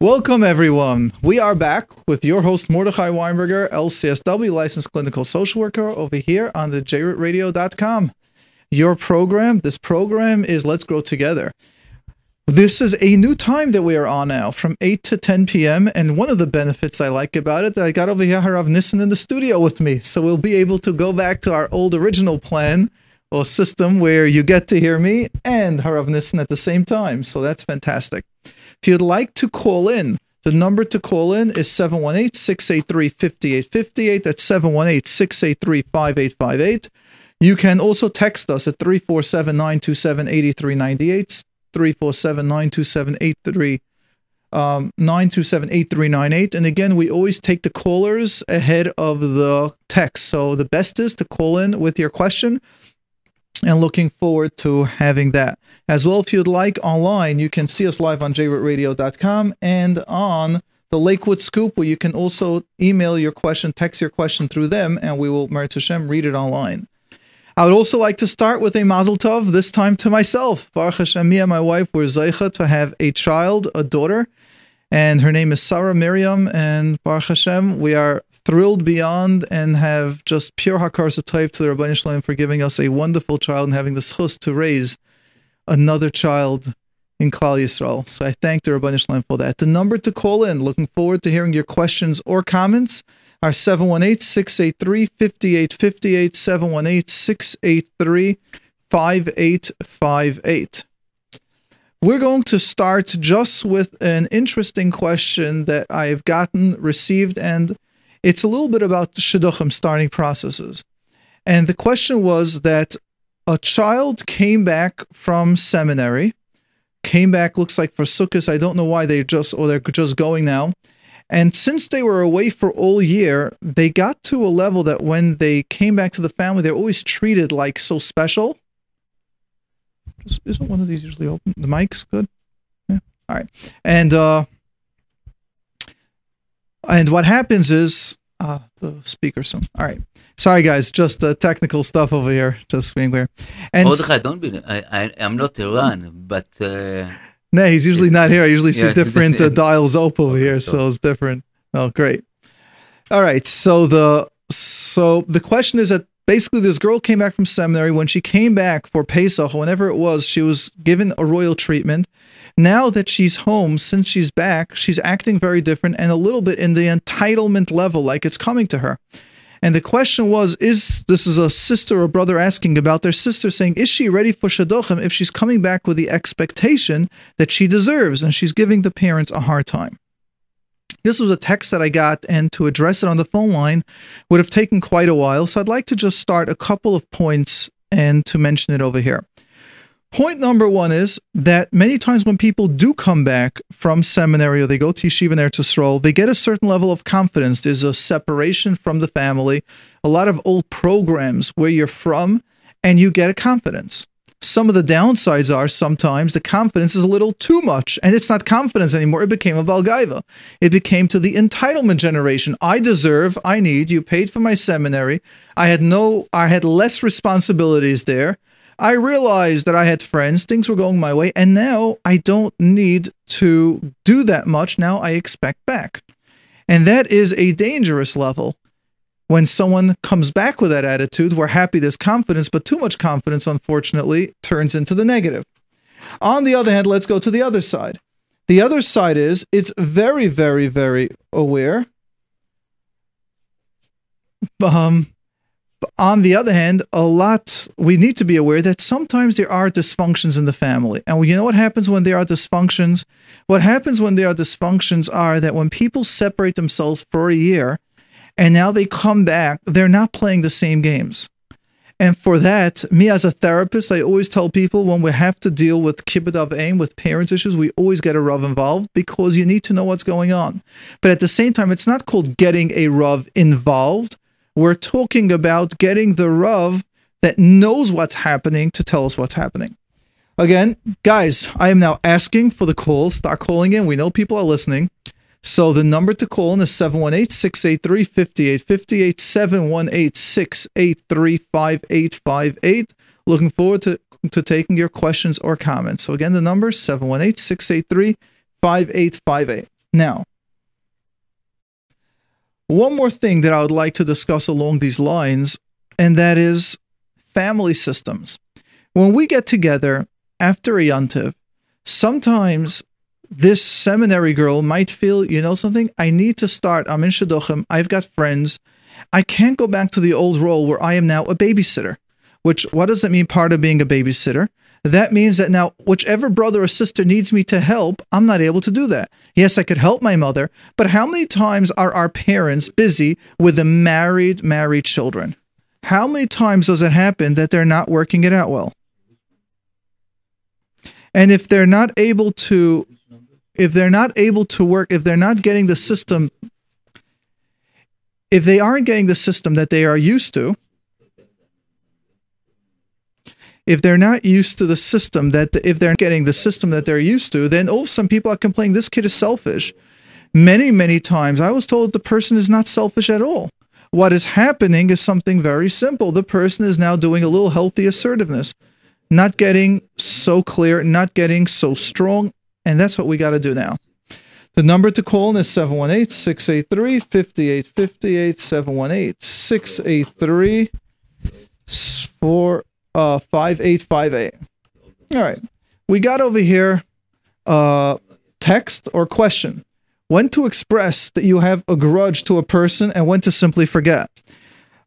Welcome, everyone. We are back with your host, Mordechai Winberger, LCSW, licensed clinical social worker, over here on the jrootradio.com. Your program, this program is Let's Grow Together. This is a new time that we are on now from 8 to 10 p.m. And one of the benefits I like about it that I got over here Harav Nissen in the studio with me. So we'll be able to go back to our old original plan or system where you get to hear me and Harav Nissen at the same time. So that's fantastic. If you'd like to call in, the number to call in is 718 683 5858. That's 718 683 5858. You can also text us at 347 927 8398. 347 927 8398. Um, and again, we always take the callers ahead of the text. So the best is to call in with your question and looking forward to having that. As well, if you'd like online, you can see us live on jrootradio.com and on the Lakewood Scoop, where you can also email your question, text your question through them, and we will, Merit Hashem, read it online. I would also like to start with a mazel tov, this time to myself. Baruch Hashem, me and my wife were zeicha to have a child, a daughter, and her name is Sarah Miriam. And Baruch Hashem, we are thrilled beyond and have just pure hakar satayv to the Rabbi Shalom for giving us a wonderful child and having the schus to raise another child in Klal Yisrael. So I thank the Rabbi Shalom for that. The number to call in, looking forward to hearing your questions or comments, are 718 683 5858, 718 683 5858. We're going to start just with an interesting question that I have gotten, received, and it's a little bit about shidduchim starting processes. And the question was that a child came back from seminary, came back, looks like for Sukkot. I don't know why they just, or they're just going now. And since they were away for all year, they got to a level that when they came back to the family, they're always treated like so special. Isn't one of these usually open? The mic's good? Yeah. All right. And, uh, and what happens is uh, the speaker soon. All right. Sorry, guys. Just the technical stuff over here. Just being clear. And Mordechai, don't be. I, I, am not Iran, but. Uh, no, he's usually not here. I usually see yeah. different uh, dials up over here, so it's different. Oh, great. All right. So the so the question is that basically this girl came back from seminary. When she came back for Pesach, whenever it was, she was given a royal treatment now that she's home, since she's back, she's acting very different and a little bit in the entitlement level, like it's coming to her. And the question was, is this is a sister or brother asking about their sister saying, is she ready for shidduchim if she's coming back with the expectation that she deserves and she's giving the parents a hard time? This was a text that I got, and to address it on the phone line would have taken quite a while. So I'd like to just start a couple of points and to mention it over here. Point number one is that many times when people do come back from seminary or they go to yeshiva and Eretz Yisrael, they get a certain level of confidence. There's a separation from the family, a lot of old programs where you're from, and you get a confidence. Some of the downsides are sometimes the confidence is a little too much, and it's not confidence anymore. It became a Valgaiva. It became to the entitlement generation. I deserve, I need, you paid for my seminary. I had no, I had less responsibilities there. I realized that I had friends, things were going my way, and now I don't need to do that much. Now I expect back. And that is a dangerous level. When someone comes back with that attitude, we're happy there's confidence, but too much confidence, unfortunately, turns into the negative. On the other hand, let's go to the other side. The other side is it's very, very, very aware. Um, on the other hand, a lot we need to be aware that sometimes there are dysfunctions in the family. And you know what happens when there are dysfunctions? What happens when there are dysfunctions are that when people separate themselves for a year and now they come back, they're not playing the same games. And for that, me as a therapist, I always tell people when we have to deal with kibbud av v'em, with parents issues, we always get a Rav involved because you need to know what's going on. But at the same time, it's not called getting a Rav involved we're talking about getting the Rav that knows what's happening to tell us what's happening. Again, guys, I am now asking for the calls. Start calling in. We know people are listening. So the number to call in is 718 683 5858, 718 683 5858. Looking forward to, to taking your questions or comments. So again, the number 718 683 5858. Now, one more thing that I would like to discuss along these lines, and that is family systems. When we get together after a yontiv, sometimes this seminary girl might feel, you know something, I need to start. I'm in Shidduchim. I've got friends. I can't go back to the old role where I am now a babysitter. Which, what does that mean, part of being a babysitter? That means that now, whichever brother or sister needs me to help, I'm not able to do that. Yes, I could help my mother, but how many times are our parents busy with the married, married children? How many times does it happen that they're not working it out well? And if they're not able to, if they're not able to work, if they're not getting the system, if they aren't getting the system that they are used to, if they're not used to the system that if they're getting the system that they're used to, then oh, some people are complaining this kid is selfish. Many, many times I was told the person is not selfish at all. What is happening is something very simple. The person is now doing a little healthy assertiveness, not getting so clear, not getting so strong, and that's what we got to do now. The number to call is 718 683 5858 718 683 uh, 5858. All right. We got over here uh, text or question. When to express that you have a grudge to a person and when to simply forget.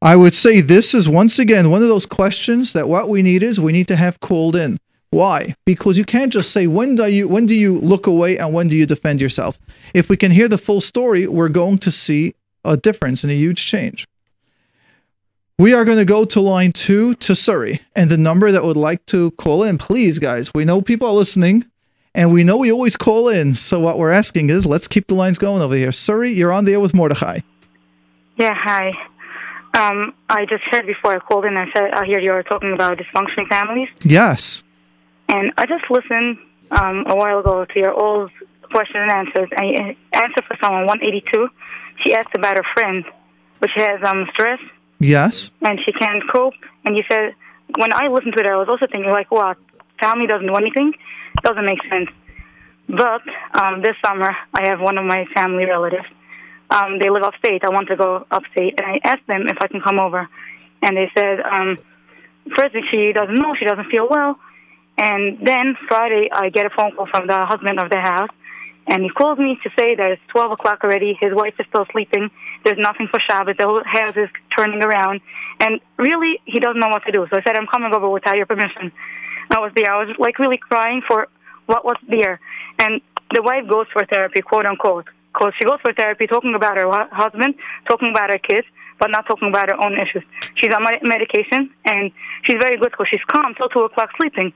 I would say this is once again one of those questions that what we need is we need to have called in. Why? Because you can't just say when do you when do you look away and when do you defend yourself. If we can hear the full story, we're going to see a difference and a huge change. We are going to go to line two to Suri. And the number that would like to call in, please, guys, we know people are listening and we know we always call in. So what we're asking is let's keep the lines going over here. Suri, you're on the air with Mordechai. Yeah, hi. Um, I just heard before I called in, I said, I hear you are talking about dysfunctioning families. Yes. And I just listened um, a while ago to your old question and answers. And answer for someone, 182, she asked about her friend, which has um, stress Yes. And she can't cope. And you said, when I listened to it, I was also thinking, like, what? Family doesn't do anything? Doesn't make sense. But um, this summer, I have one of my family relatives. Um, they live upstate. I want to go upstate. And I asked them if I can come over. And they said, um, first, she doesn't know. She doesn't feel well. And then Friday, I get a phone call from the husband of the house. And he calls me to say that it's 12 o'clock already. His wife is still sleeping. There's nothing for Shabbat. The whole house is turning around. And really, he doesn't know what to do. So I said, I'm coming over without your permission. I was there. I was like really crying for what was there. And the wife goes for therapy, quote unquote. Because she goes for therapy talking about her husband, talking about her kids, but not talking about her own issues. She's on medication, and she's very good because she's calm till 2 o'clock sleeping.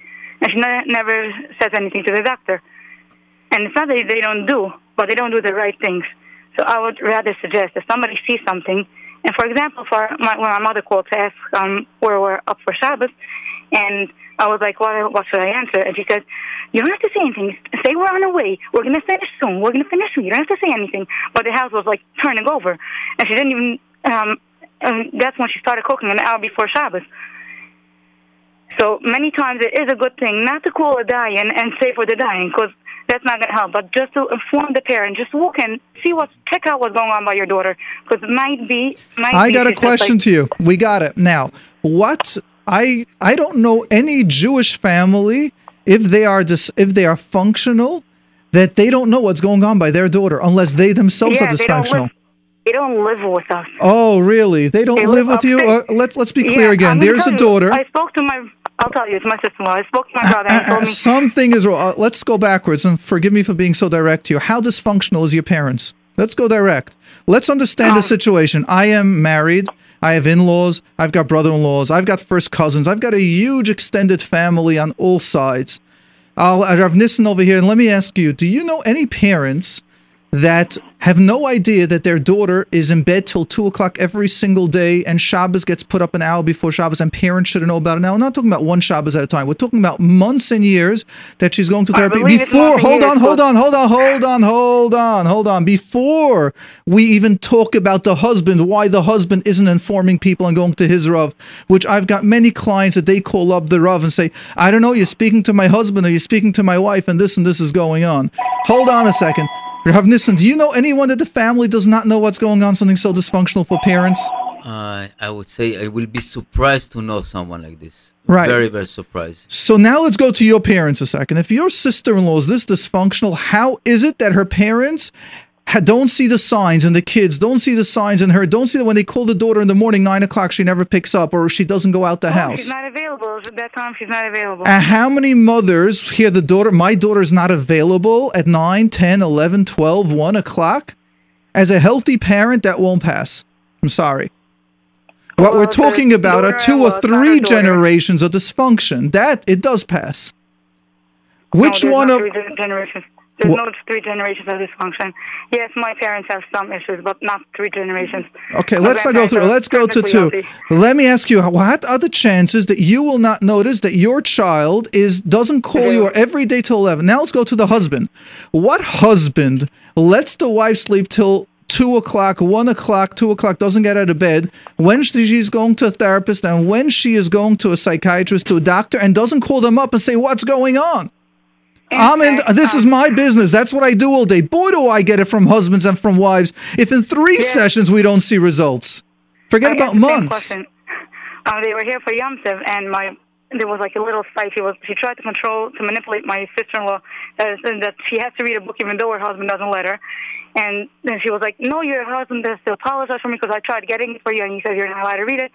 And she ne- never says anything to the doctor. And it's not that they don't do, but they don't do the right things. So I would rather suggest if somebody sees something, and for example, for my, when my mother called to ask um, where we're up for Shabbos, and I was like, what, what should I answer? And she said, you don't have to say anything. Say we're on our way. We're going to finish soon. We're going to finish soon. You don't have to say anything. But the house was like turning over. And she didn't even, um, and that's when she started cooking an hour before Shabbos. So many times it is a good thing not to call a Dayan and say for the Dayan because that's not going to help. But just to inform the parent, just walk and see what, check out what's going on by your daughter, because it might be. Might I be got a question like, to you. We got it now. What I I don't know any Jewish family if they are dis, if they are functional that they don't know what's going on by their daughter unless they themselves yeah, are dysfunctional. They don't live with us. Oh, really? They don't they live, live with you? Uh, let, let's be clear yeah, again. There's a daughter. I spoke to my I'll tell you, it's my sister-in-law. I spoke to my brother and told me something is wrong. Uh, let's go backwards and forgive me for being so direct to you. How dysfunctional is your parents? Let's go direct. Let's understand um, the situation. I am married. I have in-laws. I've got brother-in-laws. I've got first cousins. I've got a huge extended family on all sides. I'll I have Nissen over here, and let me ask you: Do you know any parents that have no idea that their daughter is in bed till two o'clock every single day, and Shabbos gets put up an hour before Shabbos, and parents should know about it. Now, we're not talking about one Shabbos at a time. We're talking about months and years that she's going to therapy before. Hold on, hold on, hold on, hold on, hold on, hold on. Before we even talk about the husband, why the husband isn't informing people and going to his Rav, which I've got many clients that they call up the Rav and say, I don't know, you're speaking to my husband or you're speaking to my wife, and this and this is going on. Hold on a second Rav Nissen, do you know anyone that the family does not know what's going on, something so dysfunctional for parents? Uh, I would say I will be surprised to know someone like this. Right. Very, very surprised. So now let's go to your parents a second. If your sister in law is this dysfunctional, how is it that her parents don't see the signs and the kids don't see the signs in her, don't see that when they call the daughter in the morning, nine o'clock, she never picks up or she doesn't go out the Oh, house? She's not available. At that time, she's not available. And how many mothers hear the daughter, my daughter is not available at 9, 10, 11, 12, 1 o'clock? As a healthy parent, that won't pass. I'm sorry. What Well, we're talking about are two or was not a three generations of dysfunction. That, it does pass. Oh, Which no, one of. There's Wha- no three generations of dysfunction. Yes, my parents have some issues, but not three generations. Okay, let's not go through. Let's go to two. healthy. Let me ask you: What are the chances that you will not notice that your child is doesn't call you every day till eleven? Now let's go to the husband. What husband lets the wife sleep till two o'clock, one o'clock, two o'clock, doesn't get out of bed when she's going to a therapist and when she is going to a psychiatrist, to a doctor, and doesn't call them up and say what's going on? I'm in. This is my business. That's what I do all day. Boy, do I get it from husbands and from wives. If in three Yeah. sessions we don't see results, forget I about asked the same months. question. Um, they were here for Yom Tov, and my there was like a little fight. She was she tried to control to manipulate my sister-in-law that, is- that she has to read a book even though her husband doesn't let her. And then she was like, "No, your husband has to apologize for me because I tried getting it for you, and you said you're not allowed to read it."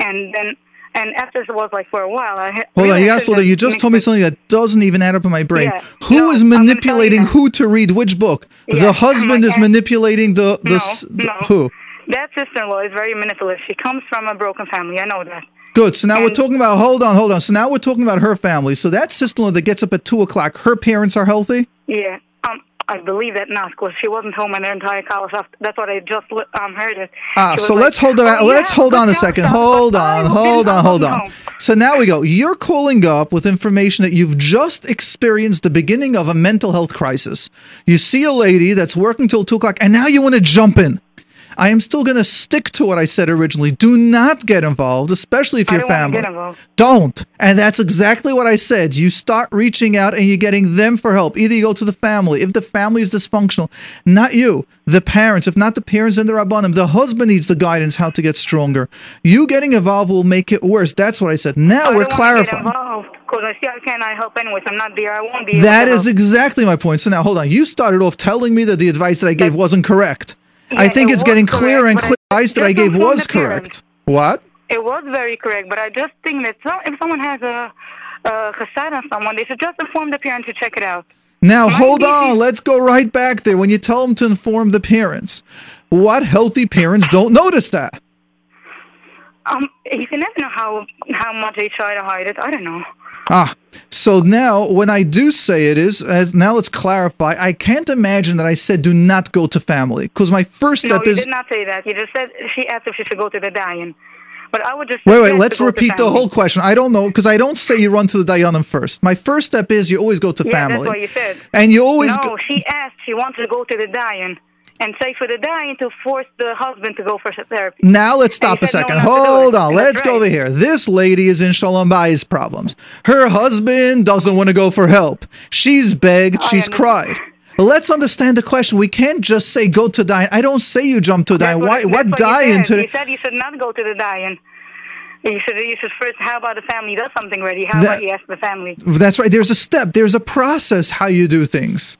And then and after it was like for a while. I Hold on, you gotta slow down. You just told me something that doesn't even add up in my brain. Yeah. Who is No, I'm gonna tell you manipulating who to read which book? Yeah, oh The husband my is manipulating the the, No, s- the- no. who? That sister-in-law is very manipulative. She comes from a broken family. I know that. Good. So now we're talking about. Hold on, hold on. So now we're talking about her family. So that sister-in-law that gets up at two o'clock, her parents are healthy. Yeah, I believe that not because she wasn't home in her entire college. After, that's what I just um heard it. Ah, so like, let's hold on. "Oh, let's yeah, hold on a second. Hold on, hold on, hold on. home." So now we go. You're calling up with information that you've just experienced the beginning of a mental health crisis. You see a lady that's working till two o'clock, and now you want to jump in. I am still going to stick to what I said originally. Do not get involved, especially if you're don't family. get involved. Don't. And that's exactly what I said. You start reaching out and you're getting them for help. Either you go to the family, if the family is dysfunctional, not you, the parents. If not the parents, then the rabbanim. The husband needs the guidance how to get stronger. You getting involved will make it worse. That's what I said. Now I we're clarifying. because I see I cannot help anyways. I'm not there. I won't be. That is help. exactly my point. So now hold on. You started off telling me that the advice that I gave wasn't correct. I think it it's getting clear correct, and but clear. I The advice that I gave was correct. What? It was very correct, but I just think that some, if someone has a, a chesed on someone, they should just inform the parent to check it out. Now, Might hold on. Let's go right back there. When you tell them to inform the parents, what healthy parents don't notice that? Um, you can never know how how much they try to hide it. I don't know. Ah, so now when I do say it is, uh, now let's clarify. I can't imagine that I said do not go to family because my first No, step you is. did not say that. You just said she asked if she should go to the Dayan. But I would just Wait, wait, let's to go to repeat the whole question. I don't know because I don't say you run to the Dayanim first. My first step is you always go to Yeah, family. that's what you said. And you always no, go- she asked. She wanted to go to the Dayan and say for the Dayan to force the husband to go for therapy. Now let's stop a no second. do Hold on. Let's go over here. This lady is in Shalom Bayis problems. Her husband doesn't want to go for help. She's begged. She's cried. Let's understand the question. We can't just say go to Dayan. I don't say you jump to Dayan. Why? that's What Dayan? To? You said you should not go to the Dayan. You should. You should first. How about the family does something ready? How That- about you ask the family? That's right. There's a step. There's a process how you do things.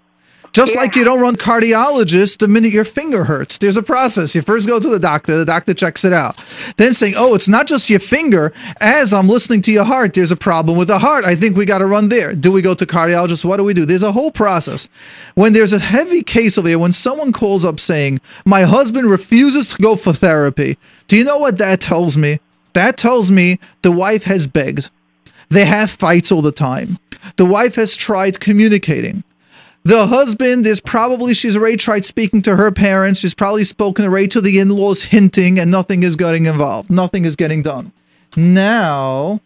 Just Yeah. like you don't run cardiologist the minute your finger hurts. There's a process. You first go to the doctor, the doctor checks it out. Then saying, oh, it's not just your finger. As I'm listening to your heart, there's a problem with the heart. I think we got to run there. Do we go to cardiologist? What do we do? There's a whole process. When there's a heavy case over here, when someone calls up saying, my husband refuses to go for therapy, do you know what that tells me? That tells me the wife has begged. They have fights all the time. The wife has tried communicating. The husband is probably, she's already tried speaking to her parents. She's probably spoken already to the in laws, hinting, and nothing is getting involved. Nothing is getting done. Now,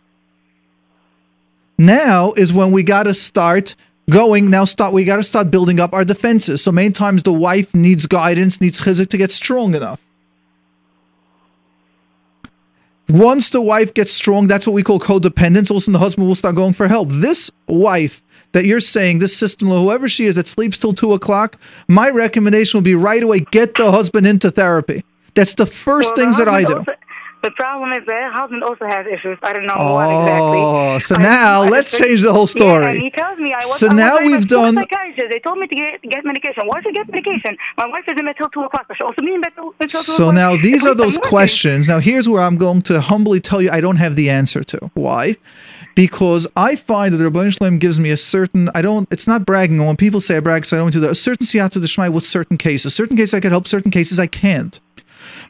now is when we got to start going. Now, start, we got to start building up our defenses. So many times the wife needs guidance, needs chizuk to get strong enough. Once the wife gets strong, that's what we call codependence. Also, the husband will start going for help. This wife that you're saying, this sister, whoever she is that sleeps till two o'clock, my recommendation would be right away get the husband into therapy. That's the first Well, things the that I do. also- the problem is that husband also has issues. I don't know Oh, what exactly. Oh, so I- now I let's just- change the whole story. and he tells me I was. So I was now we've much- to a done- psychiatrist. They told me to get get medication. Why should I get medication? My wife is in bed till two o'clock. I should also be in bed till, till So o'clock. now these At are those questions. Now here's where I'm going to humbly tell you I don't have the answer to. Why? Because I find that the Rabban Shalom gives me a certain I don't it's not bragging when people say I brag so I don't do that a certain siyata d'shmai with certain cases. Certain cases I can help, certain cases I can't.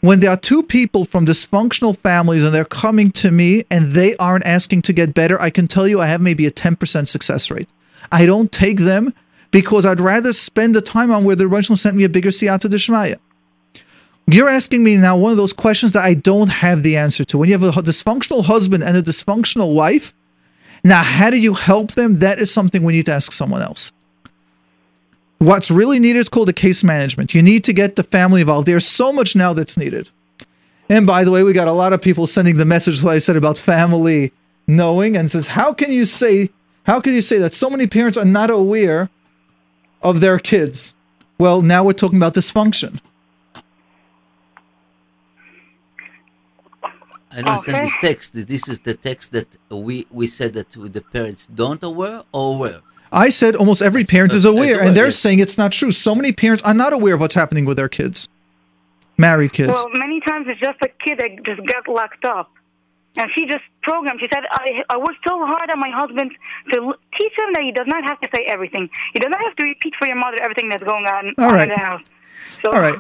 When there are two people from dysfunctional families and they're coming to me and they aren't asking to get better, I can tell you I have maybe a 10% success rate. I don't take them because I'd rather spend the time on where the Shalom sent me a bigger siyata d'shmaya. You're asking me now one of those questions that I don't have the answer to. When you have a dysfunctional husband and a dysfunctional wife, now how do you help them? That is something we need to ask someone else. What's really needed is called a case management. You need to get the family involved. There's so much now that's needed. And by the way, we got a lot of people sending the message what I said about family knowing and says, how can you say, how can you say that so many parents are not aware of their kids? Well, now we're talking about dysfunction. I don't understand Okay. this text. This is the text that we, we said that the parents don't aware or aware. I said almost every parent is aware, and they're saying it's not true. So many parents are not aware of what's happening with their kids, married kids. Well, many times it's just a kid that just got locked up. And she just programmed. She said, I, I worked so hard on my husband to teach him that he does not have to say everything. He does not have to repeat for your mother everything that's going on, All on in the house. So, All right.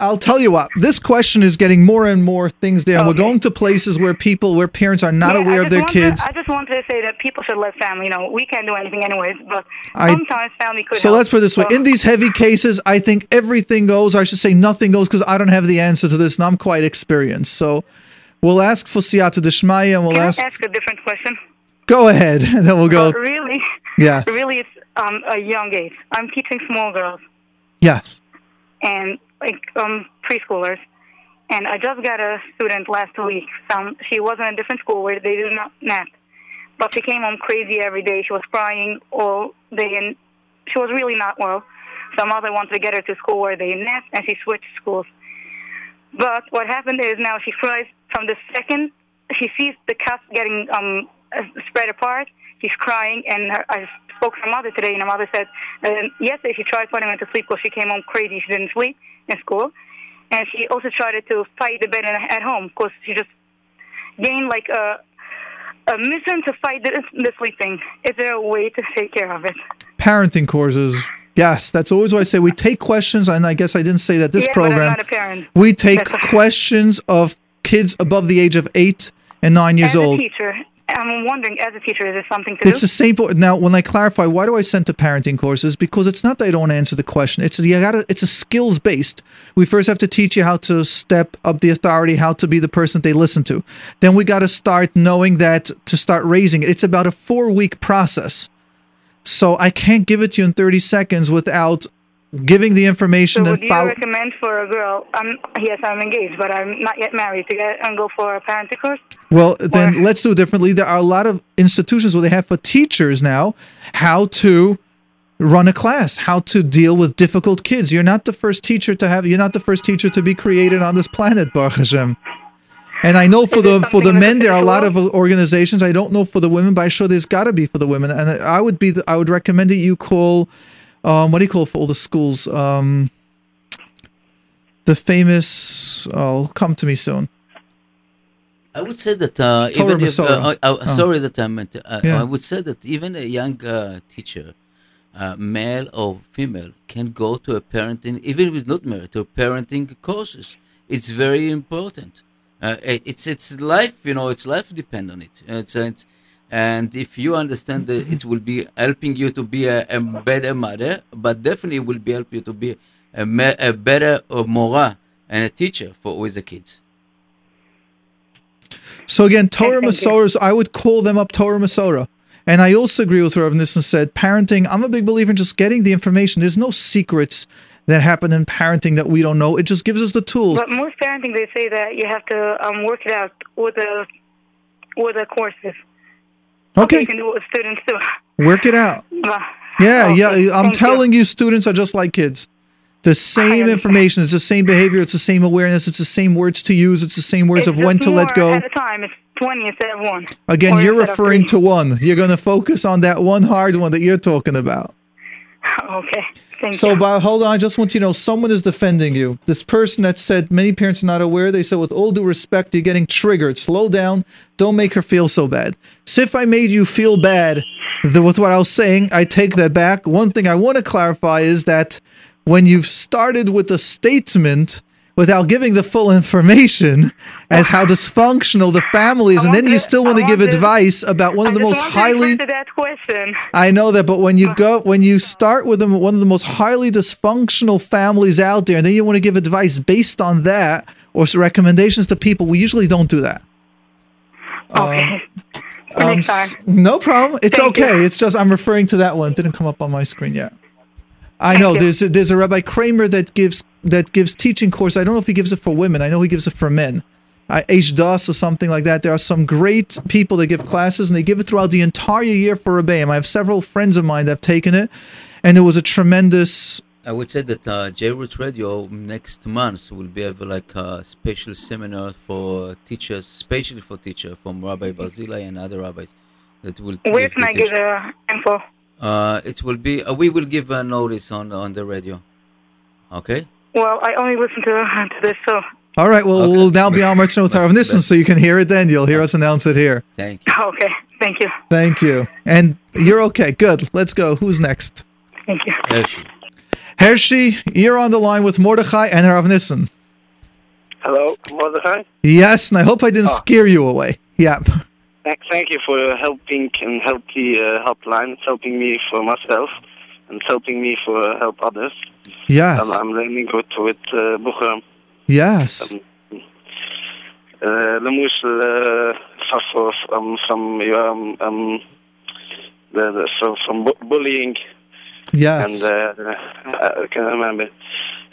I'll tell you what. This question is getting more and more things there. and We're going to places where people, where parents are not Yeah, aware of their kids. I just wanted to say that people should let family you know. We can't do anything anyways, but I- sometimes family could So help. let's put it this way: in these heavy cases, I think everything goes. Or I should say nothing goes because I don't have the answer to this, and I'm quite experienced. So we'll ask for siyata d'shmaya, and we'll Can ask. I ask a different question? Go ahead, and then we'll go. But really, Yeah. really, it's um, a young age. I'm teaching small girls. Yes. and like um preschoolers. And I just got a student last week. Some she was in a different school where they do not nap, but she came home crazy every day. She was crying all day, and she was really not well. So mother wanted to get her to school where they nap, and she switched schools. But what happened is now she cries from the second she sees the cuts getting um uh, spread apart. She's crying, and her, I spoke to her mother today, and her mother said uh, yesterday she tried putting her to sleep because she came home crazy. She didn't sleep in school, and she also tried to fight the bed in, at home because she just gained like a a mission to fight the, the sleeping. Is there a way to take care of it? Parenting courses. Yes, that's always what I say. We take questions, and I guess I didn't say that this yeah, program. not a parent. We take That's- questions of kids above the age of eight and nine years old. teacher, I'm wondering, as a teacher, is there something to It's do? the same. Now, when I clarify, why do I send to parenting courses? Because it's not that I don't answer the question. It's you gotta. It's a skills based. We first have to teach you how to step up the authority, how to be the person they listen to. Then we got to start knowing that to start raising it. It's about a four week process. So I can't give it to you in thirty seconds without giving the information so and would you follow. recommend for a girl? I'm yes, I'm engaged, but I'm not yet married to get and go for a parenting course. Well, then Or- let's do it differently. There are a lot of institutions where they have for teachers now how to run a class, how to deal with difficult kids. You're not the first teacher to have. You're not the first teacher to be created on this planet, Baruch Hashem. And I know for the for the something in the men there are a lot of organizations. I don't know for the women, but I'm sure there's got to be for the women. And I would be. I would recommend that you call. Um, what do you call it for all the schools? Um, the famous. Oh, come to me soon. I would say that uh, even if uh, uh, uh, Oh. sorry that I meant uh, Yeah. I would say that even a young uh, teacher, uh, male or female, can go to a parenting even if it's not married to parenting courses. It's very important. Uh, it, it's it's life, you know. It's life depend on it. It's, it's and if you understand that it will be helping you to be a, a better mother, but definitely will be help you to be a, ma- a better uh, mora and a teacher for with the kids. So again, Torah thank. Masorahs, I would call them up Torah Umesorah. And I also agree with Rav Nissen said, parenting, I'm a big believer in just getting the information. There's no secrets that happen in parenting that we don't know. It just gives us the tools. But most parenting, they say that you have to um, work it out with the with the courses. Okay. You can do it with students too. Work it out. Yeah, okay, yeah. I'm thank telling you. students are just like kids. The same information, it's the same behavior, it's the same awareness, it's the same words to use, it's the same words It's of when to let go. At a time, it's 20 instead of one. Again, Or you're referring to one. You're going to focus on that one hard one that you're talking about. Okay, thank So, you. Bob, hold on. I just want you to know someone is defending you. This person that said many parents are not aware, they said, with all due respect, you're getting triggered. Slow down. Don't make her feel so bad. So, if I made you feel bad the, with what I was saying, I take that back. One thing I want to clarify is that when you've started with a statement without giving the full information as ah. how dysfunctional the family is, and then you still want to give advice about one of the most highly. answer that question. I know that, but when you ah. go, when you start with them, one of the most highly dysfunctional families out there, and then you want to give advice based on that or recommendations to people, we usually don't do that. Um, okay. Um, time. no problem. It's Thank you. okay. It's just I'm referring to that one. It didn't come up on my screen yet. I know you. there's a, there's a Rabbi Kramer that gives that gives teaching course. I don't know if he gives it for women. I know he gives it for men. Uh, H. Das or something like that. There are some great people that give classes, and they give it throughout the entire year for Rebbeim. I have several friends of mine that have taken it, and it was a tremendous. I would say that uh, J-Root Radio next month will be have like a special seminar for teachers, especially for teacher from Rabbi Barzilai and other rabbis that will. Where can I get the info? Uh, it will be. Uh, we will give a notice on on the radio. Okay. Well, I only listen to to this, so All right, well, Okay. we'll now be on Merchant with That's- Harav Nissen, so you can hear it then. You'll hear us announce it here. Thank you. okay. Thank you. Thank you. And you're okay. Good. Let's go. Who's next? Thank you. Hershey. Hershey, you're on the line with Mordechai and Harav Nissen. Hello, Mordechai. Yes, and I hope I didn't Oh. scare you away. Yeah. Thank, thank you for helping and help the uh, helpline. It's helping me for myself and helping me for help others. Yes. I'm learning with, with uh, Yes. Um, uh, Lemoes, uh, from, um, um, the, the, so bu- bullying. Yes. And uh, uh, I can remember.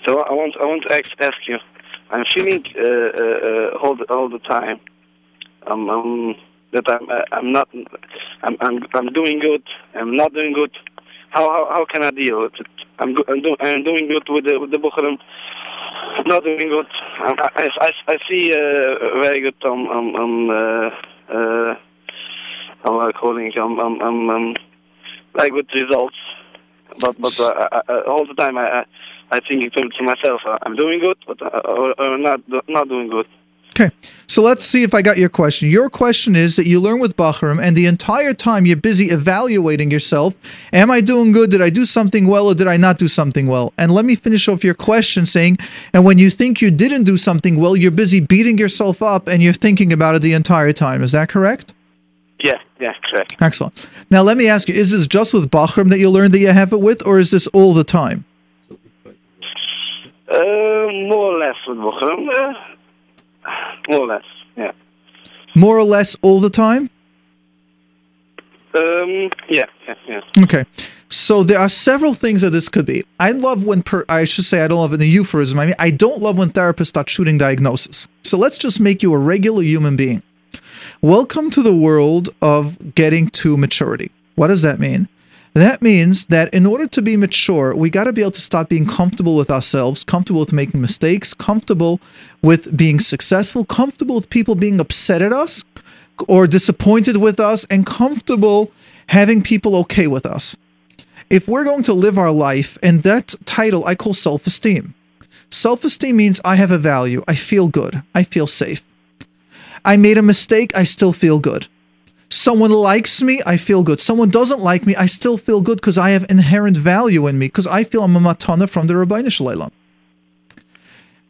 So I want, I want to ask, ask you. I'm feeling uh, uh, uh all the, all the time um, um, that I'm uh, I'm not I'm, I'm I'm doing good. I'm not doing good. How how, how can I deal with it? I'm go- I'm, do- I'm doing good with the with the Bukhara. Not doing good. I I, I, see uh, very good um um um uh, uh how I calling um um um, um very good results but but uh, I, I, all the time I I, I think to, to myself uh, I'm doing good, but uh, or, or not not doing good. Okay. So let's see if I got your question. Your question is that you learn with Bachram, and the entire time you're busy evaluating yourself. Am I doing good? Did I do something well, or did I not do something well? And let me finish off your question saying, and when you think you didn't do something well, you're busy beating yourself up and you're thinking about it the entire time. Is that correct? Yeah, yeah, correct. Excellent. Now, let me ask you is this just with Bachram that you learn that you have it with, or is this all the time? Uh, more or less with Bochum. Uh, more or less, yeah. More or less all the time? Um, yeah, yeah, yeah. Okay. So there are several things that this could be. I love when per, I should say I don't love it in a euphemism. I mean I don't love when therapists start shooting diagnosis. So let's just make you a regular human being. Welcome to the world of getting to maturity. What does that mean? That means that in order to be mature, we got to be able to stop being comfortable with ourselves, comfortable with making mistakes, comfortable with being successful, comfortable with people being upset at us or disappointed with us, and comfortable having people okay with us. If we're going to live our life, and that title I call self esteem. Self esteem means I have a value, I feel good, I feel safe. I made a mistake, I still feel good. Someone likes me, I feel good. Someone doesn't like me, I still feel good because I have inherent value in me, because I feel I'm a matana from the Rabbeinu Shalom.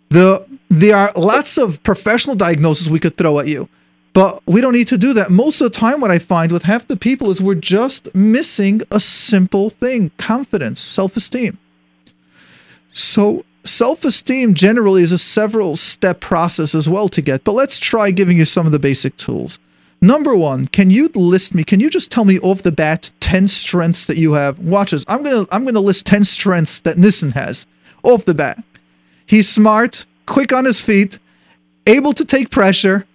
The there are lots of professional diagnoses we could throw at you, but we don't need to do that. Most of the time, what I find with half the people is we're just missing a simple thing: confidence, self-esteem. So self-esteem generally is a several step process as well to get, but let's try giving you some of the basic tools. Number one, can you list me? Can you just tell me off the bat ten strengths that you have? Watch this. I'm gonna I'm gonna list ten strengths that Nissen has off the bat. He's smart, quick on his feet, able to take pressure,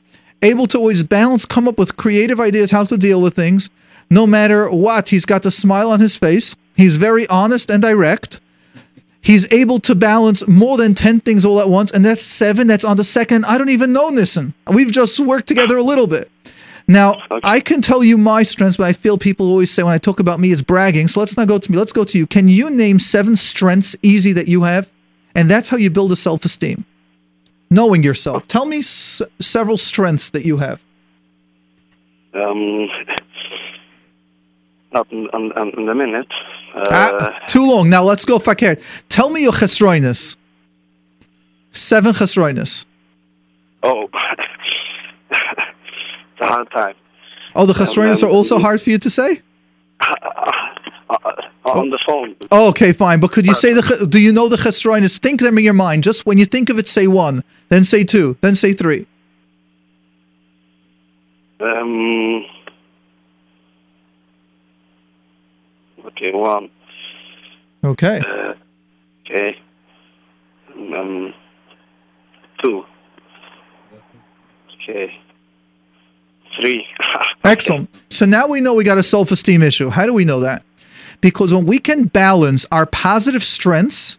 able to always balance, come up with creative ideas how to deal with things. No matter what, he's got a smile on his face. He's very honest and direct. He's able to balance more than 10 things all at once, and that's seven. That's on the second. I don't even know Nissen. We've just worked together a little bit. Now, okay. I can tell you my strengths, but I feel people always say when I talk about me, it's bragging. So let's not go to me. Let's go to you. Can you name seven strengths easy that you have? And that's how you build a self esteem. Knowing yourself. Tell me s- several strengths that you have. Um, not in, in, in a minute. Uh, ah, too long. Now let's go fakir. Tell me your chesroinus. Seven chesroinus. Oh, a hard time. Oh, the chesroinus um, are also hard for you to say. Uh, uh, on the phone. Oh, okay, fine. But could you say the? Do you know the chesroinus? Think them in your mind. Just when you think of it, say one, then say two, then say three. Um. Okay, one. Okay. Uh, okay. Um, two. Okay. Three. Excellent. So now we know we got a self esteem issue. How do we know that? Because when we can balance our positive strengths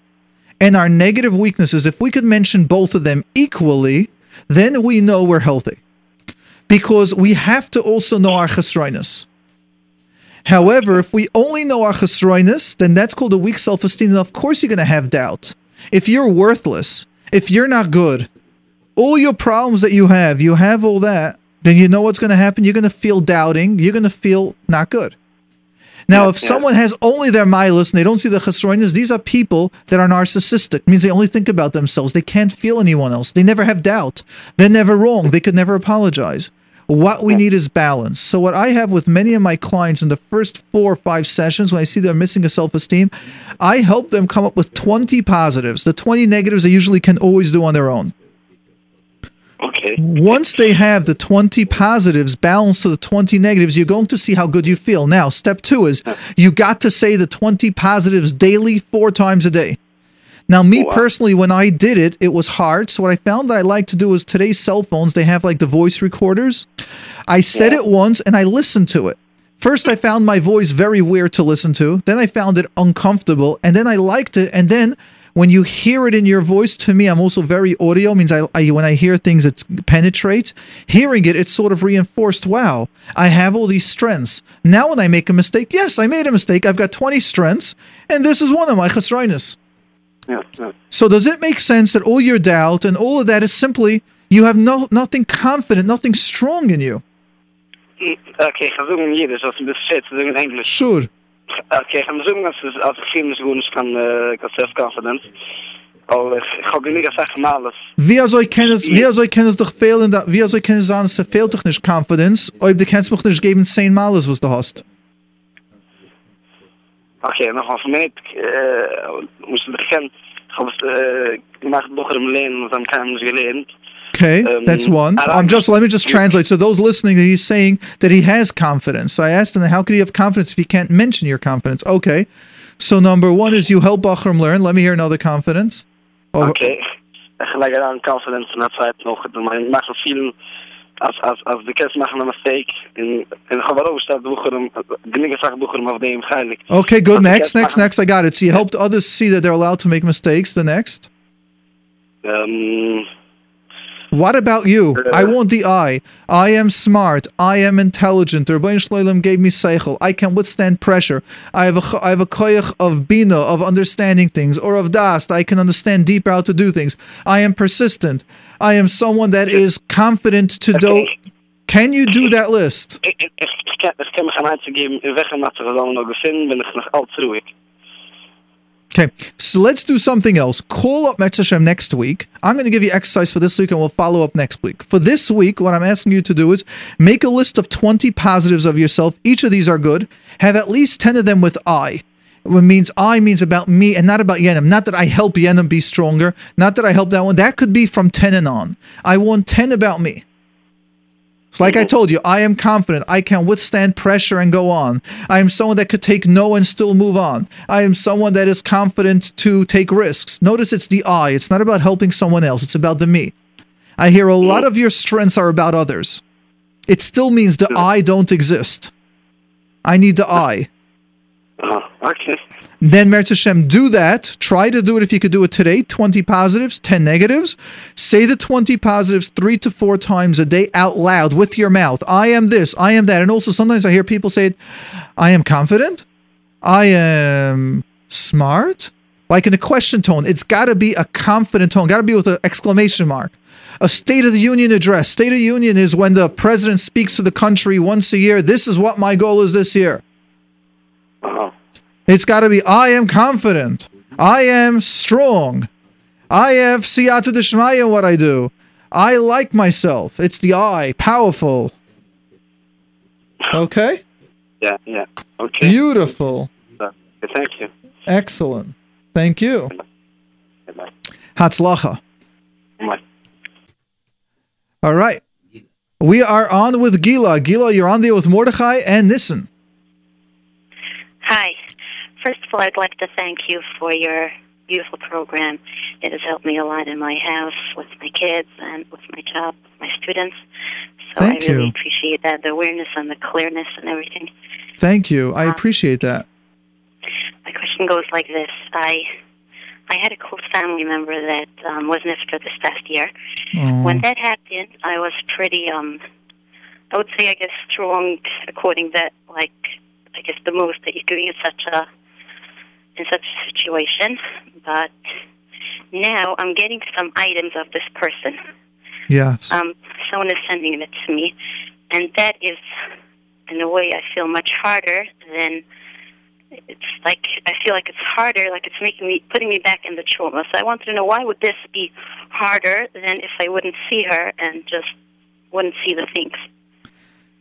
and our negative weaknesses, if we could mention both of them equally, then we know we're healthy. Because we have to also know our chesroinus. However, if we only know our chesroinus, then that's called a weak self-esteem. And of course, you're going to have doubt. If you're worthless, if you're not good, all your problems that you have, you have all that, then you know what's going to happen. You're going to feel doubting. You're going to feel not good. Now, yeah, if yeah. someone has only their maalos and they don't see the chesroinus, these are people that are narcissistic. It means they only think about themselves. They can't feel anyone else. They never have doubt. They're never wrong. They could never apologize. What we need is balance. So, what I have with many of my clients in the first four or five sessions, when I see they're missing a self esteem, I help them come up with 20 positives. The 20 negatives they usually can always do on their own. Okay. Once they have the 20 positives balanced to the 20 negatives, you're going to see how good you feel. Now, step two is you got to say the 20 positives daily, four times a day. Now, me oh, wow. personally, when I did it, it was hard. So what I found that I like to do is today's cell phones, they have like the voice recorders. I said yeah. it once and I listened to it. First, I found my voice very weird to listen to. Then I found it uncomfortable, and then I liked it. And then when you hear it in your voice, to me, I'm also very audio. Means I, I when I hear things, it penetrates. Hearing it, it's sort of reinforced. Wow, I have all these strengths. Now, when I make a mistake, yes, I made a mistake. I've got 20 strengths, and this is one of my chesroinus. Yeah, yeah. So does it make sense that all your doubt and all of that is simply you have no nothing confident, nothing strong in you? Mm, okay, I'm doing Yiddish, als een beetje shit, in English. Sure. Okay, ich muss sagen, als ich hier nicht gewohnt kann, kann self-confidence. Aber ich habe nicht gesagt, mal alles. Wie er also ich kenne es, wie also er ich kenne es doch fehlen, wie er also ich kenne es an, es fehlt doch nicht Confidence, ob du kannst mich nicht geben 10 Mal was du hast. Okay, noch auf mit, äh, uh, musst du dich kennen, ich habe es, äh, gemacht, doch uh, im Lehen, was am keinem gelernt. Okay, um, that's one. I'm just let me just translate. So those listening, he's saying that he has confidence. So I asked him, how could he have confidence if he can't mention your confidence? Okay, so number one is you help Bachram learn. Let me hear another confidence. Oké, okay. gelijk aan confidence en dat zei het nog. Maar zo veel als als als de kids maken een mistake in in gewoon staat boeken de nigga zag boeken of them gelijk. Okay, good. Next, next, next. I got it. So you helped others see that they're allowed to make mistakes. The next. Um. What about you? Uh, I want the I. I am smart. I am intelligent. Rebbeinu Shloim gave me seichel. I can withstand pressure. I have a I have a koyach of bina of understanding things or of dast. I can understand deeper how to do things. I am persistent. I am someone that is confident to do. Can you do that list? Okay, so let's do something else. Call up Metzashem next week. I'm going to give you exercise for this week and we'll follow up next week. For this week, what I'm asking you to do is make a list of 20 positives of yourself. Each of these are good. Have at least 10 of them with I. It means I means about me and not about Yenim. Not that I help Yenim be stronger. Not that I help that one. That could be from 10 and on. I want 10 about me. So like I told you, I am confident. I can withstand pressure and go on. I am someone that could take no and still move on. I am someone that is confident to take risks. Notice it's the I. It's not about helping someone else. It's about the me. I hear a lot of your strengths are about others. It still means the I don't exist. I need the I. Uh, okay. Then Meretz Hashem, do that. Try to do it if you could do it today. 20 positives, 10 negatives. Say the 20 positives three to four times a day out loud with your mouth. I am this, I am that. And also sometimes I hear people say, I am confident. I am smart. Like in a question tone. It's got to be a confident tone. Got to be with an exclamation mark. A State of the Union address. State of the Union is when the president speaks to the country once a year. This is what my goal is this year. Uh-huh. It's got to be I am confident. I am strong. I have siyata deshmaya what I do. I like myself. It's the I, powerful. Okay? Yeah, yeah. Okay. Beautiful. Uh, thank you. Excellent. Thank you. Bye. Hatzlacha. Bye. All right. We are on with Gila. Gila, you're on there with Mordechai and Nissen. Hi. First of all, I'd like to thank you for your beautiful program. It has helped me a lot in my house, with my kids, and with my job, with my students. So Thank I really you. appreciate that, the awareness and the clearness and everything. Thank you. I appreciate that. My question goes like this: I I had a close family member that um, was nifter this past year. Oh, When that happened, I was pretty um, I would say I guess strong, according that like I guess the most that you be in such a in such a situation. But now I'm getting some items of this person. yes. Um, someone is sending it to me, and that is, in a way, I feel much harder than. It's like I feel like it's harder, like it's making me putting me back in the trauma. So I wanted to know why would this be harder than if I wouldn't see her and just wouldn't see the things.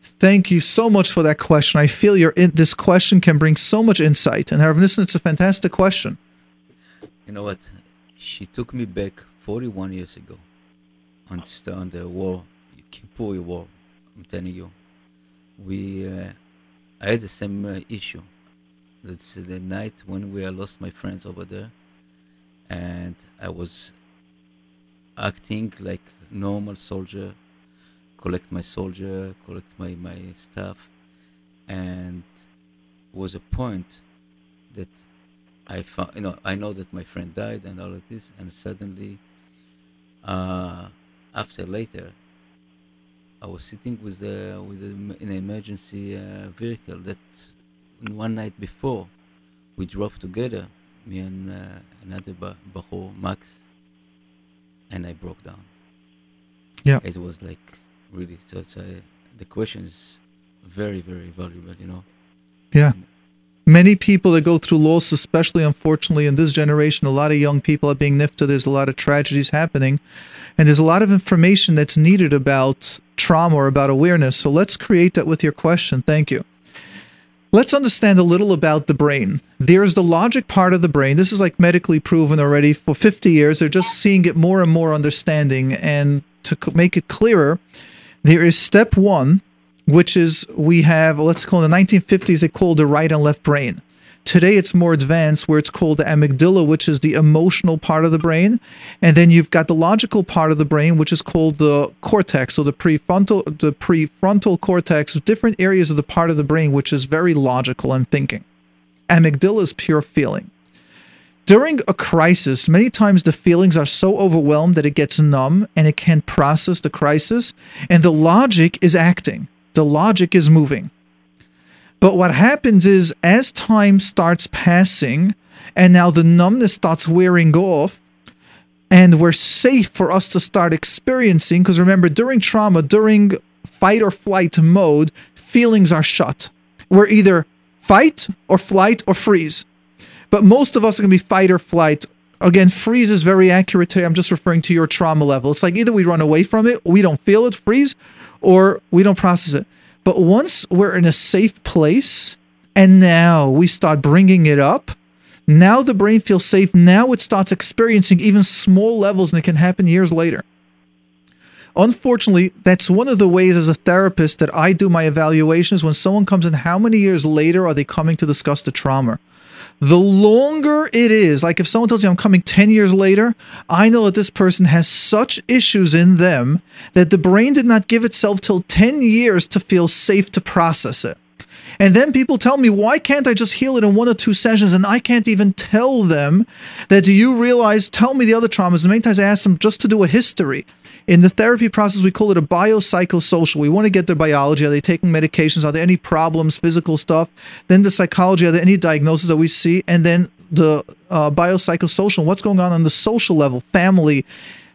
Thank you so much for that question. I feel your in, this question can bring so much insight. And Rav Nissen, it's a fantastic question. You know what? She took me back 41 years ago on the, on the war, Kippur war. I'm telling you, we uh, I had the same uh, issue. That's the night when we lost my friends over there, and I was acting like normal soldier, collect my soldier, collect my my stuff, and was a point that I found, you know, I know that my friend died and all of this, and suddenly, uh, after later, I was sitting with the with a, an emergency uh, vehicle that one night before we drove together, me and uh, another ba- Bahor, Max, and I broke down. Yeah. It was like really, so it's, uh, the question is very, very valuable, you know. Yeah. Many people that go through loss, especially unfortunately in this generation, a lot of young people are being nifted. There's a lot of tragedies happening. And there's a lot of information that's needed about trauma or about awareness. So let's create that with your question. Thank you. Let's understand a little about the brain. There's the logic part of the brain. This is like medically proven already for 50 years. They're just seeing it more and more understanding. And to make it clearer, there is step one, which is we have, let's call it the 1950s, they called the right and left brain. Today it's more advanced where it's called the amygdala, which is the emotional part of the brain. And then you've got the logical part of the brain, which is called the cortex, so the prefrontal the prefrontal cortex, different areas of the part of the brain which is very logical and thinking. Amygdala is pure feeling. During a crisis, many times the feelings are so overwhelmed that it gets numb and it can't process the crisis, and the logic is acting. The logic is moving. But what happens is, as time starts passing, and now the numbness starts wearing off, and we're safe for us to start experiencing, because remember, during trauma, during fight or flight mode, feelings are shut. We're either fight or flight or freeze. But most of us are going to be fight or flight. Again, freeze is very accurate today. I'm just referring to your trauma level. It's like either we run away from it, we don't feel it, freeze, or we don't process it. But once we're in a safe place and now we start bringing it up, now the brain feels safe. Now it starts experiencing even small levels and it can happen years later. Unfortunately, that's one of the ways as a therapist that I do my evaluations. When someone comes in, how many years later are they coming to discuss the trauma? The longer it is, like if someone tells you I'm coming 10 years later, I know that this person has such issues in them that the brain did not give itself till 10 years to feel safe to process it. And then people tell me, why can't I just heal it in one or two sessions? And I can't even tell them that, do you realize, tell me the other traumas. And many times I ask them just to do a history. In the therapy process, we call it a biopsychosocial. We want to get their biology. Are they taking medications? Are there any problems, physical stuff? Then the psychology. Are there any diagnoses that we see? And then the uh, biopsychosocial. What's going on on the social level? Family,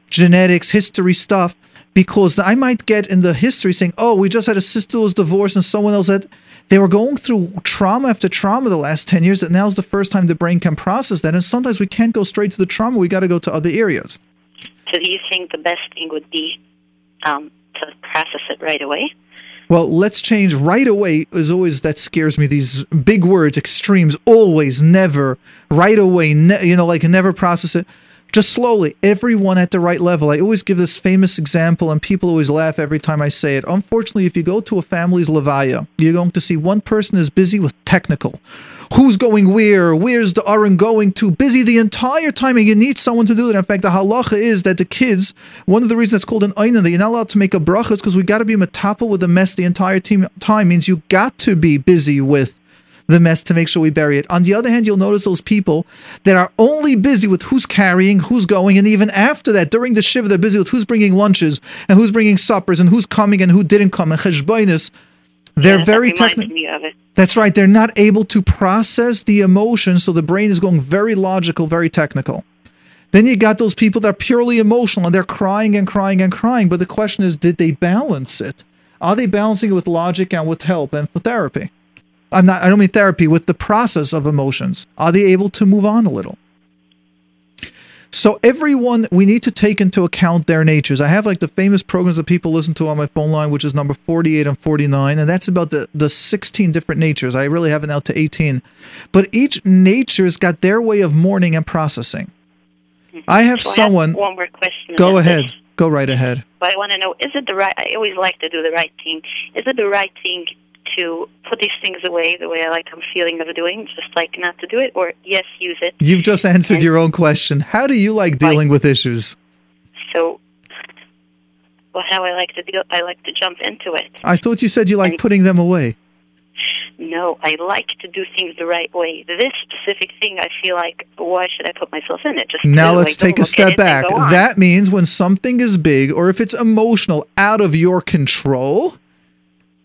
genetics, history stuff. Because I might get in the history saying, oh, we just had a sister who was divorced and someone else had they were going through trauma after trauma the last 10 years that now is the first time the brain can process that and sometimes we can't go straight to the trauma we got to go to other areas so do you think the best thing would be um, to process it right away? Well, let's change right away is always that scares me. These big words, extremes, always, never, right away, ne- you know, like never process it. Just slowly, everyone at the right level. I always give this famous example, and people always laugh every time I say it. Unfortunately, if you go to a family's levaya, you're going to see one person is busy with technical who's going where, where's the Aron going to, busy the entire time, and you need someone to do that. In fact, the halacha is that the kids, one of the reasons it's called an onen, that you're not allowed to make a bracha is because we got to be metapa with the mess the entire team, time, means you got to be busy with the mess to make sure we bury it. On the other hand, you'll notice those people that are only busy with who's carrying, who's going, and even after that, during the shiva, they're busy with who's bringing lunches and who's bringing suppers and who's coming and who didn't come and cheshbainis. They're Yeah, very technical. me of it. That's right. They're not able to process the emotion, so the brain is going very logical, very technical. Then you got those people that are purely emotional and they're crying and crying and crying. But the question is, did they balance it? Are they balancing it with logic and with help and for therapy? I'm not. I don't mean therapy with the process of emotions. Are they able to move on a little? So everyone, we need to take into account their natures. I have like the famous programs that people listen to on my phone line, which is number 48 and 49, and that's about the, the 16 different natures. I really have it out to 18. But each nature's got their way of mourning and processing. Mm-hmm. I have So I someone, one more question. go ahead, this. go right ahead. But I want to know: Is it the right? I always like to do the right thing. Is it the right thing to put these things away the way I like I'm feeling of doing, just like not to do it, or yes, use it? You've just answered your own question. How do you like dealing with issues? So, well, how I like to deal, I like to jump into it. I thought you said you like putting them away. No, I like to do things the right way. This specific thing, I feel like, why should I put myself in it? Just Now let's like, take a step back. That means when something is big or if it's emotional out of your control,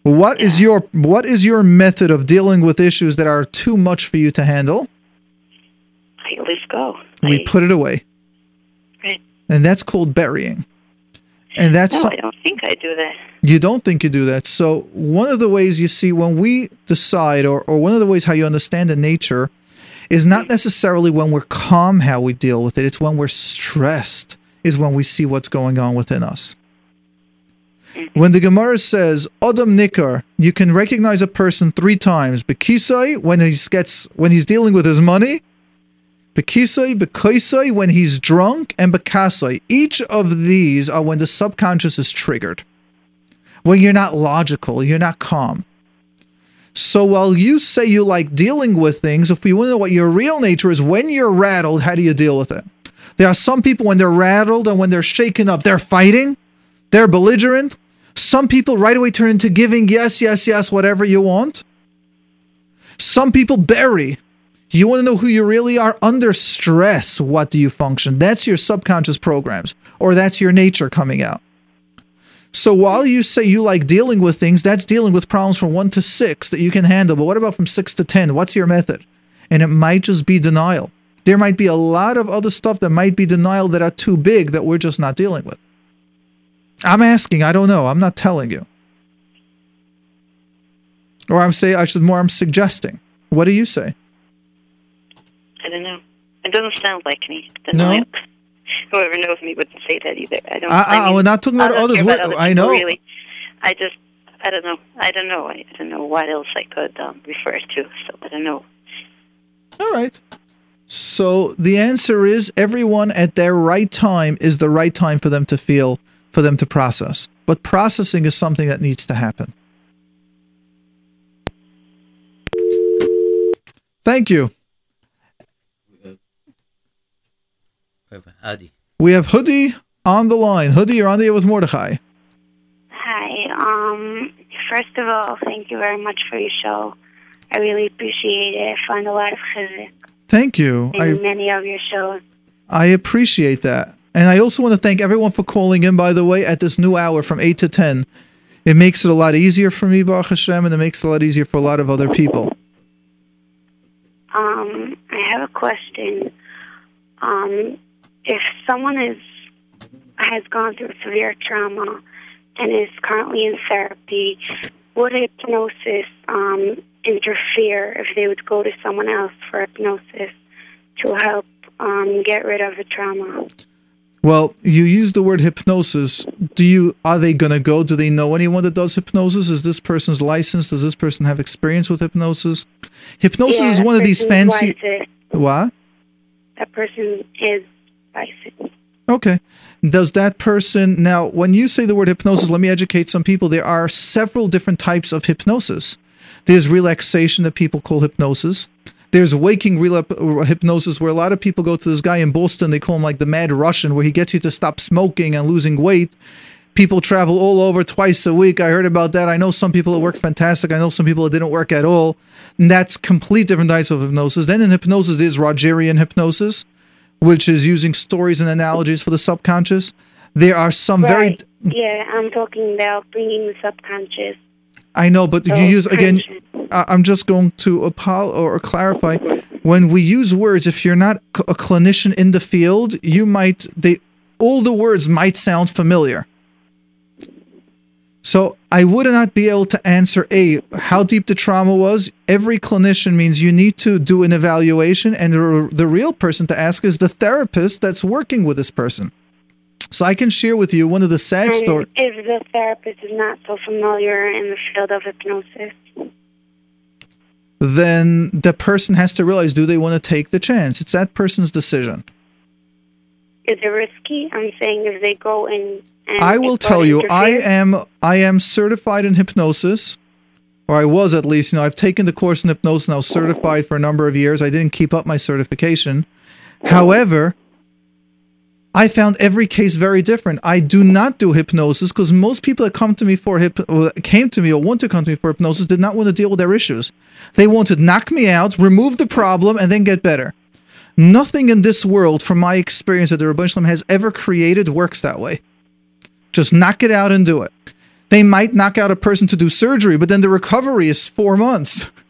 what is your what is your method of dealing with issues that are too much for you to handle? I always go. We I, put it away. Right. And that's called burying. And that's no, I don't think I do that. you don't think you do that. So one of the ways you see when we decide or, or one of the ways how you understand the nature is not necessarily when we're calm how we deal with it. It's when we're stressed is when we see what's going on within us. When the Gemara says Adam Nikar, you can recognize a person three times. Bekisai when he gets when he's dealing with his money, Bekisai, Bekoisai when he's drunk, and Bekasai. Each of these are when the subconscious is triggered. When you're not logical, you're not calm. So while you say you like dealing with things, if we want to know what your real nature is, when you're rattled, how do you deal with it? There are some people when they're rattled and when they're shaken up, they're fighting, they're belligerent. Some people right away turn into giving yes, yes, yes, whatever you want. Some people bury. You want to know who you really are under stress. What do you function? That's your subconscious programs, or that's your nature coming out. So while you say you like dealing with things, that's dealing with problems from one to six that you can handle. But what about from six to 10? What's your method? And it might just be denial. There might be a lot of other stuff that might be denial that are too big that we're just not dealing with. I'm asking, I don't know. I'm not telling you. Or I'm saying, I should more, I'm suggesting. What do you say? I don't know. It doesn't sound like me. The No? Whoever knows me wouldn't say that either. I don't. I, I, I mean, we're not talking about others. about We're- I know. Really, I just. I don't know. I don't know. I don't know what else I could um, refer to. So I don't know. All right. So the answer is everyone at their right time is the right time for them to feel for them to process. But processing is something that needs to happen. Thank you. Adi. We have Hoodie on the line. Hoodie, you're on the air with Mordechai. Hi. Um, first of all, thank you very much for your show. I really appreciate it. I find a lot of chizuk Thank you. in I, many of your shows. I appreciate that. And I also want to thank everyone for calling in, by the way, at this new hour from 8 to 10. It makes it a lot easier for me, Baruch Hashem, and it makes it a lot easier for a lot of other people. Um, I have a question. Um, if someone is has gone through severe trauma and is currently in therapy, would hypnosis um, interfere if they would go to someone else for hypnosis to help um, get rid of the trauma? Well, you use the word hypnosis. Do you are they going to go? Do they know anyone that does hypnosis? Is this person's licensed? Does this person have experience with hypnosis? Hypnosis Yeah, is one of these fancy licensed. What? That person is licensed. Okay. Does that person now when you say the word hypnosis, let me educate some people. There are several different types of hypnosis. There's relaxation that people call hypnosis. There's waking relap- uh, hypnosis where a lot of people go to this guy in Boston, they call him like the mad Russian, where he gets you to stop smoking and losing weight. People travel all over twice a week. I heard about that. I know some people it worked fantastic. I know some people it didn't work at all. And that's complete different types of hypnosis. Then in hypnosis, there's Rogerian hypnosis, which is using stories and analogies for the subconscious. There are some very Yeah, I'm talking about bringing the subconscious. I know, but you Oh, use again. conscious. I- I'm just going to apol or clarify. When we use words, if you're not a clinician in the field, you might they all the words might sound familiar. So I would not be able to answer a how deep the trauma was. Every clinician means you need to do an evaluation, and the, the real person to ask is the therapist that's working with this person. So I can share with you one of the sad stories. if the therapist is not so familiar in the field of hypnosis, then the person has to realize do they want to take the chance? It's that person's decision. is it risky? I'm saying if they go in and I will will tell you, I am I am certified in hypnosis, or I was at least. You know, I've taken the course in hypnosis and I was certified for a number of years. I didn't keep up my certification. Mm-hmm. However, I found every case very different. I do not do hypnosis because most people that come to me for hip came to me or want to come to me for hypnosis did not want to deal with their issues. They wanted to knock me out, remove the problem, and then get better. Nothing in this world, from my experience that the Ribbono Shel Olam has ever created, works that way. Just knock it out and do it. They might knock out a person to do surgery, but then the recovery is four months.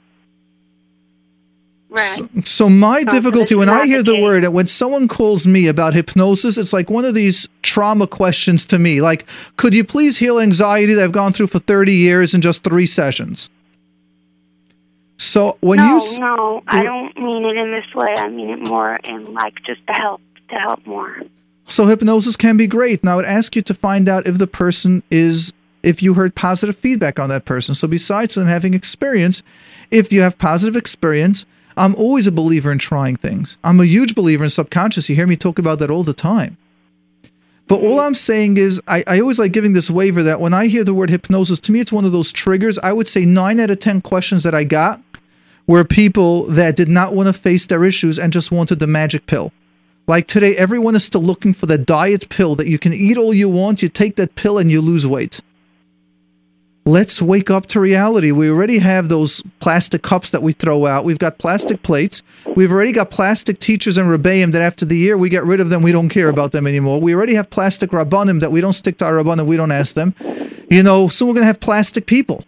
Right. So my so difficulty when I hear the word, when someone calls me about hypnosis, it's like one of these trauma questions to me. Like, could you please heal anxiety that I've gone through for 30 years in just three sessions? So when no, you no, I don't mean it in this way. I mean it more in like just to help, to help more. So hypnosis can be great. Now I would ask you to find out if the person is if you heard positive feedback on that person. So besides them having experience, if you have positive experience, I'm always a believer in trying things. I'm a huge believer in subconscious. You hear me talk about that all the time. But all I'm saying is, I, I always like giving this waiver that when I hear the word hypnosis, to me, it's one of those triggers. I would say nine out of 10 questions that I got were people that did not want to face their issues and just wanted the magic pill. Like today, everyone is still looking for the diet pill that you can eat all you want, you take that pill and you lose weight. Let's wake up to reality. We already have those plastic cups that we throw out. We've got plastic plates. We've already got plastic teachers in Rebbeim that after the year we get rid of them. We don't care about them anymore. We already have plastic Rabbanim that we don't stick to our Rabbanim. We don't ask them. You know, soon we're going to have plastic people.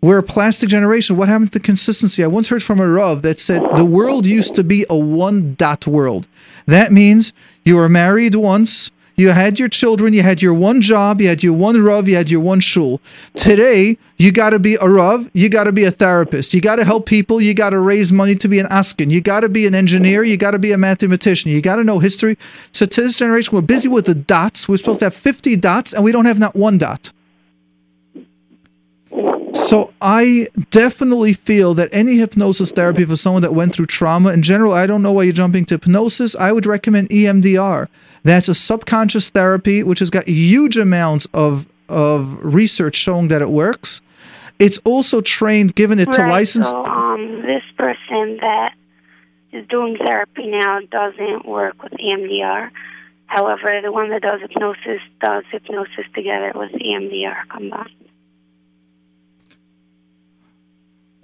We're a plastic generation. What happened to the consistency? I once heard from a Rav that said the world used to be a one dot world. That means you were married once, you had your children, you had your one job, you had your one Rav, you had your one shul. Today, you got to be a Rav, you got to be a therapist, you got to help people, you got to raise money to be an askan, you got to be an engineer, you got to be a mathematician, you got to know history. So to this generation, we're busy with the dots. We're supposed to have 50 dots, and we don't have not one dot. So I definitely feel that any hypnosis therapy for someone that went through trauma in general, I don't know why you're jumping to hypnosis. I would recommend EMDR. That's a subconscious therapy which has got huge amounts of of research showing that it works. It's also trained, given it to right, license. So, um, this person that is doing therapy now doesn't work with EMDR. However, the one that does hypnosis does hypnosis together with EMDR combined.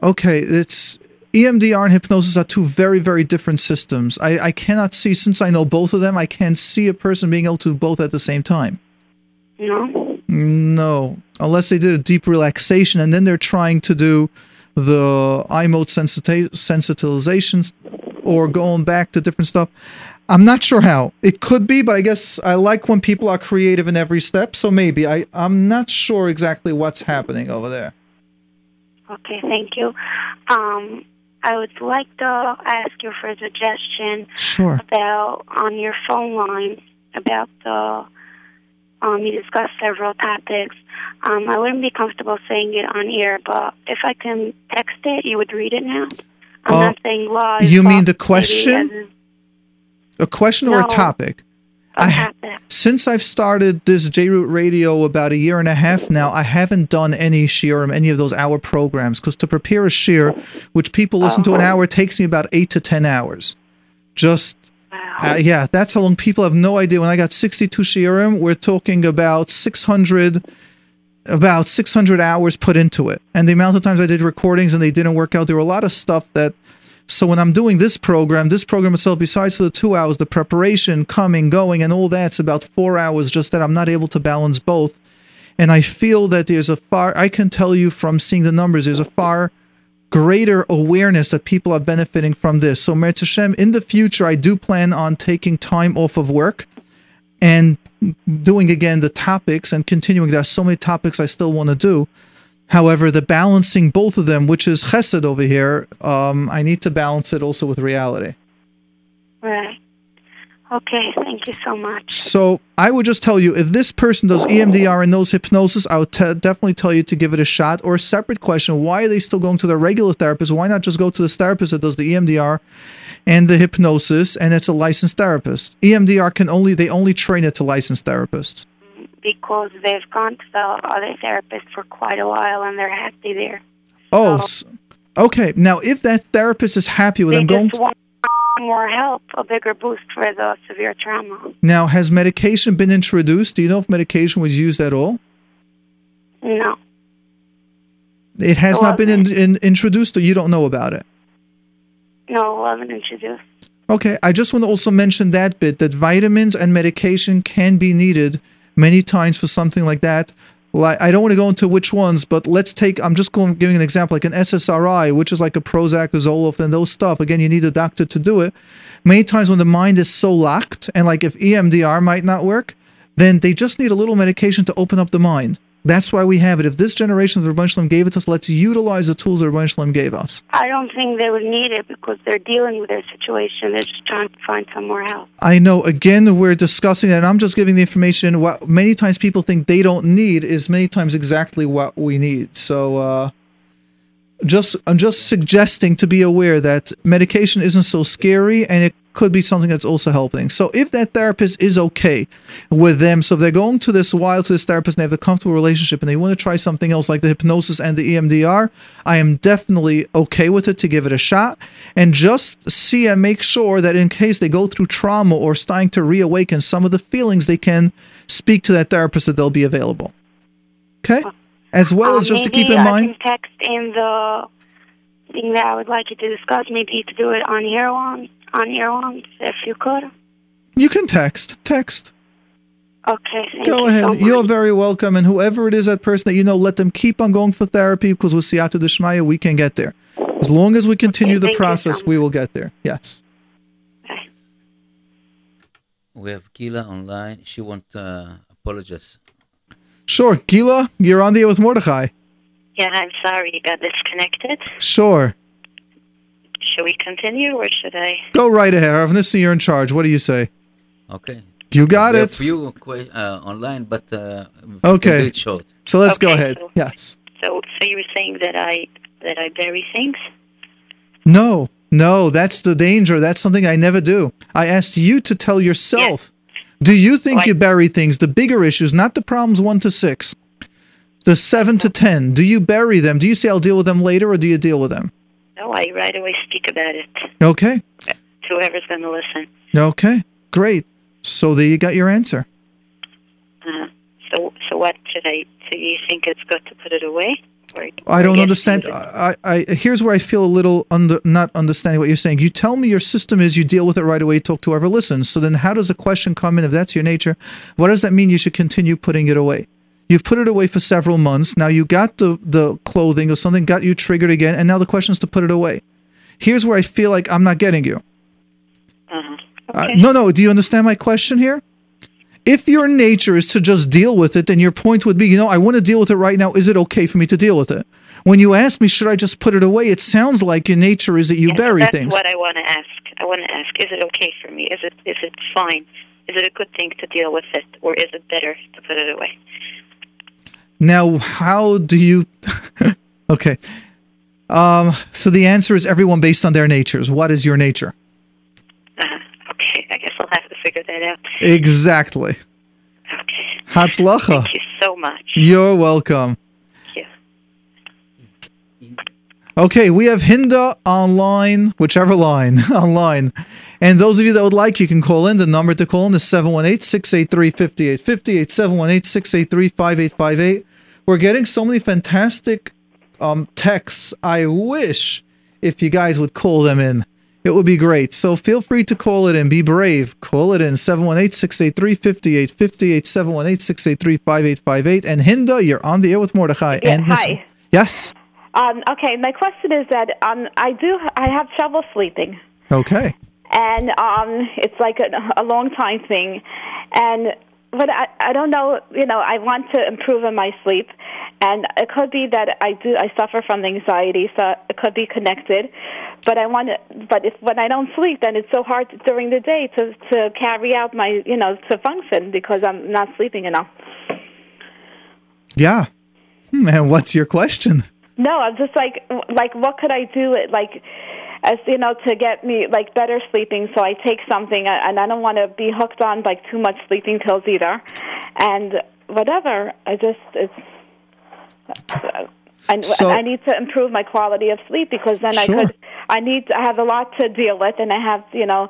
Okay, it's EMDR and hypnosis are two very, very different systems. I, I cannot see, since I know both of them, I can't see a person being able to do both at the same time. No? No, unless they did a deep relaxation and then they're trying to do the eye mode sensita- sensitizations or going back to different stuff. I'm not sure how. It could be, but I guess I like when people are creative in every step, so maybe. I, I'm not sure exactly what's happening over there. Okay, thank you. Um, I would like to ask you for a suggestion Sure. about on your phone line about the um, you discussed several topics. Um, I wouldn't be comfortable saying it on air, but if I can text it, you would read it now. I'm Uh, not saying live. you mean the question? A question or a topic? I-. Since I've started this JRoot Radio about a year and a half now, I haven't done any shiur any of those hour programs because to prepare a shiur, which people listen to an hour, takes me about eight to ten hours. Just Wow. uh, yeah, that's how long people have no idea. When I got 62 shiurim, we're talking about 600, about 600 hours put into it. And the amount of times I did recordings and they didn't work out, there were a lot of stuff that. So when I'm doing this program, this program itself, besides for the two hours, the preparation, coming, going, and all that's about four hours. Just that I'm not able to balance both. And I feel that there's a far. I can tell you from seeing the numbers, there's a far greater awareness that people are benefiting from this. So, Meretz Hashem, in the future, I do plan on taking time off of work and doing again the topics and continuing. There are so many topics I still want to do. However, the balancing both of them, which is chesed over here, um, I need to balance it also with reality. Right. Okay, thank you so much. So I would just tell you if this person does EMDR and knows hypnosis, I would te- definitely tell you to give it a shot. Or a separate question: Why are they still going to their regular therapist? Why not just go to this therapist that does the EMDR and the hypnosis, and it's a licensed therapist? EMDR can only they only train it to licensed therapists. Because they've gone to the other therapist for quite a while and they're happy there. Oh, s okay. Now if that therapist is happy with them going, just want more help, a bigger boost for the severe trauma. now has medication been introduced? Do you know if medication was used at all? No. It has It not been in, in, introduced, or you don't know about it. No, it wasn't introduced. Okay, I just want to also mention that bit that vitamins and medication can be needed many times for something like that. Like I don't want to go into which ones, but let's take. I'm just going giving an example, like an SSRI, which is like a Prozac, a Zoloft, and those stuff. Again, you need a doctor to do it. Many times when the mind is so locked, and like if EMDR might not work, then they just need a little medication to open up the mind. That's why we have it. If this generation of Shalom gave it to us, let's utilize the tools the Ribbono Shel Olam gave us. I don't think they would need it because they're dealing with their situation. They're just trying to find somewhere else. I know. Again, we're discussing that. And I'm just giving the information. What many times people think they don't need is many times exactly what we need. So, uh, just I'm just suggesting to be aware that medication isn't so scary, and it could be something that's also helping. So, if that therapist is okay with them, so if they're going to this while to this therapist and they have a comfortable relationship, and they want to try something else like the hypnosis and the EMDR, I am definitely okay with it to give it a shot and just see and make sure that in case they go through trauma or starting to reawaken some of the feelings, they can speak to that therapist that they'll be available. Okay? As well as Um, just to keep in I mind. can text in the thing that I would like you to discuss. Maybe you could do it on your one, on your one, if you could. You can text. Text. Okay, thank Go you ahead. So You're very welcome. And whoever it is, that person that you know, let them keep on going for therapy because with Siyata Deshmaya, we can get there. As long as we continue Okay, the thank so process, we will get there. Yes. Bye. We have Gila online. She wants uh, apologize. Sure. Gila, you're on the air with Mordechai. Yeah, I'm sorry you got disconnected. Sure. Should we continue or should I? Go right ahead. Rav Nissen, you're in charge. What do you say? Okay. You got we have it. few que- uh, online, but uh, Okay. do it short. So let's go ahead. so- Yes. So So you were saying that I that I bury things? No, no, that's the danger. That's something I never do. I asked you to tell yourself. Do you think Why- you bury things? The bigger issues, not the problems one to six, the seven to ten. Do you bury them? Do you say I'll deal with them later, or do you deal with them? No, I right away speak about it Okay, to whoever's going to listen. okay, great. So there you got your answer. Uh, so, so what should I? So you think it's good to put it away? I don't understand. I, I here's where I feel a little under not understanding what you're saying. You tell me your system is you deal with it right away, talk to whoever listens. So then how does the question come in if that's your nature? What does that mean you should continue putting it away? You've put it away for several months. Now you got the, the clothing or something got you triggered again, and now the question is to put it away. Here's where I feel like I'm not getting you. Uh-huh. Uh, no, no. Do you understand my question here? If your nature is to just deal with it, then your point would be, you know, I want to deal with it right now. Is it okay for me to deal with it? When you ask me, should I just put it away? It sounds like your nature is that you Yeah, bury that's things. That's what I want to ask. I want to ask: Is it okay for me? Is it is it fine? Is it a good thing to deal with it, or is it better to put it away? Now, how do you? okay. Um, so the answer is everyone based on their natures. What is your nature? Uh-huh. Okay, I guess I'll have to figure that out. Exactly. Okay. Hatzlacha. Thank you so much. You're welcome. Thank you. Okay, we have Hinda online, whichever line, online. And those of you that would like, you can call in. The number to call in is 718 683 5858, 718 683 5858. We're getting so many fantastic um, texts. I wish if you guys would call them in. It would be great. So feel free to call it in. Be brave. Call it in 718 683 5858, 718 683 5858. And Hinda, you're on the air with Mordechai. Yeah, and Miss- hi. Yes. Um, okay, my question is that um, I do I have trouble sleeping, Okay. and um, it's like a, a long time thing, and but I I don't know you know I want to improve in my sleep, and it could be that I do I suffer from anxiety, so it could be connected, but I want to but if when I don't sleep, then it's so hard during the day to to carry out my you know to function because I'm not sleeping enough. Yeah. Hmm, And what's your question? No, I'm just like like what could I do It like as you know to get me like better sleeping so I take something and I don't want to be hooked on like too much sleeping pills either. And whatever, I just it's I, So- I need to improve my quality of sleep because then Sure. I could I need I have a lot to deal with and I have, you know,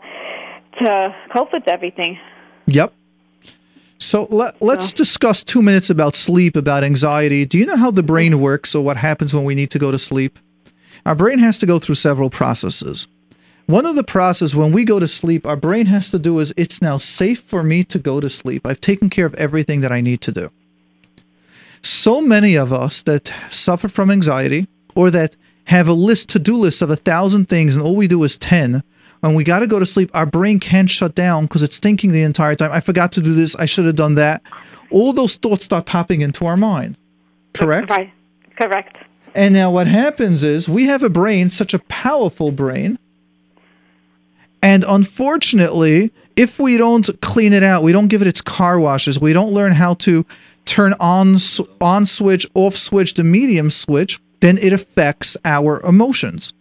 to cope with everything. Yep. So let, let's discuss two minutes about sleep, about anxiety. Do you know how the brain mm-hmm. works or what happens when we need to go to sleep? Our brain has to go through several processes. One of the processes when we go to sleep, our brain has to do is it's now safe for me to go to sleep. I've taken care of everything that I need to do. So many of us that suffer from anxiety or that have a list to do list of a thousand things and all we do is 10 when we got to go to sleep our brain can't shut down because it's thinking the entire time i forgot to do this i should have done that all those thoughts start popping into our mind correct Right. Correct. and now what happens is we have a brain, such a powerful brain. And unfortunately, if we don't clean it out, we don't give it its car washes, we don't learn how to turn on on switch, off switch, the medium switch, then it affects our emotions.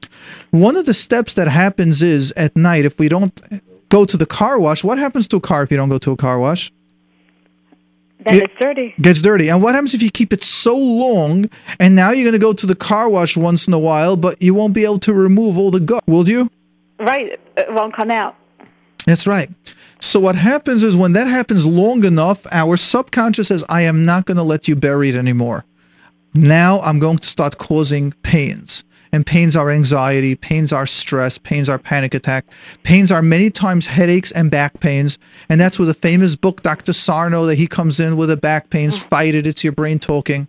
One of the steps that happens is at night if we don't go to the car wash, what happens to a car if you don't go to a car wash? Then it's dirty. gets dirty. And what happens if you keep it so long and now you're going to go to the car wash once in a while, but you won't be able to remove all the gunk, will you? Right. It won't come out. That's right. So what happens is when that happens long enough, our subconscious says, I am not going to let you bury it anymore. Now I'm going to start causing pains. And pains are anxiety, pains are stress, pains are panic attack, pains are many times headaches and back pains. And that's with a famous book, Dr. Sarno, that he comes in with the back pains, mm. fight it, it's your brain talking.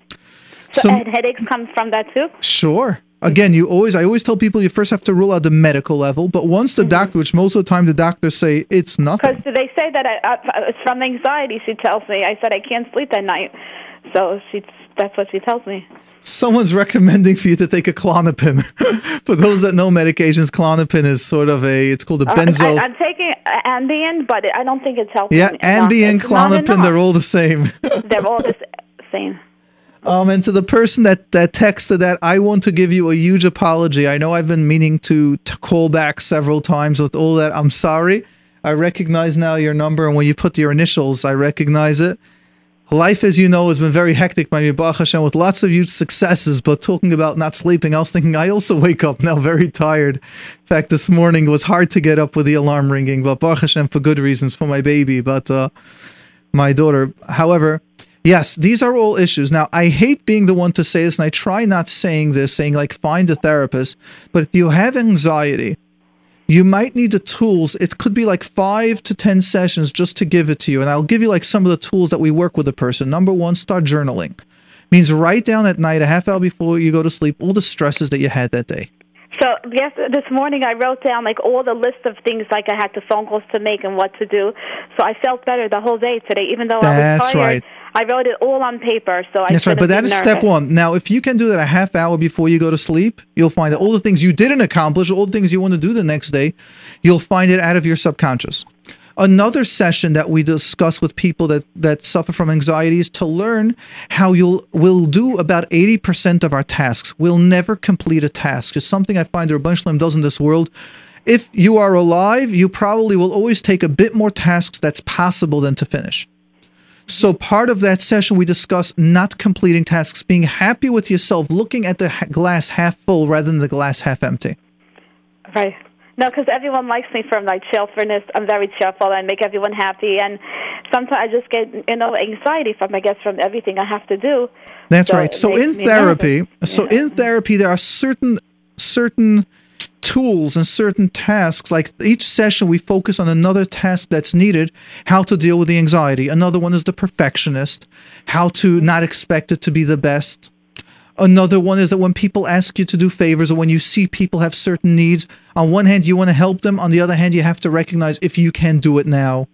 So, So- headaches come from that too. Sure. Again, you always I always tell people you first have to rule out the medical level, but once the doctor, which most of the time the doctors say it's nothing. Because they say that I, I, it's from anxiety. She tells me. I said I can't sleep at night, so she that's what she tells me. Someone's recommending for you to take a Klonopin. for those that know medications, Klonopin is sort of a it's called a Uh, benzo. I, I'm taking Ambien, but I don't think it's helping. yeah. Ambien, Klonopin, they're all the same. they're all the same. Um, and to the person that that texted that, I want to give you a huge apology. I know I've been meaning to, to call back several times with all that. I'm sorry. I recognize now your number, and when you put your initials, I recognize it. Life, as you know, has been very hectic my Baruch Hashem, with lots of huge successes. But talking about not sleeping, I was thinking I also wake up now very tired. In fact, this morning was hard to get up with the alarm ringing, but Baruch Hashem for good reasons for my baby, but uh, my daughter. However, yes, these are all issues. Now, I hate being the one to say this, and I try not saying this, saying like find a therapist. But if you have anxiety, you might need the tools. It could be like five to 10 sessions just to give it to you. And I'll give you like some of the tools that we work with a person. Number one, start journaling. Means write down at night, a half hour before you go to sleep, all the stresses that you had that day. So yes, this morning I wrote down like all the list of things like I had the phone calls to make and what to do. So I felt better the whole day today, even though That's I was tired. That's right. I wrote it all on paper, so I That's right, but that is step one. Now, if you can do that a half hour before you go to sleep, you'll find that all the things you didn't accomplish, all the things you want to do the next day, you'll find it out of your subconscious. Another session that we discuss with people that, that suffer from anxiety is to learn how you'll will do about 80% of our tasks. We'll never complete a task. It's something I find the Ribbono Shel Olam does in this world. If you are alive, you probably will always take a bit more tasks that's possible than to finish. So part of that session, we discuss not completing tasks, being happy with yourself, looking at the ha- glass half full rather than the glass half empty. Right. No, because everyone likes me for my cheerfulness. I'm very cheerful and make everyone happy. And sometimes I just get you know anxiety from I guess from everything I have to do. That's So right. So in therapy, nervous. so in therapy, there are certain certain tools and certain tasks. Like each session, we focus on another task that's needed. How to deal with the anxiety. Another one is the perfectionist. How to not expect it to be the best. Another one is that when people ask you to do favors or when you see people have certain needs, on one hand, you want to help them. On the other hand, you have to recognize if you can do it now.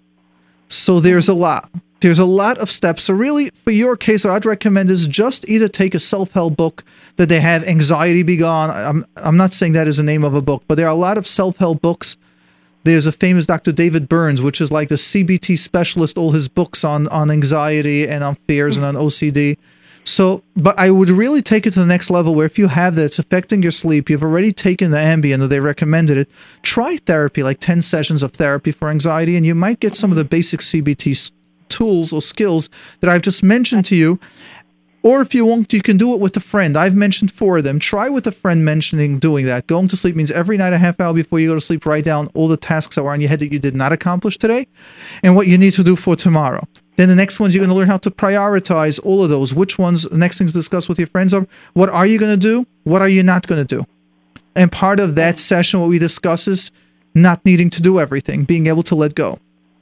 So there's a lot. There's a lot of steps. So really, for your case, what I'd recommend is just either take a self-help book that they have, Anxiety Be Gone. I'm I'm not saying that is the name of a book, but there are a lot of self-help books. There's a famous Dr. David Burns, which is like the CBT specialist, all his books on on anxiety and on fears and on OCD. So, but I would really take it to the next level where if you have that, it's affecting your sleep, you've already taken the Ambien or they recommended it, try therapy, like 10 sessions of therapy for anxiety, and you might get some of the basic CBT tools or skills that I've just mentioned to you. Or if you want, you can do it with a friend. I've mentioned four of them. Try with a friend mentioning doing that. Going to sleep means every night, a half hour before you go to sleep, write down all the tasks that were on your head that you did not accomplish today and what you need to do for tomorrow. Then the next ones, you're going to learn how to prioritize all of those. Which ones, the next thing to discuss with your friends are what are you going to do? What are you not going to do? And part of that session, what we discuss is not needing to do everything, being able to let go.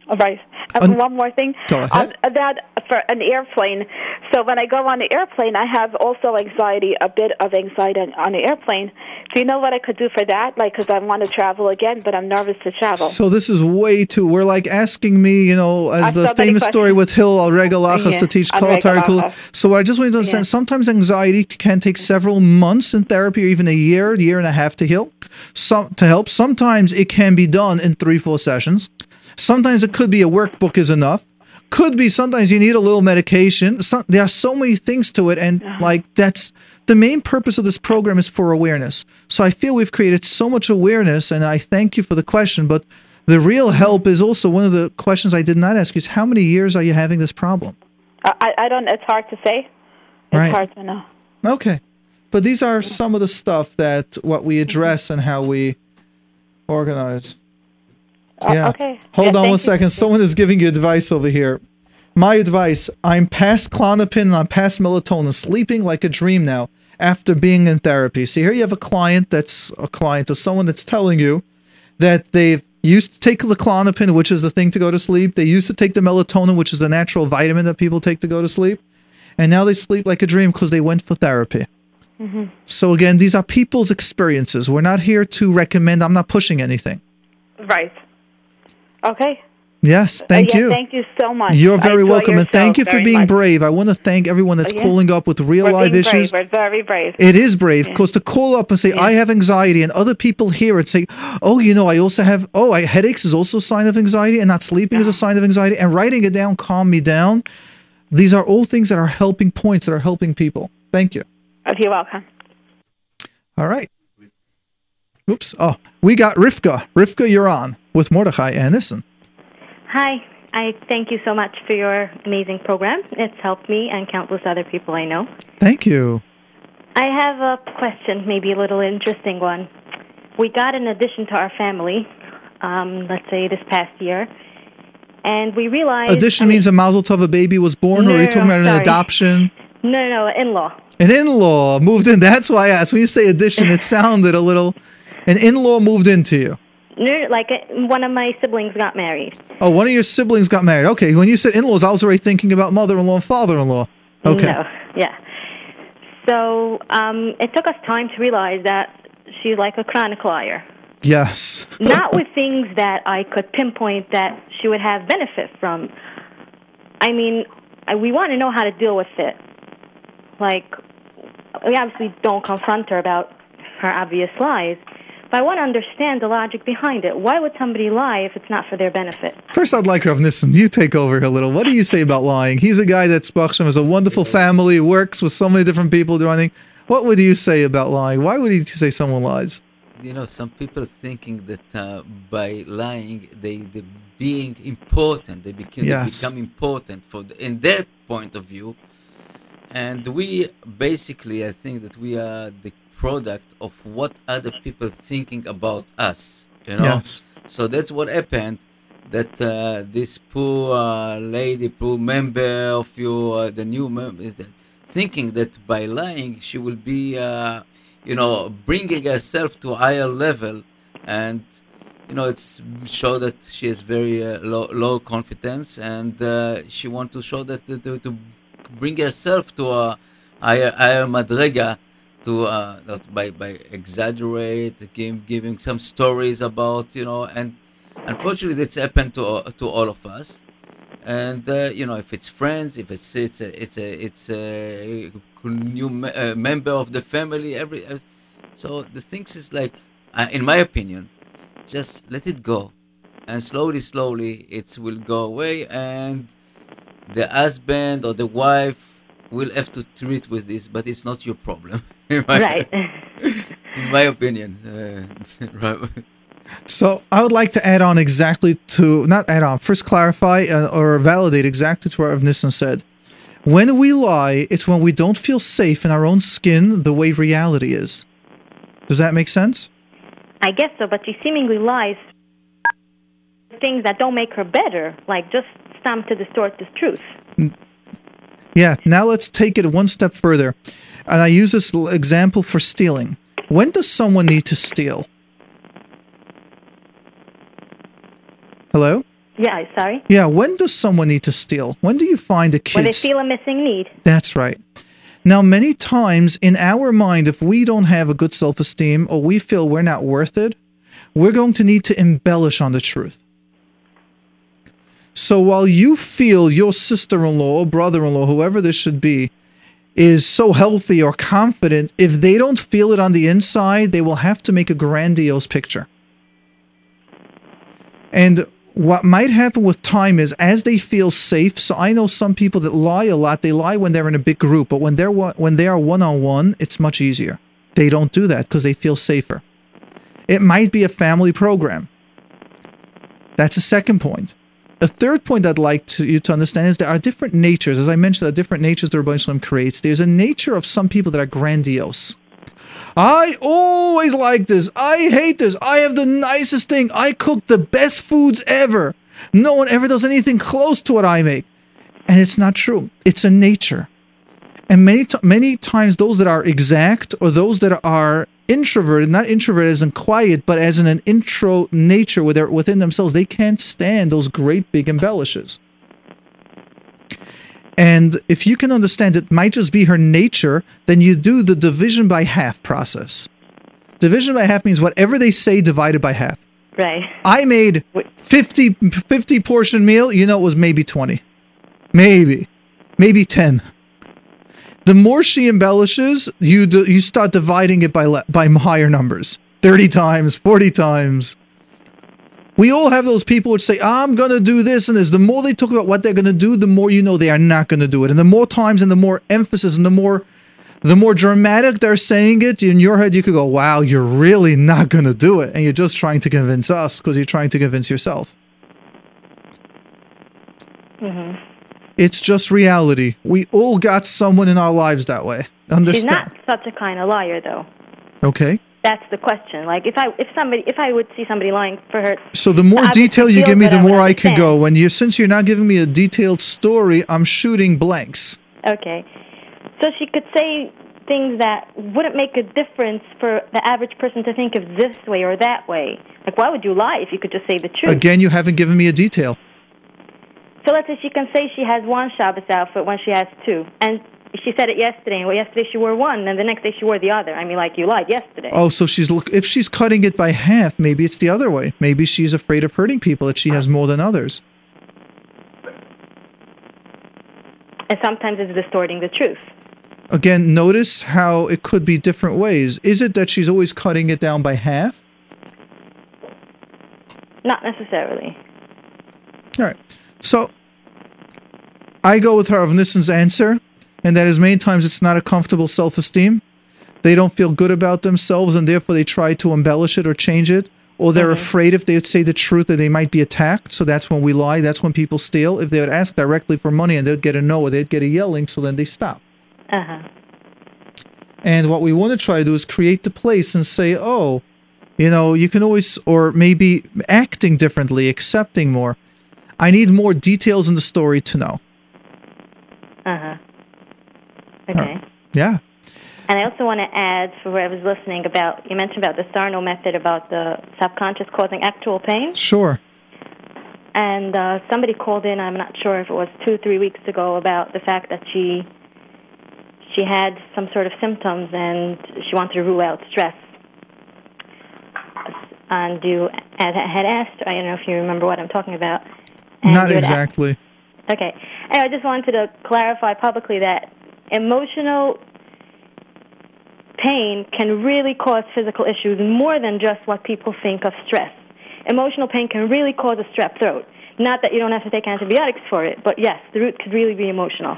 All right. And Un- one more thing. On um, that for an airplane. So when I go on the airplane, I have also anxiety, a bit of anxiety on- the airplane. Do you know what I could do for that? Like, because I want to travel again, but I'm nervous to travel. So this is way too. We're like asking me, you know, as I've the so famous story with Hillel al regel achas Yeah, to teach al Kol So what I just want to understand, Yeah. sometimes anxiety can take several months in therapy, or even a year, year and a half to heal. Some to help. Sometimes it can be done in three, four sessions. Sometimes it could be a workbook is enough. Could be sometimes you need a little medication. Some, there are so many things to it, and like that's the main purpose of this program is for awareness. So I feel we've created so much awareness, and I thank you for the question. But the real help is also one of the questions I did not ask you is how many years are you having this problem? I, I- I don't. It's hard to say. It's Right. hard to know. Okay. But these are some of the stuff that what we mm-hmm. address and how we organize. Uh, Yeah. okay. Hold Yeah, on one you. Someone is giving you advice over here. My advice I'm past Klonopin and I'm past melatonin, sleeping like a dream now after being in therapy. See, here you have a client that's a client or someone that's telling you that they've used to take the Klonopin, which is the thing to go to sleep. They used to take the melatonin, which is the natural vitamin that people take to go to sleep. And now they sleep like a dream because they went for therapy. Mm-hmm. So again, these are people's experiences. We're not here to recommend. I'm not pushing anything. Right. Okay. Yes, thank Uh, yeah, you. Thank you so much. You're very welcome, and thank you for being much. brave. I want to thank everyone that's Oh, yeah. calling up with real We're live being issues. Brave. We're very brave. It is brave because to call up and say I have anxiety, and other people hear it say, "Oh, you know, I also have. Oh, I, headaches is also a sign of anxiety, and not sleeping is a sign of anxiety." And writing it down calm me down. These are all things that are helping points that are helping people. Thank you. Oh, you're welcome. All right. Oops. Oh, we got Rivka. Rivka, you're on with Mordechai and Nissen. Hi. I thank you so much for your amazing program. It's helped me and countless other people I know. Thank you. I have a question, maybe a little interesting one. We got an addition to our family, um, let's say this past year, and we realized. Addition I mean, means a mazel tov, a baby was born, no, or are you talking no, about sorry. an adoption? No, no, in law. An in law moved in. That's why I asked. When you say addition, it sounded a little. An in law moved into you. No, like uh, one of my siblings got married. Oh, one of your siblings got married. Okay, when you said in laws, I was already thinking about mother in law and father in law. Okay. No, yeah. So um, it took us time to realize that she's like a chronic liar. Yes. Not with things that I could pinpoint that she would have benefit from. I mean, we want to know how to deal with it. Like, we obviously don't confront her about her obvious lies, but I want to understand the logic behind it. Why would somebody lie if it's not for their benefit? First, I'd like Rav Nissen. You take over a little. What do you say about lying? He's a guy that's Bachshem has a wonderful family, works with so many different people doing. What would you say about lying? Why would you say someone lies? You know, some people are thinking that uh, by lying, they, they being important, they become, yes. they become important for the, in their point of view. And we basically, I think that we are the product of what other people thinking about us. You know, yes. so that's what happened. That uh, this poor uh, lady, poor member of you, uh, the new member, is thinking that by lying she will be uh, you know, bringing herself to a higher level, and you know, it's show that she has very uh, low, low confidence, and uh, she want to show that to, to, to, bring herself to a higher higher madrega, to uh, by by exaggerate, give, giving some stories about you know, and unfortunately, that's happened to to all of us. And uh, you know, if it's friends, if it's it's a it's a it's a new me- uh, member of the family every uh, so the things is like in my opinion just let it go and slowly slowly it will go away and the husband or the wife will have to treat with this but it's not your problem my, right in my opinion uh, right. So I would like to add on exactly to not add on first clarify uh, or validate exactly to what Nissen said. When we lie, it's when we don't feel safe in our own skin the way reality is. Does that make sense? I guess so, but she seemingly lies things that don't make her better, like just some to distort the truth. Yeah, now let's take it one step further. And I use this example for stealing. When does someone need to steal? Hello? Yeah, sorry. Yeah, when does someone need to steal? When do you find a kid? When they feel a missing need. That's right. Now, many times in our mind, if we don't have a good self esteem or we feel we're not worth it, we're going to need to embellish on the truth. So while you feel your sister in law or brother in law, whoever this should be, is so healthy or confident, if they don't feel it on the inside, they will have to make a grandiose picture. And what might happen with time is as they feel safe so i know some people that lie a lot they lie when they're in a big group but when they're when they are one-on-one it's much easier. They don't do that because they feel safer. It might be a family program. That's a second point a third point i'd like to, you to understand is there are different natures as i mentioned there are different natures the Ribbono Shel Olam creates there's a nature of some people that are grandiose I always like this. I hate this. I have the nicest thing. I cook the best foods ever. No one ever does anything close to what I make. And it's not true. It's a nature. And many t- many times those that are exact or those that are introverted, not introverted as in quiet, but as in an intro nature where they're within themselves, they can't stand those great big embellishes. And if you can understand it might just be her nature, then you do the division by half process. Division by half means whatever they say divided by half. Right. I made 50, 50 portion meal, you know it was maybe 20. Maybe. Maybe 10. The more she embellishes, you do, you start dividing it by le- by higher numbers. 30 times, 40 times. We all have those people which say, I'm to do this and this. The more they talk about what they're to do, the more you know they are not to do it. And the more times and the more emphasis and the more the more dramatic they're saying it, in your head you could go, wow, you're really not to do it. And you're just trying to convince us because you're trying to convince yourself. Mm-hmm. It's just reality. We all got someone in our lives that way. Understand? She's not such a kind of liar, though. Okay. That's the question. Like if I if somebody if I would see somebody lying for her. So the more detail you give me, the I more I could go. And you, since you're not giving me a detailed story, I'm shooting blanks. Okay. So she could say things that wouldn't make a difference for the average person to think of this way or that way. Like why would you lie if you could just say the truth? Again, you haven't given me a detail. So let's say she can say she has one Shabbos outfit when she has two, and she said it yesterday. Well, yesterday she wore one, and the next day she wore the other. I mean, like you lied yesterday. Oh, so she's look. If she's cutting it by half, maybe it's the other way. Maybe she's afraid of hurting people that she has more than others. And sometimes it's distorting the truth. Again, notice how it could be different ways. Is it that she's always cutting it down by half? Not necessarily. All right. So I go with Rav Nissen's answer, and that is many times it's not a comfortable self esteem. They don't feel good about themselves, and therefore they try to embellish it or change it. Or they're afraid if they would say the truth that they might be attacked. So that's when we lie. That's when people steal. If they would ask directly for money and they'd get a no or they'd get a yelling, so then they stop. Uh huh. And what we want to try to do is create the place and say, oh, you know, you can always, or maybe acting differently, accepting more. I need more details in the story to know. Uh huh. Okay. Yeah. And I also want to add, for whoever's listening, about you mentioned about the Sarno method about the subconscious causing actual pain. Sure. And uh, somebody called in. I'm not sure if it was two, three weeks ago about the fact that she she had some sort of symptoms and she wanted to rule out stress. And you had asked. I don't know if you remember what I'm talking about. And Not you had asked- exactly. Okay. Anyway, I just wanted to clarify publicly that emotional pain can really cause physical issues more than just what people think of stress. Emotional pain can really cause a strep throat. Not that you don't have to take antibiotics for it, but yes, the root could really be emotional.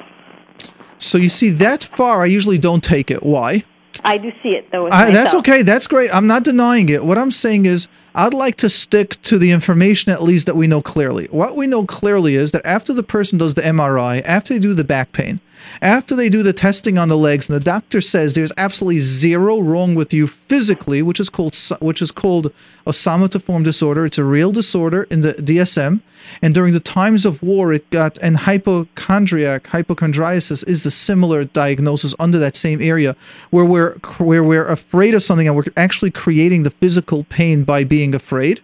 So you see, that far, I usually don't take it. Why? I do see it though. I, that's okay. That's great. I'm not denying it. What I'm saying is, I'd like to stick to the information at least that we know clearly. What we know clearly is that after the person does the MRI, after they do the back pain, after they do the testing on the legs, and the doctor says there's absolutely zero wrong with you physically, which is called which is called a somatoform disorder. It's a real disorder in the DSM, and during the times of war, it got and hypochondriac hypochondriasis is the similar diagnosis under that same area, where we're where we're afraid of something and we're actually creating the physical pain by being afraid.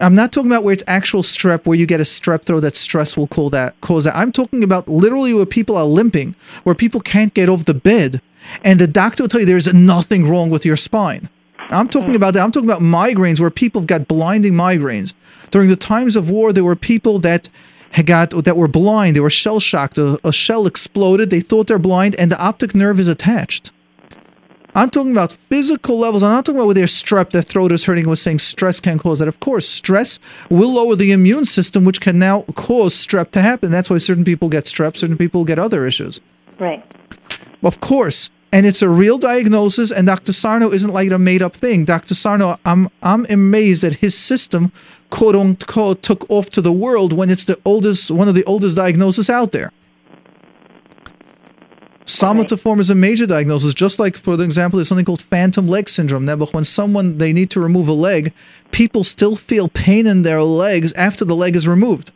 I'm not talking about where it's actual strep, where you get a strep throat that stress will call that cause that. I'm talking about literally where people are limping, where people can't get off the bed, and the doctor will tell you there's nothing wrong with your spine. I'm talking mm. about that. I'm talking about migraines where people have got blinding migraines. During the times of war, there were people that had got that were blind. They were shell shocked. A, a shell exploded. They thought they're blind, and the optic nerve is attached. I'm talking about physical levels. I'm not talking about where their strep, their throat is hurting, was saying stress can cause that. Of course, stress will lower the immune system, which can now cause strep to happen. That's why certain people get strep, certain people get other issues. Right. Of course. And it's a real diagnosis, and Dr. Sarno isn't like a made up thing. Dr. Sarno, I'm I'm amazed that his system, quote unquote, took off to the world when it's the oldest one of the oldest diagnoses out there. Somatoform is a major diagnosis, just like for the example, there's something called phantom leg syndrome. Now, when someone they need to remove a leg, people still feel pain in their legs after the leg is removed.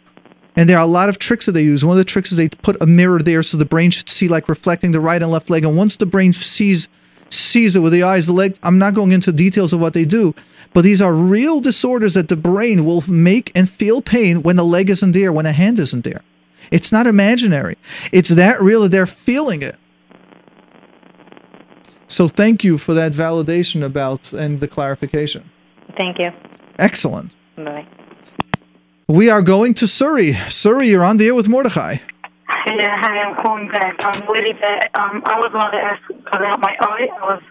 And there are a lot of tricks that they use. One of the tricks is they put a mirror there so the brain should see like reflecting the right and left leg. And once the brain sees sees it with the eyes, the leg. I'm not going into details of what they do, but these are real disorders that the brain will make and feel pain when the leg isn't there, when a hand isn't there. It's not imaginary. It's that real that they're feeling it. So thank you for that validation about and the clarification. Thank you. Excellent. Bye. We are going to Suri. Suri, you're on the air with Mordechai. Yeah, hi, I'm calling back. I'm really bad. Um, I was wanted to ask about my eye. I was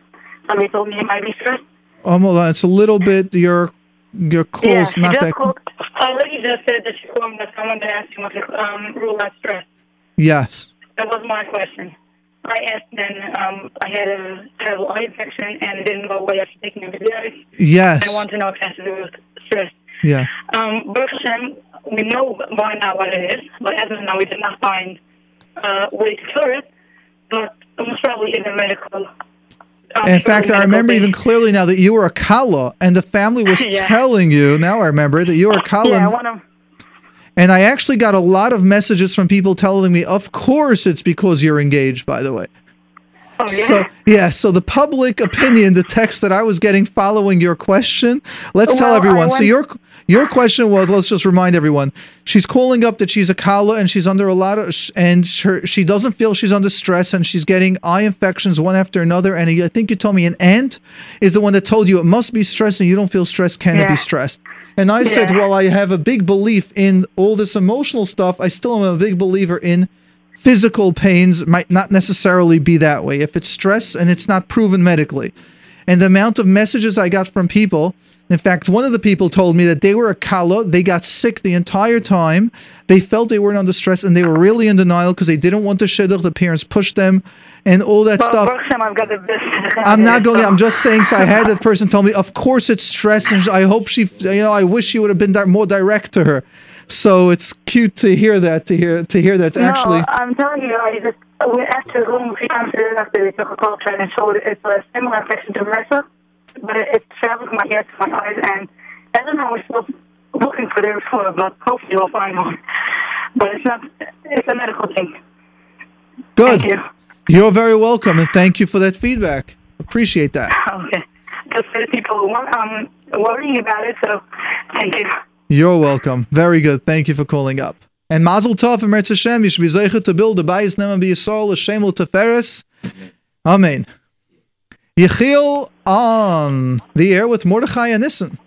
somebody told me it might be stress. Um, hold on, it's a little bit. You're your calls yeah, not that. Called, a lady just said that she called me that someone that asked you want to um, rule out stress. Yes. That was my question. I asked then um, I had a terrible eye infection and it didn't go away after taking antibiotics. Yes. I want to know if it has to do with stress. Yeah. Um, Baruch Hashem, we know by now what it is, but as of now we did not find uh, way to cure it. But it probably in a medical. Um, In fact, I remember even clearly now that you were a kala, and the family was Yeah. telling you. Now I remember that you were a kala, Yeah, and- one of and I actually got a lot of messages from people telling me, "Of course, it's because you're engaged." By the way, oh yeah. so yeah, so the public opinion, the text that I was getting following your question. Let's tell Well, I everyone. So your your question was, let's just remind everyone, she's calling up that she's a kala and she's under a lot of, and her, she doesn't feel she's under stress and she's getting eye infections one after another. And I think you told me an aunt is the one that told you it must be stress and you don't feel stress. Can it be stressed? And I said, well, I have a big belief in all this emotional stuff. I still am a big believer in physical pains might not necessarily be that way. If it's stress and it's not proven medically. And the amount of messages I got from people, in fact, one of the people told me that they were a kala, they got sick the entire time. They felt they weren't under stress and they were really in denial because they didn't want the shidduch, the parents pushed them, and all that well, stuff. Baruch Hashem, I've got the best. I'm not going. I'm just saying. So I had that person tell me, of course it's stress, and I hope she, you know, I wish she would have been more direct to her. So it's cute to hear that. To hear to hear that. It's actually No, I'm telling you, I just we after going a few times to the doctor, they took a culture and it showed it's a similar infection to MRSA, but it, it travels from my ears to my eyes, and I don't know we're still looking for the referral, but hopefully we'll find one. But it's not. It's a medical thing. good. Thank you. You're very welcome, and thank you for that feedback. Appreciate that. Okay. Just for the people who want, um worrying about it, so thank you. You're welcome. Very good. Thank you for calling up. And Mazel Tov and Mertz Hashem. You should be zeichet to build the bayis neman b'yisrael l'shem teferes. Amen. Yechiel on the air with Mordechai and Nissen.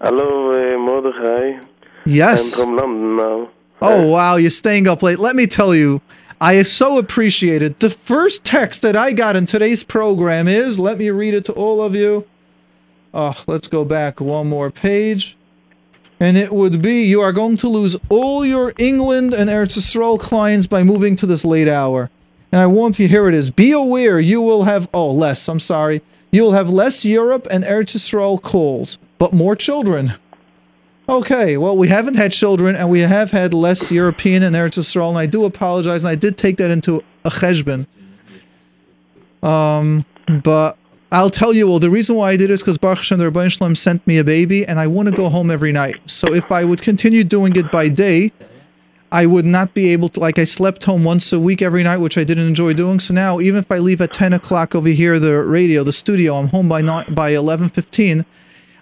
Hallo, uh, Mordechai. Yes. I'm from London now. Oh wow, you're staying up late. Let me tell you, I so appreciate it. The first text that I got in today's program is, let me read it to all of you. Oh, let's go back one more page. And it would be, you are going to lose all your England and Eretz Yisrael clients by moving to this late hour. And I want you, here it is. Be aware you will have, oh, less, I'm sorry. You will have less Europe and Eretz Yisrael calls, but more children. Okay, well, we haven't had children, and we have had less European and Eretz Yisrael, and I do apologize, and I did take that into a cheshbon. Um, but I'll tell you, well, the reason why I did it is because Baruch Hashem, the Ribbono Shel Olam sent me a baby, and I want to go home every night. So if I would continue doing it by day, I would not be able to, like, I slept home once a week every night, which I didn't enjoy doing. So now, even if I leave at 10 o'clock over here, the radio, the studio, I'm home by by 11.15,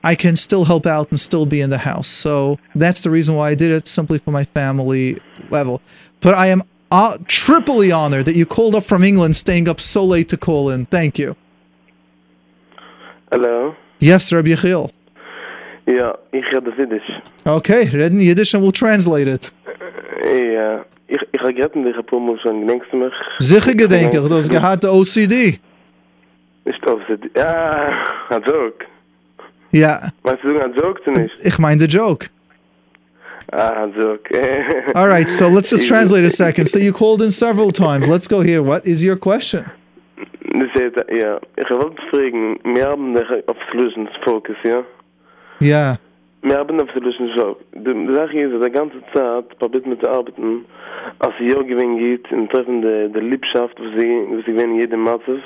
I can still help out and still be in the house. So that's the reason why I did it, simply for my family level. But I am uh, triply honored that you called up from England, staying up so late to call in. Thank you. Hallo? Yes, Rabbi Yechiel. Ja, ich rede Yiddish. Okay, reden Yiddish and we'll translate it. Ja, ich, ich habe gerade dich ein paar Mal schon, gedenkst du mich? Sicher gedenke ich, du hast gehad the OCD. Nicht sie. Ja, ein Joke. Ja, Meinst du, ein Joke du nicht? ich meine the joke. Ah, ein Joke. All right, so let's just translate a second. So you called in several times. Let's go here. What is your question? Ja, ich wollte fragen, wir haben dich auf Solutions Focus, ja? Yeah. Wir haben auf Solutions Focus. Die Sache ist, die ganze Zeit probiert mit zu arbeiten, als sie ja gewinnen geht, in Treffen der, der Liebschaft, wo sie, wo sie gewinnen jedem Matzef.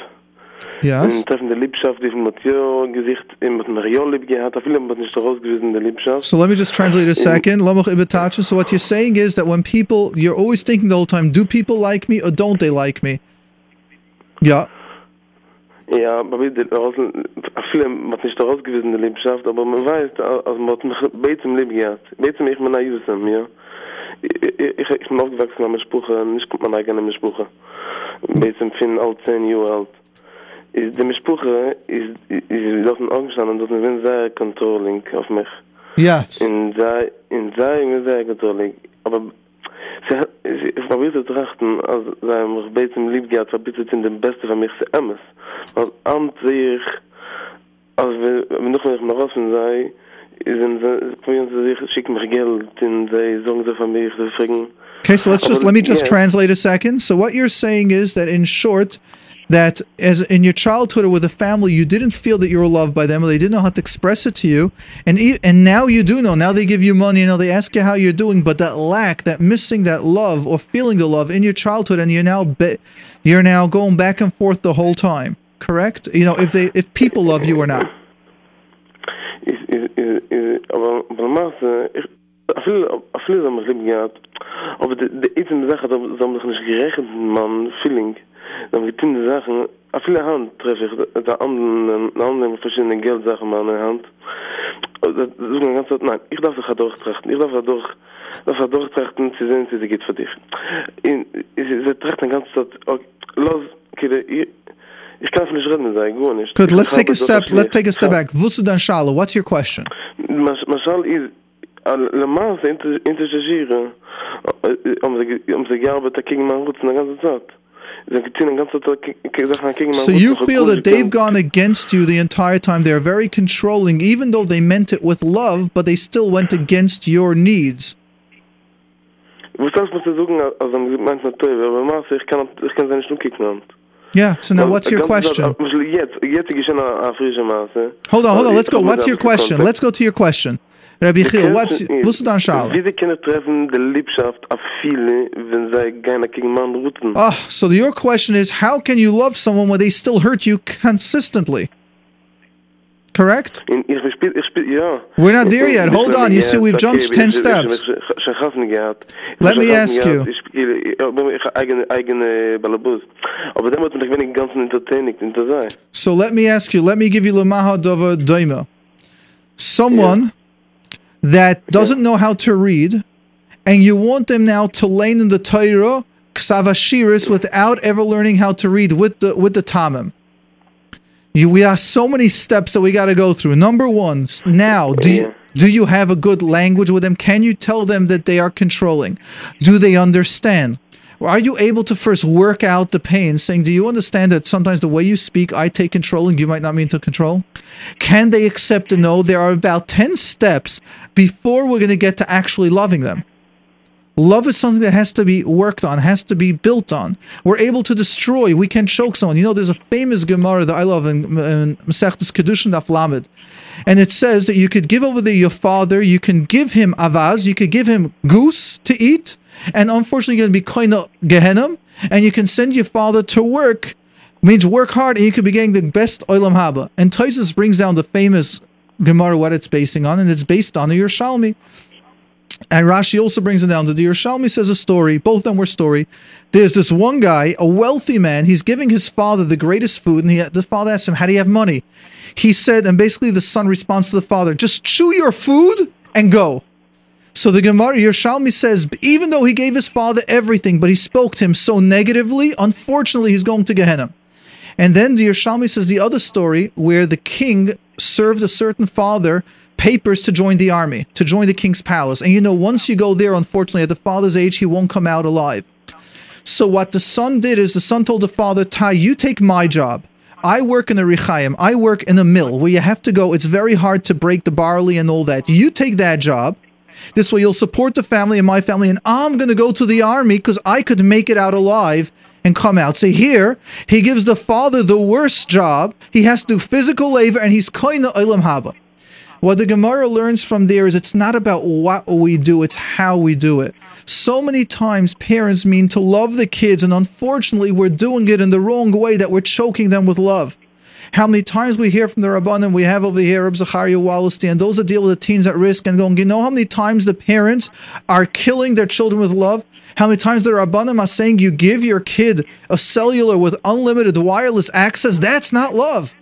Yes. In Treffen der Liebschaft, die von Matteo Gesicht, in mit lieb gehabt, viele hat nicht rausgewiesen der Liebschaft. So let me just translate a second. So what you're saying is that when people, you're always thinking the whole time, do people like me or don't they like me? Yeah. Ja, aber wie, raus, viele hat nicht rausgewiesen der Liebschaft, aber man weiß, als man hat mich beizem lieb gehabt. Beizem ich mein Ayusam, ja. Ich, ich, ich bin aufgewachsen an der Sprache, nicht kommt man eigene mit Sprache. Beizem fin alt 10 Jahre alt. Is de Sprache is is dat een angststand dat een sehr controlling auf mich. Yes. In zij in zij in zij controlling. Aber ze ze probeert te trachten als zij me beter lieb gaat, in de beste van mij ze emmers. Want aan zich als wel maar raus sei sind sie probieren sie sich schicken Geld in sie sagen sie von mir sie fragen Okay, so let's just let me just translate a second. So what you're saying is that in short, that as in your childhood or with a family, you didn't feel that you were loved by them, or they didn't know how to express it to you, and e- and now you do know. Now they give you money, you know they ask you how you're doing, but that lack, that missing that love or feeling the love in your childhood, and you're now be- you're now going back and forth the whole time. Correct? You know if they if people love you or not. is is is is de geregeld man feeling dann wir tun die Sachen, auf viele Hand treffe ich, da anderen, da anderen verschiedene Geldsachen mal an der Hand. Da suche ich ganz so, nein, ich darf dich da durchtrachten, ich darf da durch, darf da durchtrachten, zu sehen, wie sie geht für dich. Sie trachten ganz so, okay, los, kide, ich kann nicht reden, sei gut, nicht. Good, let's take a step, let's take a step back. Wo du dann, Schala, what's your question? Mashal is, le mas interagieren, äh, äh, um sich ja, aber da kriegen wir uns ganze Zeit. Ze getin een ganze tijd ik zeg aan king man So you feel that they've gone against you the entire time. They're very controlling, even though they meant it with love, but they still went against your needs. was das muss zoeken als een mens met twee maar maar ik kan ik kan zijn snoek kicken Yeah. So now, what's your question? Jetzt, jetzt ich schon a frische Maße. Hold on, hold on. Let's go. What's your question? Let's go to your question. Rabbi Chil, what's Vusudan Shala? Wie sie können treffen de Liebschaft auf viele, wenn sie gerne gegen Mann. Oh, so your question is how can you love someone when they still hurt you consistently? Correct? In ich spiel ich spiel ja. We're not there yet. Hold on. You see, we've jumped 10 steps. Let me ask you. Ich spiele ich habe eigene eigene Ballabus. Aber dann wird man wenig ganz entertaining in der sei. So let me ask you, let me give you Lamaha Dava Daima. Someone that doesn't know how to read, and you want them now to learn in the Torah, Ksav Ashuris, without ever learning how to read with the with the Tamim. You, we have so many steps that we got to go through. Number one, now, do you, do you have a good language with them? Can you tell them that they are controlling? Do they understand? Are you able to first work out the pain, saying, Do you understand that sometimes the way you speak, I take control and you might not mean to control? Can they accept and know there are about 10 steps before we're going to get to actually loving them? Love is something that has to be worked on, has to be built on. We're able to destroy. We can choke someone. You know, there's a famous Gemara that I love in, in Masechtas Kiddushin Daf Lamed, and it says that you could give over to your father, you can give him avaz, you could give him goose to eat, and unfortunately, you're going to be kind of gehenim, and you can send your father to work, means work hard, and you could be getting the best Olam Haba. And Tosafos brings down the famous Gemara what it's basing on, and it's based on a Yerushalmi. And Rashi also brings it down to the Yerushalmi says a story. Both of them were story. There's this one guy, a wealthy man. He's giving his father the greatest food, and he, the father asks him, "How do you have money?" He said, and basically the son responds to the father, "Just chew your food and go." So the Gemara Yerushalmi says, even though he gave his father everything, but he spoke to him so negatively, unfortunately, he's going to Gehenna. And then the Yerushalmi says the other story where the king served a certain father papers to join the army, to join the king's palace. And you know, once you go there, unfortunately, at the father's age, he won't come out alive. So what the son did is the son told the father, Tai, you take my job. I work in a Richaim. I work in a mill where you have to go. It's very hard to break the barley and all that. You take that job. This way you'll support the family and my family, and I'm going to go to the army because I could make it out alive and come out. See, here, he gives the father the worst job. He has to do physical labor, and he's kind of Olam Haba. What the Gemara learns from there is it's not about what we do, it's how we do it. So many times parents mean to love the kids, and unfortunately, we're doing it in the wrong way that we're choking them with love. How many times we hear from the Rabbanim, we have over here Reb Zecharia Wallerstein, those that deal with the teens at risk and going, you know how many times the parents are killing their children with love? How many times the Rabbanim are saying you give your kid a cellular with unlimited wireless access? That's not love.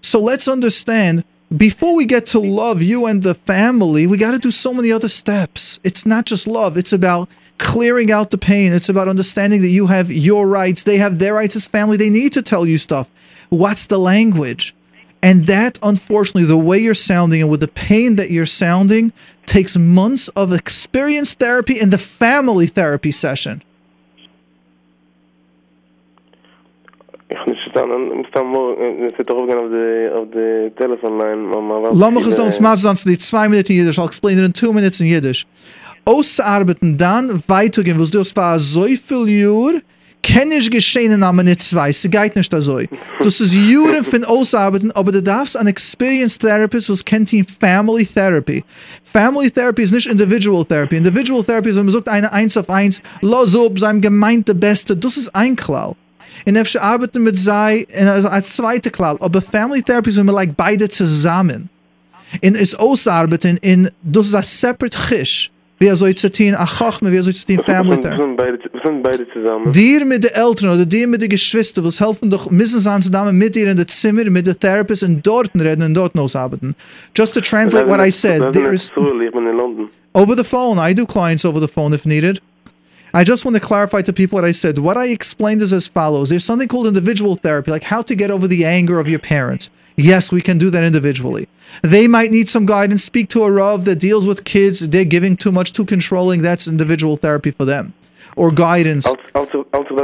So let's understand before we get to love you and the family, we got to do so many other steps. It's not just love, it's about clearing out the pain. It's about understanding that you have your rights, they have their rights as family. They need to tell you stuff. What's the language? And that, unfortunately, the way you're sounding and with the pain that you're sounding takes months of experience therapy and the family therapy session. Verstanden, ich muss morgen, ich sit auf the auf the telephone line, mama. Lass mich es uns mal sonst die zwei Minuten in Jiddisch, I'll explain it in two minutes in Jiddisch. Auszuarbeiten, dann weitergehen, was du es war so viel Jür, kenne ich geschehen in einem nicht zwei, sie geht nicht so. Das ist Juren von Ausarbeiten, aber du darfst ein Experienced Therapist, was kennt ihn Family Therapy. Family Therapy ist nicht Individual Therapy. Individual Therapy ist, wenn man sagt, eine eins auf eins, los ob, sein gemeinte Beste, das ist ein Klau. In efsche arbeiten mit sei in als zweite klar aber family therapy immer like beide zusammen. In is ausarbeiten in das ist a separate chish. Wie soll ich zitieren a chachme wie soll ich zitieren family therapy. wir sind beide zusammen. Dir mit den eltern oder dir mit den geschwister was helfen doch müssen sie zusammen mit dir in der zimmer mit der therapist und dort reden und dort ausarbeiten. Just to translate what i said there is over the phone i do clients over the phone if needed I just want to clarify to people what I said. What I explained is as follows there's something called individual therapy, like how to get over the anger of your parents. Yes, we can do that individually. They might need some guidance. Speak to a Rav that deals with kids. They're giving too much, too controlling. That's individual therapy for them. Or guidance. Also, also, also,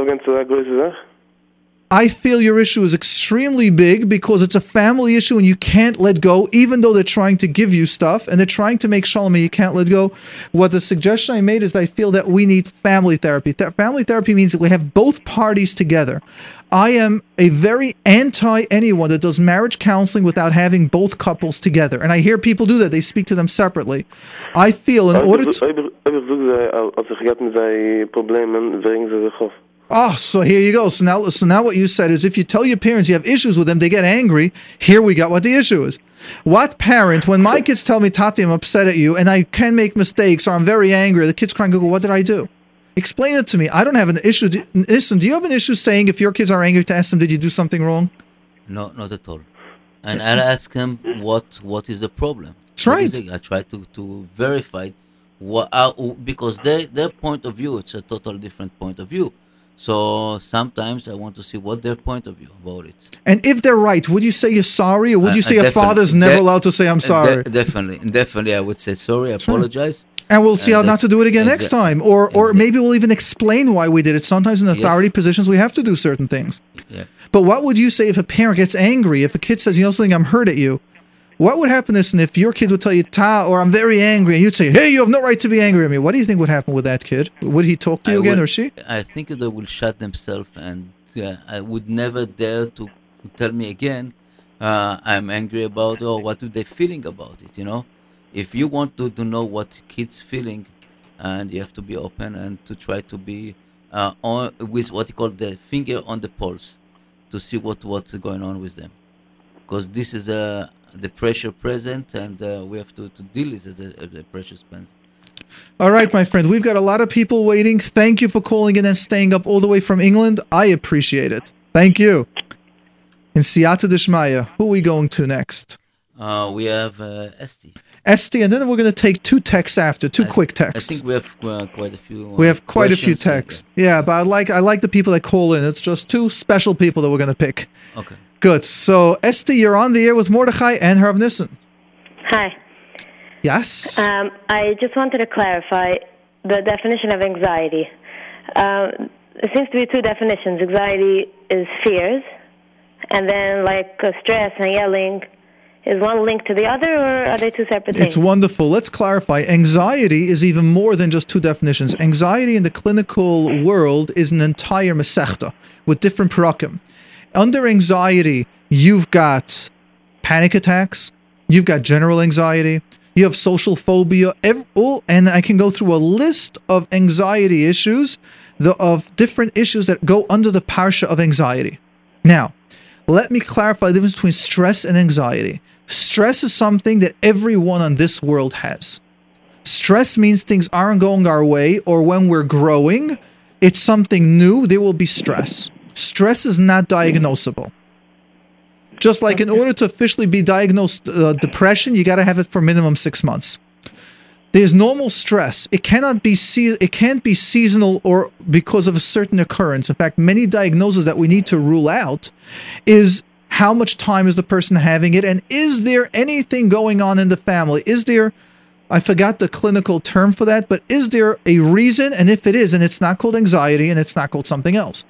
I feel your issue is extremely big because it's a family issue and you can't let go, even though they're trying to give you stuff and they're trying to make shalom you can't let go. What the suggestion I made is I feel that we need family therapy. Th- family therapy means that we have both parties together. I am a very anti anyone that does marriage counseling without having both couples together. And I hear people do that. They speak to them separately. I feel in order to. Oh, so here you go. So now, so now what you said is if you tell your parents you have issues with them, they get angry. Here we got what the issue is. What parent, when my kids tell me, Tati, I'm upset at you and I can make mistakes or I'm very angry, the kids crying, Google, what did I do? Explain it to me. I don't have an issue. Listen, do you have an issue saying if your kids are angry to ask them, did you do something wrong? No, not at all. And I'll ask them what what is the problem. That's right. I try to, to verify what uh, because their their point of view it's a total different point of view. So sometimes I want to see what their point of view about it. And if they're right, would you say you're sorry, or would you say uh, a father's never de- allowed to say I'm sorry? De- definitely, definitely, I would say sorry, That's apologize. And we'll see how not to do it again next time, or or maybe we'll even explain why we did it. Sometimes in authority yes. positions, we have to do certain things. Yeah. But what would you say if a parent gets angry? If a kid says, "You know something, I'm hurt at you," what would happen is, and if your kid would tell you "ta" or "I'm very angry," and you'd say, "Hey, you have no right to be angry at me," what do you think would happen with that kid? Would he talk to you I again, would, or she? I think they will shut themselves, and uh, I would never dare to tell me again. Uh, I'm angry about or what are they feeling about it. You know, if you want to, to know what kids feeling, and you have to be open and to try to be uh, on with what you call the finger on the pulse to see what what's going on with them because this is a the pressure present and uh, we have to, to deal with the, the pressure present all right, my friend, we've got a lot of people waiting. Thank you for calling in and staying up all the way from England. I appreciate it. Thank you. In Siyata Dishmaya, who are we going to next? Uh, we have uh, Esti. Esti, and then we're going to take two texts after, two I, quick texts. I think we have uh, quite a few. we have quite a few texts. Yeah, but I like I like the people that call in. It's just two special people that we're going to pick. Okay. Good. So, Esti, you're on the air with Mordechai and Harav Nissen. Hi. Yes. Um, I just wanted to clarify the definition of anxiety. Um, there seems to be two definitions. Anxiety is fears, and then like uh, stress and yelling is one linked to the other, or are they two separate things? It's wonderful. Let's clarify. Anxiety is even more than just two definitions. Anxiety in the clinical world is an entire mesechta with different parakim. Under anxiety, you've got panic attacks, you've got general anxiety, you have social phobia, oh, and I can go through a list of anxiety issues, the, of different issues that go under the parsha of anxiety. Now, let me clarify the difference between stress and anxiety. Stress is something that everyone on this world has. Stress means things aren't going our way, or when we're growing, it's something new, there will be stress. Stress is not diagnosable. Just like in order to officially be diagnosed uh, depression, you got to have it for minimum six months. There's normal stress. It cannot be se- it can't be seasonal or because of a certain occurrence. In fact, many diagnoses that we need to rule out is how much time is the person having it and is there anything going on in the family? Is there I forgot the clinical term for that, but is there a reason and if it is and it's not called anxiety and it's not called something else.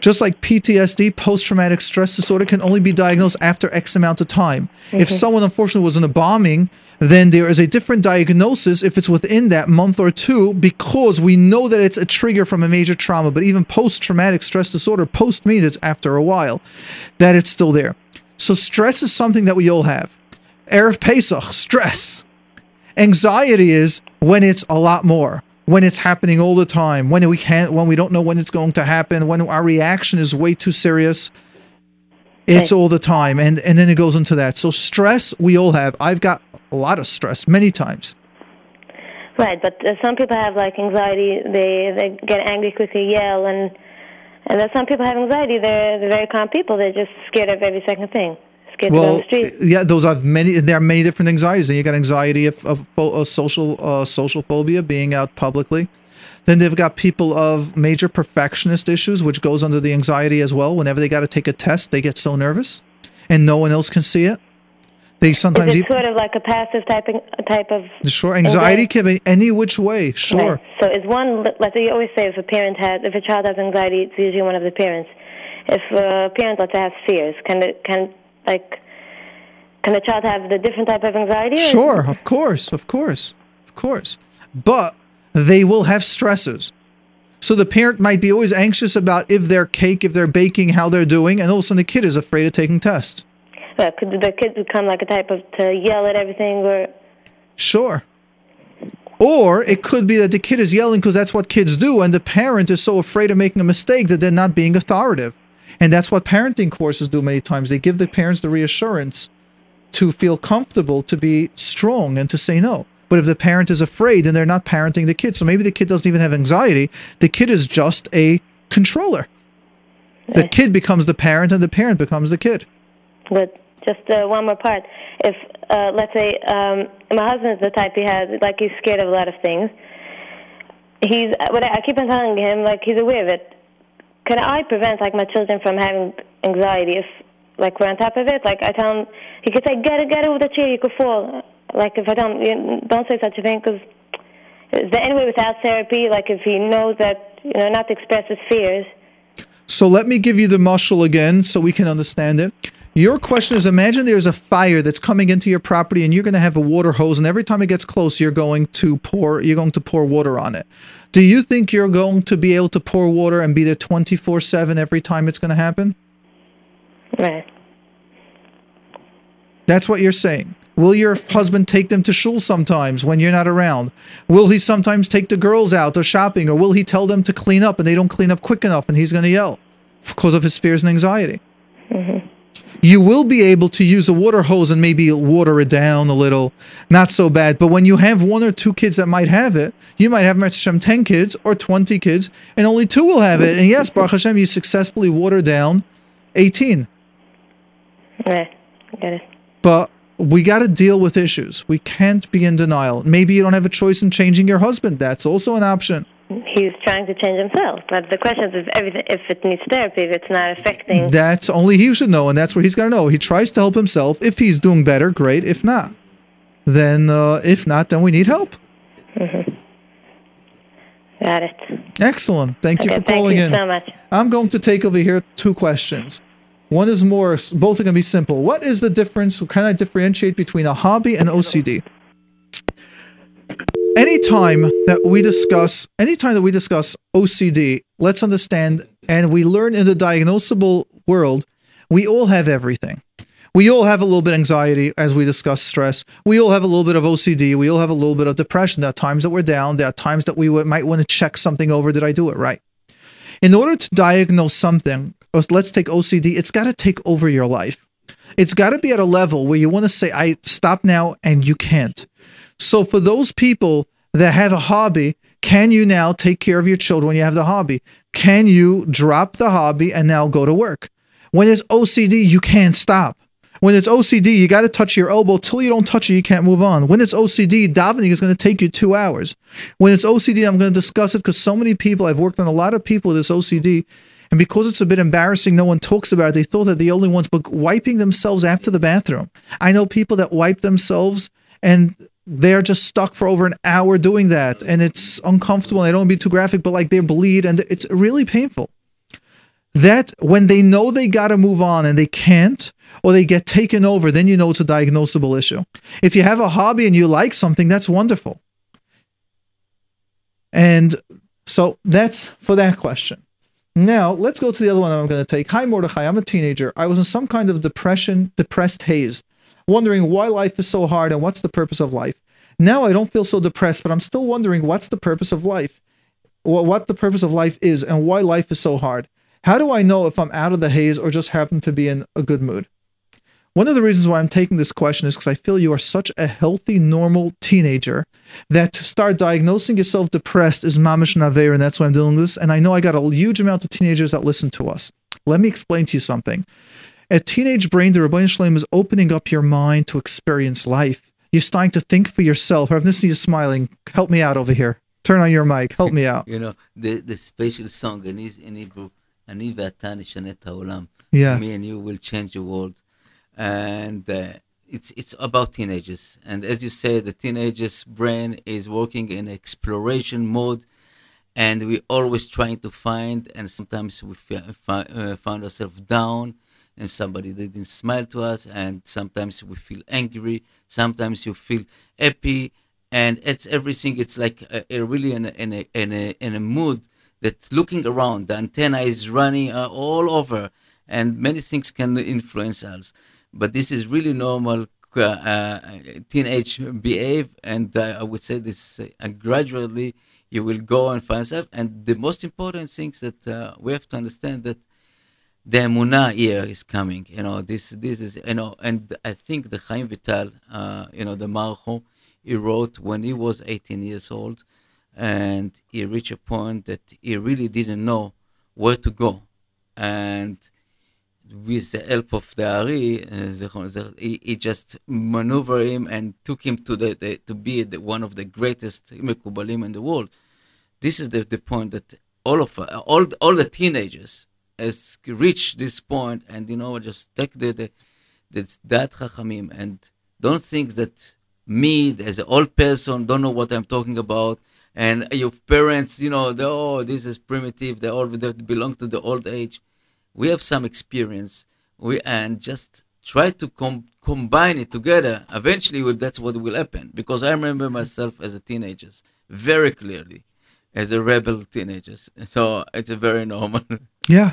Just like PTSD, post traumatic stress disorder, can only be diagnosed after X amount of time. If Mhm. someone unfortunately was in a bombing, then there is a different diagnosis if it's within that month or two because we know that it's a trigger from a major trauma. But even post traumatic stress disorder, post means it's after a while that it's still there. So stress is something that we all have. Erev Pesach, stress. Anxiety is when it's a lot more, when it's happening all the time, when we can't, when we don't know when it's going to happen, when our reaction is way too serious. It's all the time, and and then it goes into that. So stress, we all have. I've got a lot of stress many times. Right, but uh, some people have like anxiety. They they get angry quickly, yell, and and then some people have anxiety. They're they're very calm people. They're just scared of every second thing. Scared to go on Well, the street. yeah, those are many. There are many different anxieties. And you got anxiety of, of, of social uh, social phobia, being out publicly. Then they've got people of major perfectionist issues, which goes under the anxiety as well. Whenever they got to take a test, they get so nervous, and no one else can see it. They sometimes Is it sort of like a passive type type of sure anxiety can be any which way. Sure. Right. So is one like you always say if a parent has if a child has anxiety, it's usually one of the parents. If a parent let's say has fears, can it can like can a child have the different type of anxiety? Sure, of course, of course, of course. But they will have stresses. So the parent might be always anxious about if their cake, if they're baking, how they're doing, and all of a sudden the kid is afraid of taking tests. Uh, could the kid become like a type of to yell at everything or Sure. Or it could be that the kid is yelling because that's what kids do, and the parent is so afraid of making a mistake that they're not being authoritative. And that's what parenting courses do many times. They give the parents the reassurance to feel comfortable to be strong and to say no. But if the parent is afraid, then they're not parenting the kid. So maybe the kid doesn't even have anxiety. The kid is just a controller. The kid becomes the parent, and the parent becomes the kid. But just uh, one more part. If uh, let's say um, my husband's the type he has, like he's scared of a lot of things. He's what I I keep on telling him, like he's aware of it. Can I prevent like my children from having anxiety if like we're on top of it? Like I tell him, he could say, "Get it, get it with the chair, you could fall." Like if I don't, "You- "Don't say such a thing," because is there any way without therapy? Like if he knows that you know not to express his fears. So let me give you the mushal again so we can understand it. Your question is imagine there's a fire that's coming into your property and you're going to have a water hose and every time it gets close you're going to pour you're going to pour water on it. Do you think you're going to be able to pour water and be there 24/7 every time it's going to happen? Right. That's what you're saying. Will your husband take them to shul sometimes when you're not around? Will he sometimes take the girls out or shopping or will he tell them to clean up and they don't clean up quick enough and he's going to yell because of his fears and anxiety? Mm-hmm. You will be able to use a water hose and maybe water it down a little, not so bad. But when you have one or two kids that might have it, you might have Hashem, 10 kids or 20 kids, and only two will have it. And yes, Baruch Hashem, you successfully water down 18. Right. Get it. But we got to deal with issues. We can't be in denial. Maybe you don't have a choice in changing your husband. That's also an option. He's trying to change himself. But the question is if everything if it needs therapy, if it's not affecting That's only he should know, and that's what he's got to know. He tries to help himself. If he's doing better, great. If not, then uh, if not, then we need help. Got it. Excellent. Thank you Okay, for calling in. thank you in. so much. I'm going to take over here two questions. One is more, both are going to be simple. What is the difference? Can I differentiate between a hobby and OCD? Anytime that we discuss, anytime that we discuss OCD, let's understand, and we learn in the diagnosable world, we all have everything. We all have a little bit of anxiety as we discuss stress. We all have a little bit of OCD. We all have a little bit of depression. There are times that we're down. There are times that we might want to check something over. Did I do it right? In order to diagnose something, uh, let's take OCD, it's got to take over your life. It's got to be at a level where you want to say, I stop now, and you can't. So for those people that have a hobby, can you now take care of your children when you have the hobby? Can you drop the hobby and now go to work? When it's OCD, you can't stop. When it's OCD, you got to touch your elbow till you don't touch it, you can't move on. When it's OCD, davening is going to take you two hours. When it's OCD, I'm going to discuss it because so many people, I've worked on a lot of people with this OCD, and because it's a bit embarrassing, no one talks about it. They thought that the only ones, but wiping themselves after the bathroom. I know people that wipe themselves and they're just stuck for over an hour doing that, and it's uncomfortable. I don't want to be too graphic, but like they bleed and it's really painful. that when they know they got to move on and they can't or they get taken over then you know it's a diagnosable issue. If you have a hobby and you like something that's wonderful. And so that's for that question. Now let's go to the other one i'm going to take. Hi mordechai. I'm a teenager. I was in some kind of depression depressed haze wondering why life is so hard and what's the purpose of life now i don't feel so depressed but i'm still wondering what's the purpose of life what the purpose of life is and why life is so hard how do I know if I'm out of the haze or just happen to be in a good mood? One of the reasons why I'm taking this question is because I feel you are such a healthy, normal teenager that to start diagnosing yourself depressed is mamish naver, and that's why I'm doing this. And I know I got a huge amount of teenagers that listen to us. Let me explain to you something. At Teenage Brain, the Ribbono Shel Olam is opening up your mind to experience life. You're starting to think for yourself. Revnicity is smiling. Help me out over here. Turn on your mic. Help me out. you know, the, the special song in, in Hebrew, Ani Yeah. Me and you will change the world. And uh, it's it's about teenagers. And as you say, the teenagers' brain is working in exploration mode and we're always trying to find and sometimes we f- f- uh, find ourselves down and somebody didn't smile to us, and sometimes we feel angry, sometimes you feel happy, and it's everything. It's like a, a really in a, in a, in a, in a mood that looking around, the antenna is running uh, all over, and many things can influence us. But this is really normal uh, uh teenage behave, and uh, I would say this uh, gradually you will go and find yourself. And the most important things that we have to understand that the Emunah year is coming. You know, this this is you know, and I think the Chaim Vital, uh, you know, the Marcho, he wrote when he was 18 years old and he reached a point that he really didn't know where to go. And with the help of the Ari, uh, he, he, just maneuvered him and took him to the, the to be the, one of the greatest mekubalim in the world. This is the, the point that all of all all the teenagers has reached this point, and you know just take the the, that chachamim and don't think that me as an old person don't know what I'm talking about and your parents, you know, they, oh, this is primitive. They all they belong to the old age. We have some experience. We and just try to com- combine it together. Eventually, that's what will happen. Because I remember myself as a teenager very clearly, as a rebel teenager. So it's a very normal. Yeah.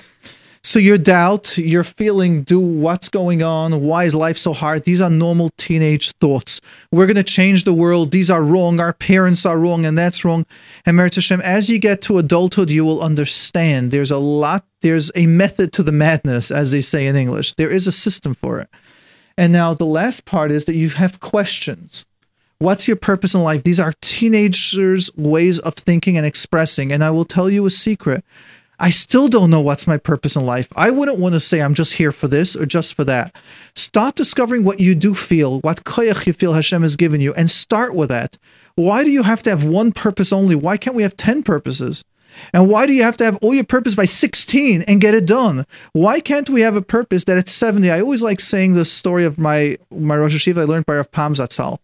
So your doubt, your feeling, do what's going on? Why is life so hard? These are normal teenage thoughts. We're going to change the world. These are wrong. Our parents are wrong, and that's wrong. And Merit Hashem, as you get to adulthood, you will understand. There's a lot. There's a method to the madness, as they say in English. There is a system for it. And now the last part is that you have questions. What's your purpose in life? These are teenagers' ways of thinking and expressing. And I will tell you a secret I still don't know what's my purpose in life. I wouldn't want to say I'm just here for this or just for that. Start discovering what you do feel, what koyach you feel Hashem has given you, and start with that. Why do you have to have one purpose only? Why can't we have 10 purposes? And why do you have to have all your purpose by 16 and get it done? Why can't we have a purpose that at 70? I always like saying the story of my my Rosh Yeshiva I learned by Rav Pam Zatzal.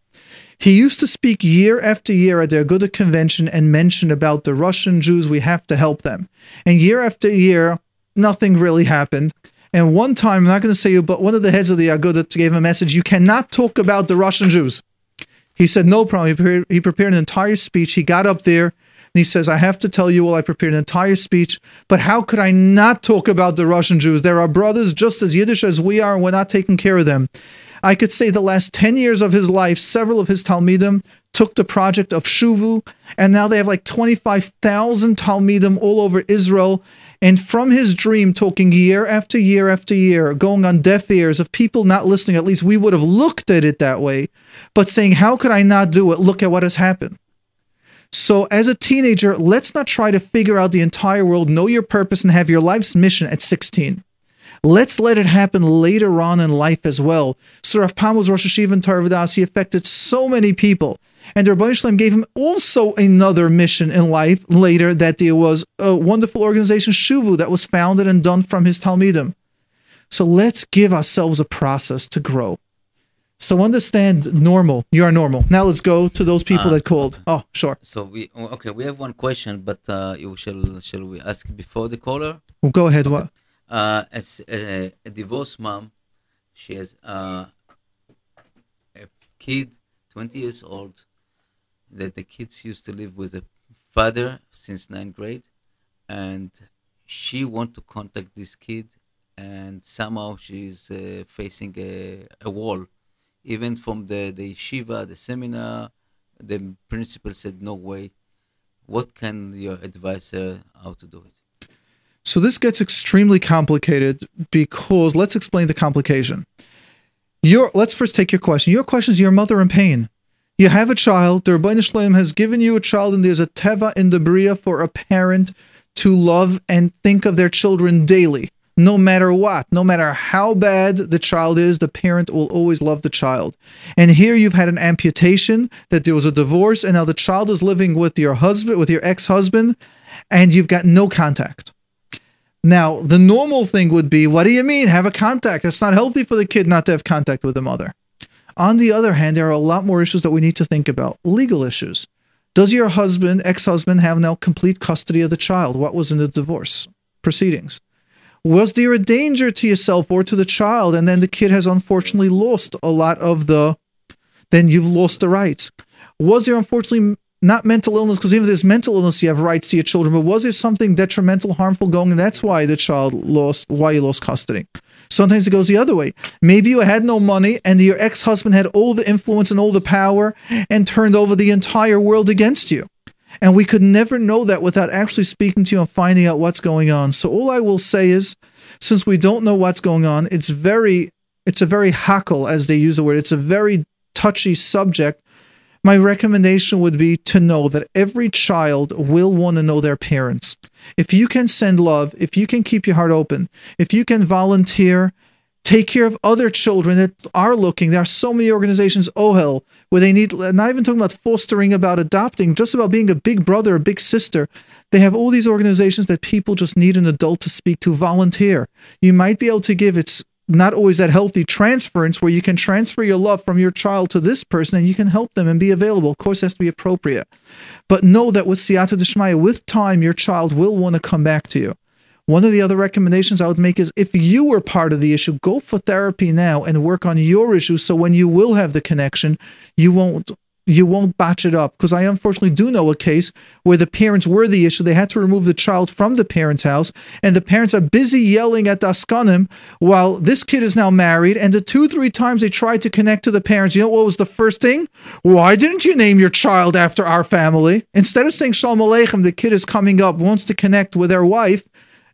He used to speak year after year at the Aguda convention and mention about the Russian Jews, we have to help them. And year after year, nothing really happened. And one time, I'm not going to say you, but one of the heads of the Aguda gave him a message you cannot talk about the Russian Jews. He said, no problem. He prepared, an entire speech. He got up there and he says, I have to tell you all, I prepared an entire speech, but how could I not talk about the Russian Jews? They're our brothers just as Yiddish as we are, and we're not taking care of them. I could say the last 10 years of his life, several of his Talmidim took the project of Shuvu, and now they have like 25,000 Talmidim all over Israel. And from his dream, talking year after year after year, going on deaf ears of people not listening, at least we would have looked at it that way, but saying, How could I not do it? Look at what has happened. So, as a teenager, let's not try to figure out the entire world, know your purpose, and have your life's mission at 16. Let's let it happen later on in life as well. So Rav Pam was Rosh Yeshiva and Torah Vodaath. He affected so many people. And the Ribbono Shel Olam gave him also another mission in life later that there was a wonderful organization, Shuvu, that was founded and done from his Talmidim. So let's give ourselves a process to grow. So understand normal. You are normal. Now let's go to those people uh, that called. Oh, sure. So we okay. We have one question, but uh, you shall shall we ask before the caller? Well, go ahead. Okay. What? Uh, as a, a divorced mom, she has uh, a kid, 20 years old, that the kids used to live with a father since ninth grade, and she want to contact this kid, and somehow she's uh, facing a, a wall. Even from the, the yeshiva, the seminar, the principal said, no way. What can your advise her how to do it? So this gets extremely complicated because let's explain the complication. Your let's first take your question. Your question is your mother in pain. You have a child. The Ribbono Shel Olam has given you a child, and there's a teva in the bria for a parent to love and think of their children daily, no matter what, no matter how bad the child is. The parent will always love the child. And here you've had an amputation, that there was a divorce, and now the child is living with your husband, with your ex-husband, and you've got no contact. Now, the normal thing would be, what do you mean? Have a contact. It's not healthy for the kid not to have contact with the mother. On the other hand, there are a lot more issues that we need to think about. Legal issues. Does your husband, ex husband, have now complete custody of the child? What was in the divorce proceedings? Was there a danger to yourself or to the child? And then the kid has unfortunately lost a lot of the, then you've lost the rights. Was there unfortunately not mental illness, because even if there's mental illness, you have rights to your children, but was there something detrimental, harmful going, and that's why the child lost, why you lost custody? Sometimes it goes the other way. Maybe you had no money and your ex husband had all the influence and all the power and turned over the entire world against you. And we could never know that without actually speaking to you and finding out what's going on. So all I will say is, since we don't know what's going on, it's very, it's a very heikel, as they use the word. It's a very touchy subject my recommendation would be to know that every child will want to know their parents. If you can send love, if you can keep your heart open, if you can volunteer, take care of other children that are looking. There are so many organizations, oh OHEL, where they need, not even talking about fostering, about adopting, just about being a big brother, a big sister. They have all these organizations that people just need an adult to speak to, volunteer. You might be able to give, it's not always that healthy transference where you can transfer your love from your child to this person and you can help them and be available. Of course, it has to be appropriate. But know that with Siyata Deshmaya, with time, your child will want to come back to you. One of the other recommendations I would make is if you were part of the issue, go for therapy now and work on your issues so when you will have the connection, you won't you won't batch it up because I unfortunately do know a case where the parents were the issue. They had to remove the child from the parents' house, and the parents are busy yelling at Daskanim while this kid is now married. And the two, three times they tried to connect to the parents, you know what was the first thing? Why didn't you name your child after our family? Instead of saying Shalom Aleichem, the kid is coming up, wants to connect with their wife.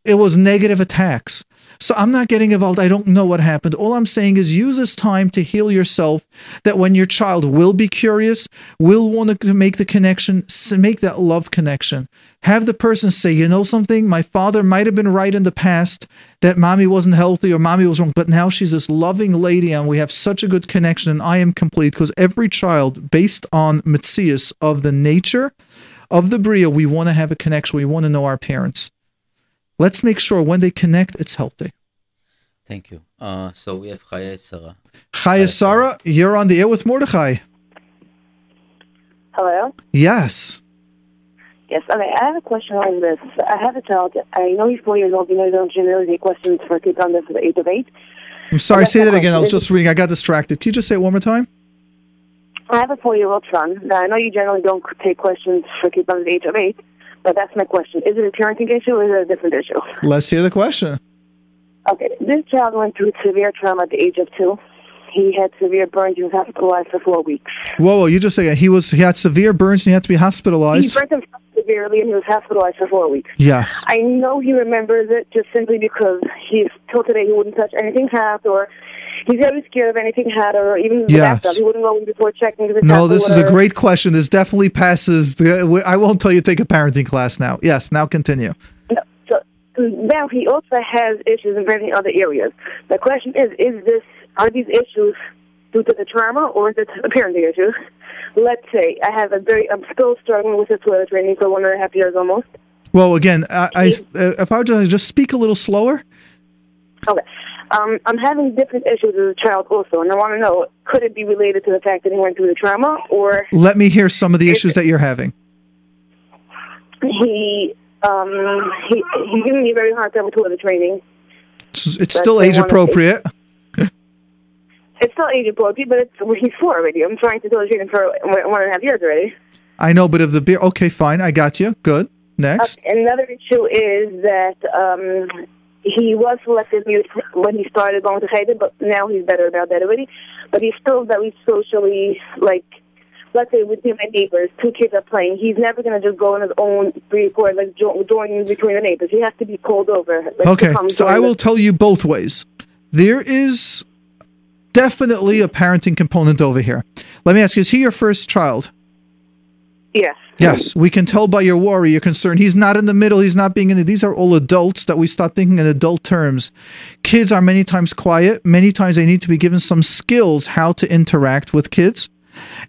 It was negative attacks. So I'm not getting involved. I don't know what happened. All I'm saying is use this time to heal yourself that when your child will be curious, will want to make the connection, make that love connection. Have the person say, you know something? My father might have been right in the past that mommy wasn't healthy or mommy was wrong, but now she's this loving lady and we have such a good connection and I am complete because every child, based on Mitzias of the nature of the Bria, we want to have a connection. We want to know our parents. Let's make sure when they connect, it's healthy. Thank you. Uh, so we have Chaya Sarah. Chaya Sarah, you're on the air with Mordechai. Hello? Yes. Yes, okay. I have a question on this. I have a child. I know he's four years old. You know, you don't generally take questions for kids under the age of eight. I'm sorry, say that again. I was just reading. I got distracted. Can you just say it one more time? I have a four year old son. Now, I know you generally don't take questions for kids under the age of eight. But that's my question. Is it a parenting issue or is it a different issue? Let's hear the question. Okay. This child went through severe trauma at the age of two. He had severe burns. He was hospitalized for four weeks. Whoa, whoa! You just said he was he had severe burns and he had to be hospitalized. He burnt himself severely and he was hospitalized for four weeks. Yes. I know he remembers it just simply because he's till today he wouldn't touch anything hot or he's very scared of anything hot or even the bathtub. He wouldn't go in before checking. The No, this is a great question. This definitely passes. The, I won't tell you take a parenting class now. Yes, now continue. No, so now he also has issues in many other areas. The question is: Is this are these issues due to the trauma or is it a parenting issue? Let's say I have a very. I'm still struggling with the toilet training for one and a half years almost. Well, again, I, I, uh, I apologize. Just speak a little slower. Okay. Um, I'm having different issues as a child also, and I want to know could it be related to the fact that he went through the trauma, or let me hear some of the issues that you're having. He um, he he's giving me a very hard time with toilet training. It's, it's still age appropriate. It's still age appropriate, but it's well, he's four already. I'm trying to tell you for one and a half years already. I know, but if the beer, okay, fine, I got you. Good. Next. Uh, another issue is that um, he was selective when he started going to Cheder, but now he's better about that already. But he's still very socially, like, let's say with him and neighbors, two kids are playing. He's never going to just go on his own three or like jo- join between the neighbors. He has to be called over. Like, okay, so I the- will tell you both ways. There is definitely a parenting component over here. Let me ask you: Is he your first child? Yes. Yes, we can tell by your worry, your concern. He's not in the middle. He's not being in it. These are all adults that we start thinking in adult terms. Kids are many times quiet. Many times they need to be given some skills how to interact with kids.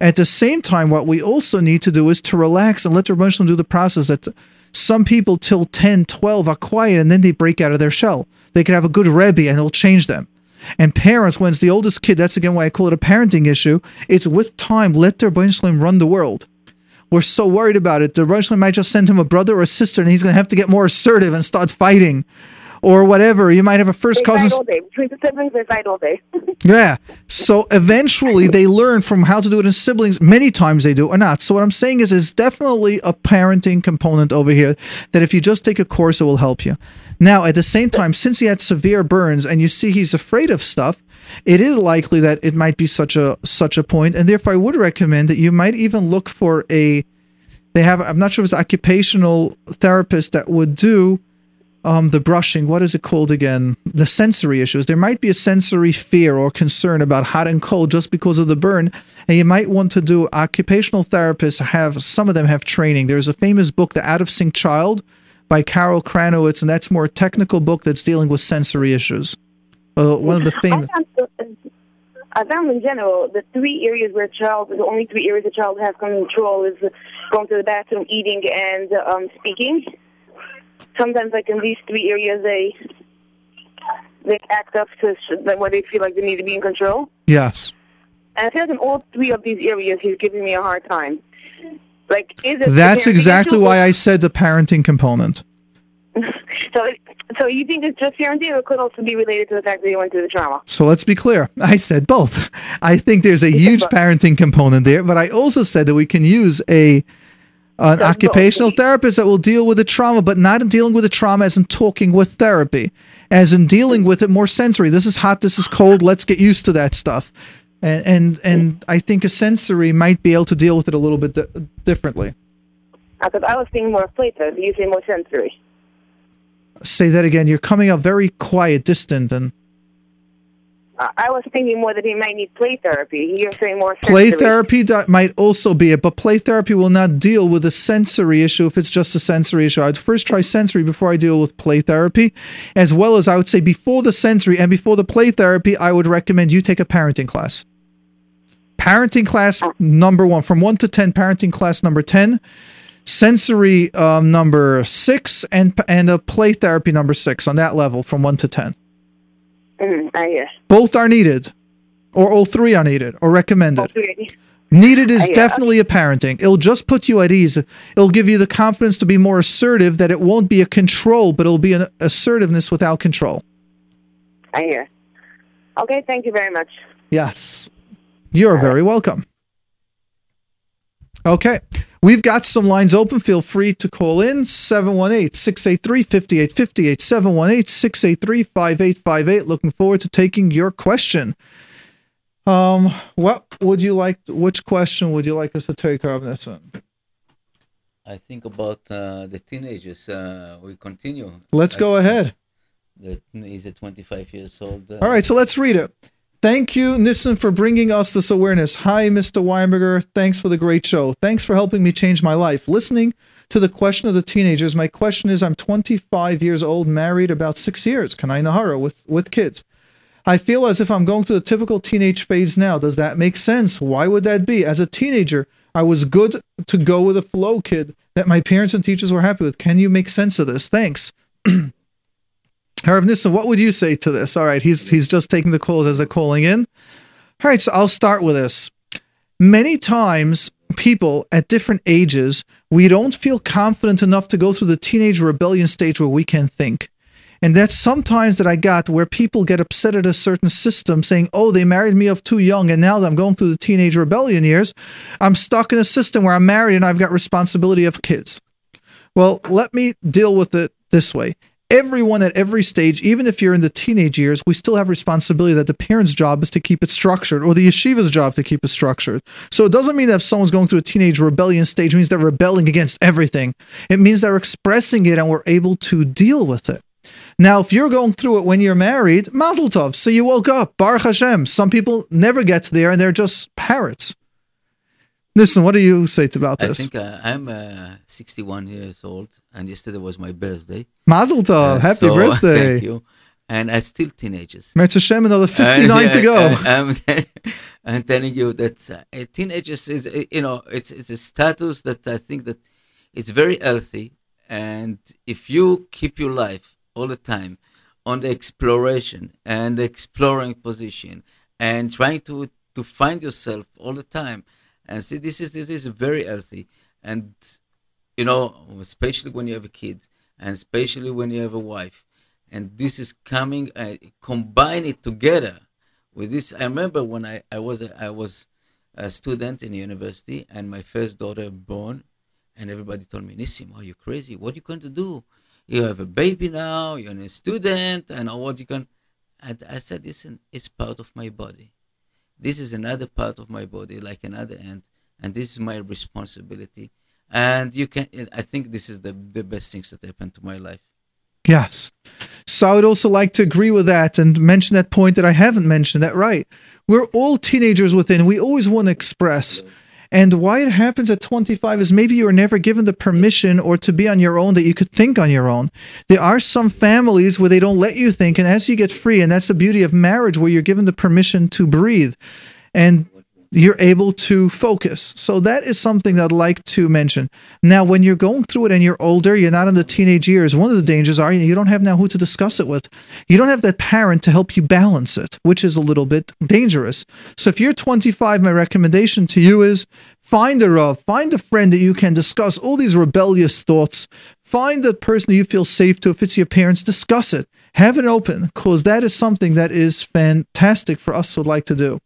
At the same time, what we also need to do is to relax and let the Rebbeinu do the process that some people till 10, 12 are quiet and then they break out of their shell. They could have a good Rebbe and it'll change them. And parents, when it's the oldest kid, that's again why I call it a parenting issue. It's with time, let their Rebbeinu run the world. We're so worried about it. The Russian might just send him a brother or a sister and he's going to have to get more assertive and start fighting or whatever. You might have a first They cousin. fight all day. Between the siblings, they fight all day. Yeah. So eventually they learn from how to do it in siblings. Many times they do or not. So what I'm saying is there's definitely a parenting component over here that if you just take a course, it will help you. Now, at the same time, since he had severe burns and you see he's afraid of stuff, it is likely that it might be such a such a point, and therefore I would recommend that you might even look for a they have I'm not sure if it's occupational therapist that would do um, the brushing, what is it called again? The sensory issues. There might be a sensory fear or concern about hot and cold just because of the burn. And you might want to do occupational therapists have, some of them have training. There's a famous book, The Out of Sync Child by Carol Kranowitz, and that's more a technical book that's dealing with sensory issues. Uh, one of the famous. I found, I found in general the three areas where child, the only three areas a child has control is going to the bathroom, eating, and um, speaking. Sometimes, like in these three areas, they they act up to where they feel like they need to be in control. Yes. And I feel like in all three of these areas, he's giving me a hard time. Like, is it? That's exactly why I said the parenting component. So, so you think it's just parenting, or it could also be related to the fact that he went through the trauma? So let's be clear. I said both. I think there's a huge parenting component there, but I also said that we can use a an occupational therapist that will deal with the trauma, but not in dealing with the trauma as in talking with therapy, as in dealing with it more sensory. This is hot. This is cold. Let's get used to that stuff. And and and I think a sensory might be able to deal with it a little bit di- differently. Because I was thinking more you say more sensory. Say that again. You're coming up very quiet, distant, and I I was thinking more that he might need play therapy. You're saying more Play sensory. therapy that might also be it, but play therapy will not deal with a sensory issue if it's just a sensory issue. I'd first try sensory before I deal with play therapy, as well as I would say before the sensory and before the play therapy, I would recommend you take a parenting class. Parenting class number one, from one to 10, parenting class number 10, sensory um, number six, and, and a play therapy number six on that level from one to 10. Mm, I hear. Both are needed, or all three are needed, or recommended. Needed is hear. definitely a parenting. It'll just put you at ease. It'll give you the confidence to be more assertive that it won't be a control, but it'll be an assertiveness without control. I hear. Okay, thank you very much. Yes. You're very welcome. Okay. We've got some lines open. Feel free to call in 718 683 5858. 718 683 5858. Looking forward to taking your question. Um, what would you like? Which question would you like us to take, Rav Nissen? I think about uh, the teenagers. Uh, we continue. Let's I go ahead. That he's a 25 years old. Uh, All right, so let's read it. Thank you, Nissen, for bringing us this awareness. Hi, Mr. Winberger. Thanks for the great show. Thanks for helping me change my life. Listening to the question of the teenagers, my question is I'm 25 years old, married about six years. Can I Nahara with, with kids? I feel as if I'm going through the typical teenage phase now. Does that make sense? Why would that be? As a teenager, I was good to go with a flow kid that my parents and teachers were happy with. Can you make sense of this? Thanks. Harav Nissen, what would you say to this? All right, he's he's just taking the calls as they're calling in. All right, so I'll start with this. Many times, people at different ages, we don't feel confident enough to go through the teenage rebellion stage where we can think. And that's sometimes that I got where people get upset at a certain system saying, oh, they married me off too young. And now that I'm going through the teenage rebellion years, I'm stuck in a system where I'm married and I've got responsibility of kids. Well, let me deal with it this way everyone at every stage, even if you're in the teenage years, we still have responsibility that the parent's job is to keep it structured or the yeshiva's job to keep it structured. So it doesn't mean that if someone's going through a teenage rebellion stage means they're rebelling against everything. It means they're expressing it and we're able to deal with it. Now, if you're going through it when you're married, mazel tov. So you woke up, Baruch Hashem. Some people never get there and they're just parrots. Listen, what do you say about this? I think uh, I'm uh, 61 years old, and yesterday was my birthday. Mazel tov! Uh, Happy so, birthday! Thank you. And I still teenagers. Metz Hashem, another 59 to go. I'm, I'm, telling you that uh, teenagers is, uh, you know, it's it's a status that I think that it's very healthy, and if you keep your life all the time on the exploration and the exploring position and trying to to find yourself all the time and see, this is this is very healthy, and you know, especially when you have a kid, and especially when you have a wife, and this is coming, uh, combine it together with this. I remember when I I was a, I was a student in university, and my first daughter born, and everybody told me, Nissim, are you crazy? What are you going to do? You have a baby now. You're a student, and what you can. And I said, listen, it's part of my body this is another part of my body, like another end, and this is my responsibility. And you can, I think this is the, the best things that happened to my life. Yes. So I would also like to agree with that and mention that point that I haven't mentioned that right. We're all teenagers within. We always want to express. And why it happens at 25 is maybe you were never given the permission or to be on your own that you could think on your own. There are some families where they don't let you think, and as you get free, and that's the beauty of marriage, where you're given the permission to breathe. And you're able to focus. So that is something that I'd like to mention. Now, when you're going through it and you're older, you're not in the teenage years, one of the dangers are you don't have now who to discuss it with. You don't have that parent to help you balance it, which is a little bit dangerous. So if you're 25, my recommendation to you is find a Rav, find a friend that you can discuss all these rebellious thoughts. Find a person that you feel safe to. If it's your parents, discuss it. Have it open, because that is something that is fantastic for us to like to do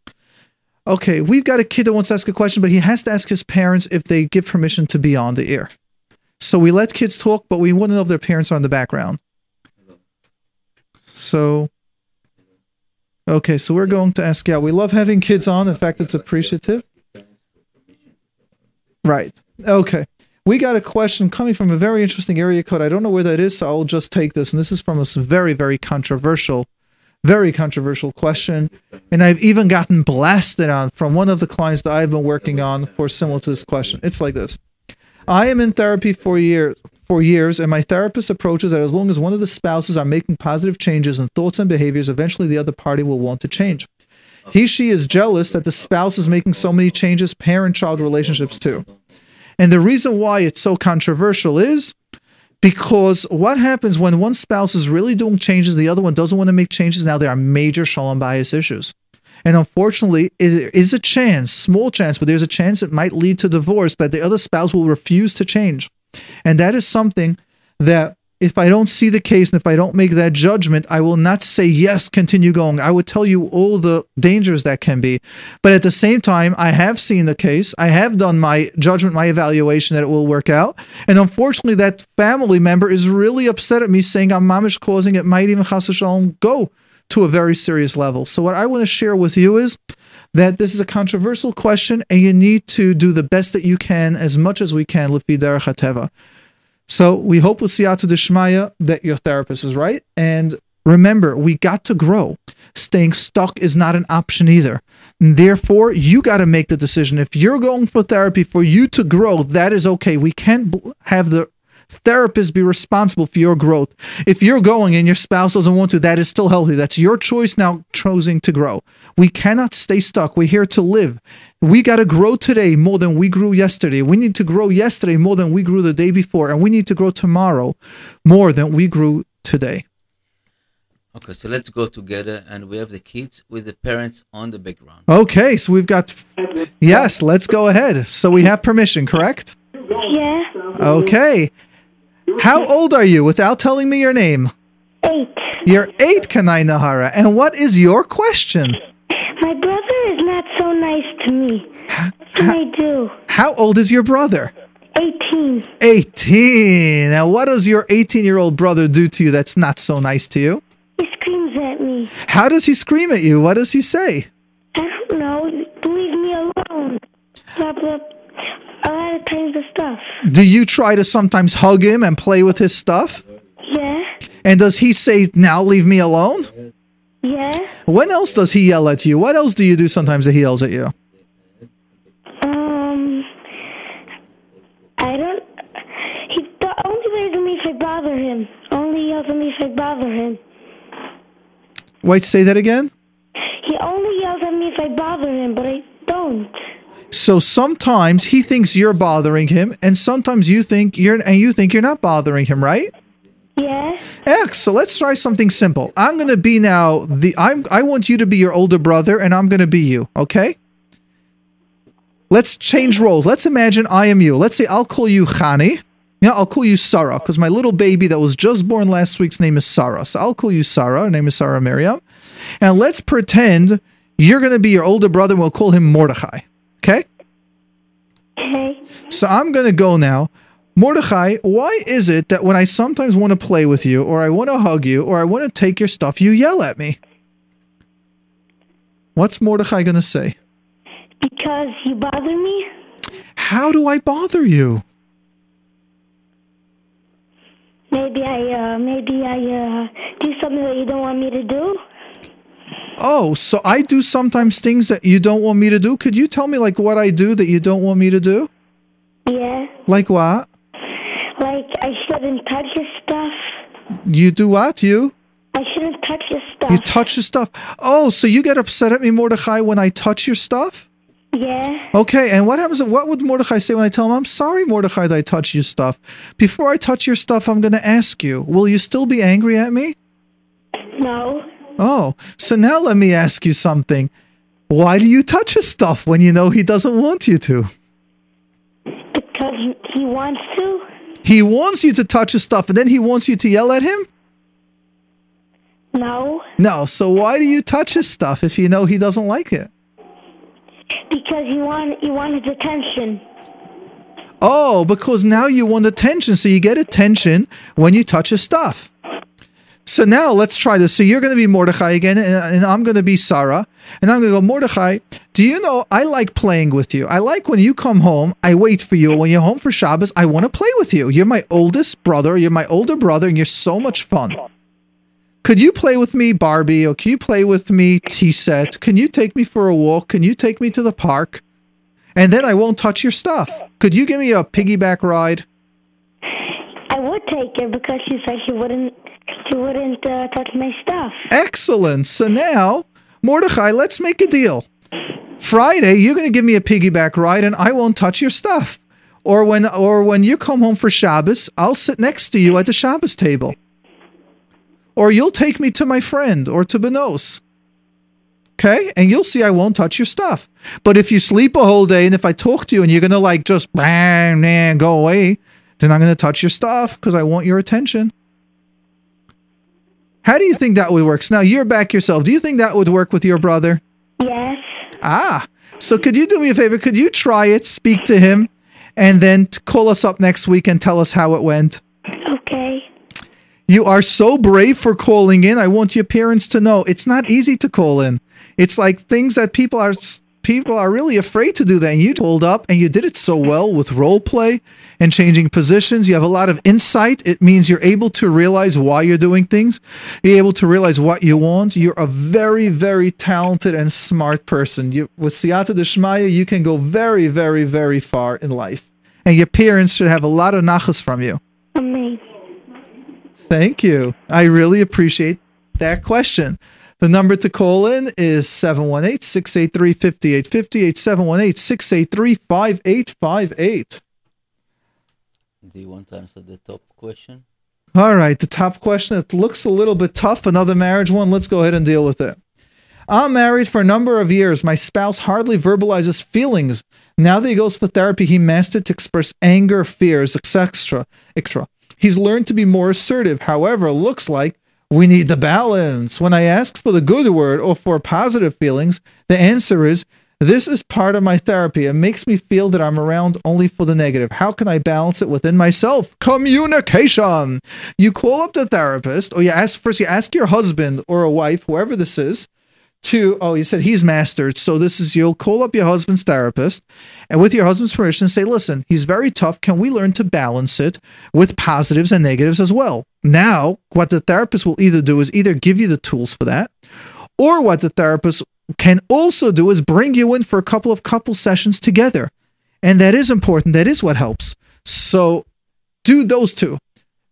okay, we've got a kid that wants to ask a question, but he has to ask his parents if they give permission to be on the air. So we let kids talk, but we wouldn't know if their parents are in the background. So, okay, so we're going to ask. Yeah, we love having kids on. In fact, it's appreciative. Right. Okay. We got a question coming from a very interesting area code. I don't know where that is, so I'll just take this. And this is from a very, very controversial very controversial question. And I've even gotten blasted on from one of the clients that I've been working on for similar to this question. It's like this. I am in therapy for years for years, and my therapist approaches that as long as one of the spouses are making positive changes in thoughts and behaviors, eventually the other party will want to change. He, she is jealous that the spouse is making so many changes, parent child relationships too. And the reason why it's so controversial is because what happens when one spouse is really doing changes, the other one doesn't want to make changes? Now there are major Shalom Bayis issues. And unfortunately, it is a chance, small chance, but there's a chance it might lead to divorce that the other spouse will refuse to change. And that is something that if I don't see the case and if I don't make that judgment, I will not say, yes, continue going. I would tell you all the dangers that can be. But at the same time, I have seen the case. I have done my judgment, my evaluation that it will work out. And unfortunately, that family member is really upset at me saying I'm mamish causing it might even chas go to a very serious level. So what I want to share with you is that this is a controversial question and you need to do the best that you can as much as we can, Lifi Derech so we hope with Siyata Dishmaya that your therapist is right. And remember, we got to grow. Staying stuck is not an option either. And therefore, you got to make the decision. If you're going for therapy for you to grow, that is okay. We can't have the Therapists be responsible for your growth. If you're going and your spouse doesn't want to, that is still healthy. That's your choice now choosing to grow. We cannot stay stuck. We're here to live. We got to grow today more than we grew yesterday. We need to grow yesterday more than we grew the day before. And we need to grow tomorrow more than we grew today. Okay, so let's go together and we have the kids with the parents on the background. Okay, so we've got. Yes, let's go ahead. So we have permission, correct? Yeah. Okay. How old are you without telling me your name? Eight. You're eight, Kanai Nahara. And what is your question? My brother is not so nice to me. What can I do? How old is your brother? 18. 18. Now, what does your 18 year old brother do to you that's not so nice to you? He screams at me. How does he scream at you? What does he say? I don't know. Leave me alone. Blah, blah. A lot of kinds of stuff. Do you try to sometimes hug him and play with his stuff? Yeah. And does he say, now leave me alone? Yeah. When else does he yell at you? What else do you do sometimes that he yells at you? Um. I don't. He the only yells at me if I bother him. Only yells at me if I bother him. Wait, say that again? He only yells at me if I bother him, but I don't. So sometimes he thinks you're bothering him, and sometimes you think you're and you think you're not bothering him, right? Yeah. X. So let's try something simple. I'm gonna be now the I'm I want you to be your older brother, and I'm gonna be you. Okay. Let's change roles. Let's imagine I am you. Let's say I'll call you Khani. Yeah, I'll call you Sarah because my little baby that was just born last week's name is Sarah. So I'll call you Sarah. Her name is Sarah Miriam. And let's pretend you're going to be your older brother. and We'll call him Mordechai. Okay? Okay. So I'm going to go now. Mordechai, why is it that when I sometimes want to play with you, or I want to hug you, or I want to take your stuff, you yell at me? What's Mordechai going to say? Because you bother me? How do I bother you? Maybe I, uh, maybe I, uh, do something that you don't want me to do? Oh, so I do sometimes things that you don't want me to do? Could you tell me, like, what I do that you don't want me to do? Yeah. Like what? Like, I shouldn't touch your stuff. You do what? You? I shouldn't touch your stuff. You touch your stuff. Oh, so you get upset at me, Mordechai, when I touch your stuff? Yeah. Okay, and what happens? What would Mordechai say when I tell him, I'm sorry, Mordechai, that I touched your stuff? Before I touch your stuff, I'm going to ask you, will you still be angry at me? No. Oh, so now let me ask you something. Why do you touch his stuff when you know he doesn't want you to? Because he wants to? He wants you to touch his stuff and then he wants you to yell at him? No. No, so why do you touch his stuff if you know he doesn't like it? Because you want, you want his attention. Oh, because now you want attention, so you get attention when you touch his stuff. So now let's try this. So you're going to be Mordechai again, and, and I'm going to be Sarah. And I'm going to go, Mordechai, do you know I like playing with you? I like when you come home, I wait for you. When you're home for Shabbos, I want to play with you. You're my oldest brother, you're my older brother, and you're so much fun. Could you play with me, Barbie? Or can you play with me, T set? Can you take me for a walk? Can you take me to the park? And then I won't touch your stuff. Could you give me a piggyback ride? Take her because she said she wouldn't, she wouldn't uh, touch my stuff. Excellent. So now, Mordechai, let's make a deal. Friday, you're going to give me a piggyback ride, and I won't touch your stuff. Or when, or when you come home for Shabbos, I'll sit next to you at the Shabbos table. Or you'll take me to my friend or to Benos. Okay? And you'll see I won't touch your stuff. But if you sleep a whole day and if I talk to you and you're going to like just bang, nah, go away, then I'm going to touch your stuff because I want your attention. How do you think that would work? So now you're back yourself. Do you think that would work with your brother? Yes. Ah. So could you do me a favor? Could you try it, speak to him, and then call us up next week and tell us how it went? Okay. You are so brave for calling in. I want your parents to know it's not easy to call in. It's like things that people are people are really afraid to do that. And you pulled up and you did it so well with role play and changing positions. You have a lot of insight. It means you're able to realize why you're doing things. You're able to realize what you want. You're a very, very talented and smart person. You with Siyata Deshmaya, you can go very, very, very far in life. And your parents should have a lot of nachas from you. Amazing. Thank you. I really appreciate that question. The number to call in is 718 683 5858. 718 683 5858. Do you want to answer the top question? All right, the top question. It looks a little bit tough. Another marriage one. Let's go ahead and deal with it. I'm married for a number of years. My spouse hardly verbalizes feelings. Now that he goes for therapy, he mastered to express anger, fears, etc. etc. He's learned to be more assertive. However, looks like We need the balance. When I ask for the good word or for positive feelings, the answer is this is part of my therapy. It makes me feel that I'm around only for the negative. How can I balance it within myself? Communication. You call up the therapist, or you ask first, you ask your husband or a wife, whoever this is, to oh you said he's mastered so this is you'll call up your husband's therapist and with your husband's permission say listen he's very tough can we learn to balance it with positives and negatives as well now what the therapist will either do is either give you the tools for that or what the therapist can also do is bring you in for a couple of couple sessions together and that is important that is what helps so do those two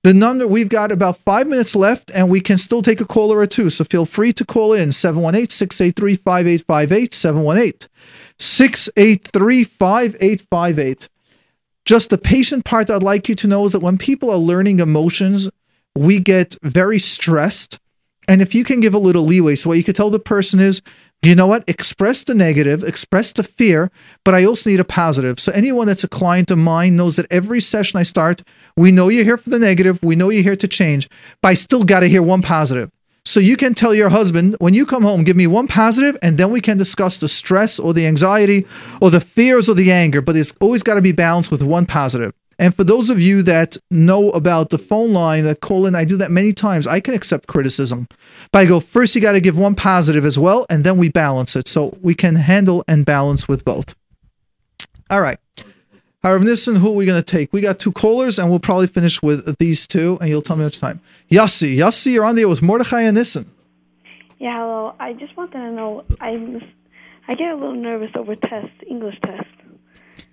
the number we've got about five minutes left, and we can still take a caller or two. So feel free to call in 718 683 5858. 718 683 5858. Just the patient part I'd like you to know is that when people are learning emotions, we get very stressed. And if you can give a little leeway, so what you could tell the person is, you know what? Express the negative, express the fear, but I also need a positive. So anyone that's a client of mine knows that every session I start, we know you're here for the negative, we know you're here to change, but I still got to hear one positive. So you can tell your husband when you come home, give me one positive, and then we can discuss the stress or the anxiety or the fears or the anger. But it's always got to be balanced with one positive. And for those of you that know about the phone line that call in, I do that many times. I can accept criticism, but I go first. You got to give one positive as well, and then we balance it so we can handle and balance with both. All right. However, Nissen, who are we going to take? We got two callers, and we'll probably finish with these two, and you'll tell me which time. Yossi, Yossi, you're on there with Mordechai and Nissen. Yeah, hello. I just wanted to know. I I get a little nervous over tests, English tests.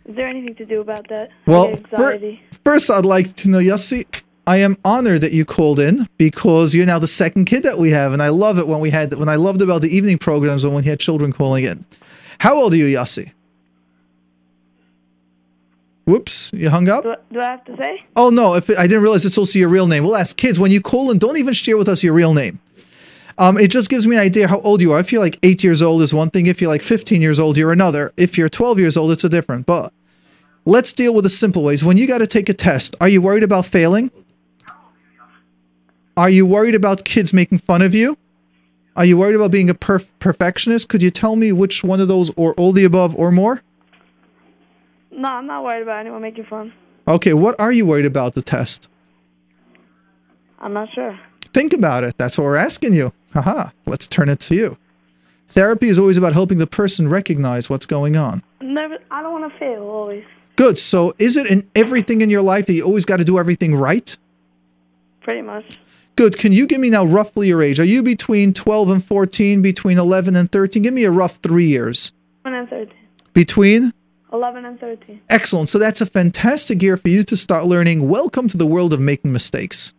Is there anything to do about that? Well, fir- first, I'd like to know, Yossi, I am honored that you called in because you're now the second kid that we have, and I love it when we had when I loved about the evening programs when we had children calling in. How old are you, Yossi? Whoops, you hung up. Do, do I have to say? Oh no! If it, I didn't realize it's also your real name, we'll ask kids when you call in. Don't even share with us your real name. Um, it just gives me an idea how old you are. If you're like eight years old, is one thing. If you're like 15 years old, you're another. If you're 12 years old, it's a different. But let's deal with the simple ways. When you got to take a test, are you worried about failing? Are you worried about kids making fun of you? Are you worried about being a perf- perfectionist? Could you tell me which one of those, or all the above, or more? No, I'm not worried about anyone making fun. Okay, what are you worried about the test? I'm not sure. Think about it. That's what we're asking you. Haha, let's turn it to you. Therapy is always about helping the person recognize what's going on. Never. I don't want to fail always. Good. So, is it in everything in your life that you always got to do everything right? Pretty much. Good. Can you give me now roughly your age? Are you between 12 and 14, between 11 and 13? Give me a rough three years. 11 and 13. Between? 11 and 13. Excellent. So, that's a fantastic year for you to start learning. Welcome to the world of making mistakes.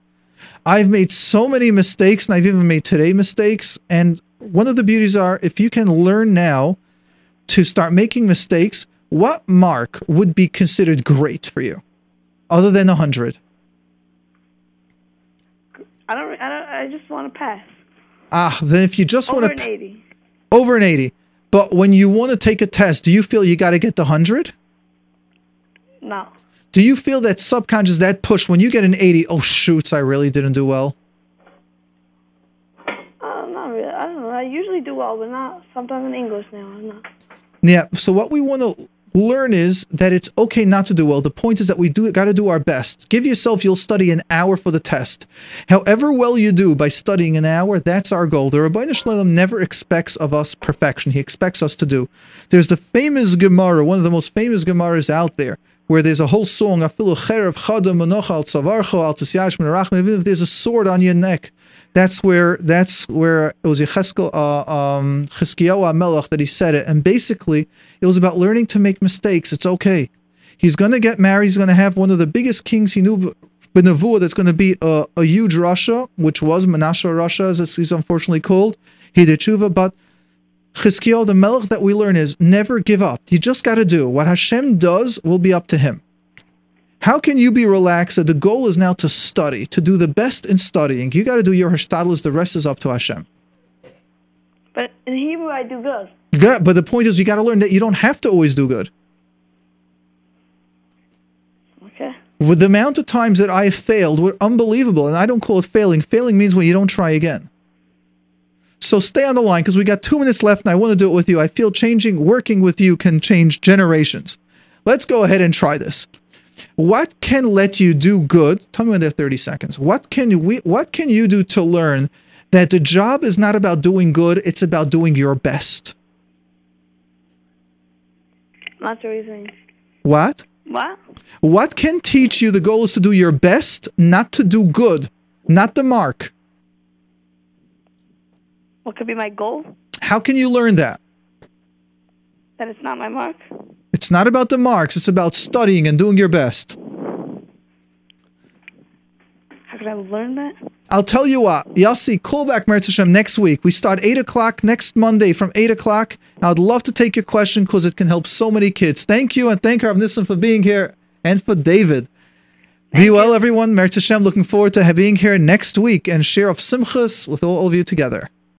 I've made so many mistakes, and I've even made today mistakes. And one of the beauties are if you can learn now to start making mistakes, what mark would be considered great for you, other than a hundred? I don't. I don't. I just want to pass. Ah, then if you just Over want an to 80. over an eighty, but when you want to take a test, do you feel you got to get the hundred? No. Do you feel that subconscious that push when you get an 80? Oh shoots, I really didn't do well. Uh, not really. I don't know. I usually do well, but not sometimes in English now. I'm not. Yeah. So what we want to learn is that it's okay not to do well. The point is that we do got to do our best. Give yourself you'll study an hour for the test. However well you do by studying an hour, that's our goal. The Ribbono Shel Olam never expects of us perfection. He expects us to do. There's the famous Gemara, one of the most famous Gemaras out there, where there's a whole song, even if there's a sword on your neck. That's where that's where it was Yecheskel, uh, um, that he said it, and basically it was about learning to make mistakes. It's okay. He's going to get married. He's going to have one of the biggest kings he knew, Benavua, that's going to be a, a huge rasha, which was Menashe rasha, as he's unfortunately called. He did tshuva, but Chizkiyahu, the Melech that we learn is never give up. You just got to do what Hashem does. Will be up to Him. How can you be relaxed that the goal is now to study, to do the best in studying? You got to do your hishtadlus. The rest is up to Hashem. But in Hebrew, I do good. Good, but the point is, you got to learn that you don't have to always do good. Okay. With the amount of times that I failed were unbelievable, and I don't call it failing. Failing means when you don't try again. So stay on the line because we got two minutes left and I want to do it with you. I feel changing, working with you can change generations. Let's go ahead and try this. What can let you do good? Tell me when they're 30 seconds. What can we what can you do to learn that the job is not about doing good, it's about doing your best? Lots of reasoning. What? What? What can teach you the goal is to do your best, not to do good, not the mark? What could be my goal? How can you learn that? That it's not my mark. It's not about the marks, it's about studying and doing your best. How could I learn that? I'll tell you what, Yossi, call back Meretz Hashem next week. We start 8 o'clock next Monday from 8 o'clock. I'd love to take your question because it can help so many kids. Thank you and thank Rav Nissen for being here and for David. Be well, everyone. Meretz Hashem, looking forward to being here next week and share of Simchas with all of you together.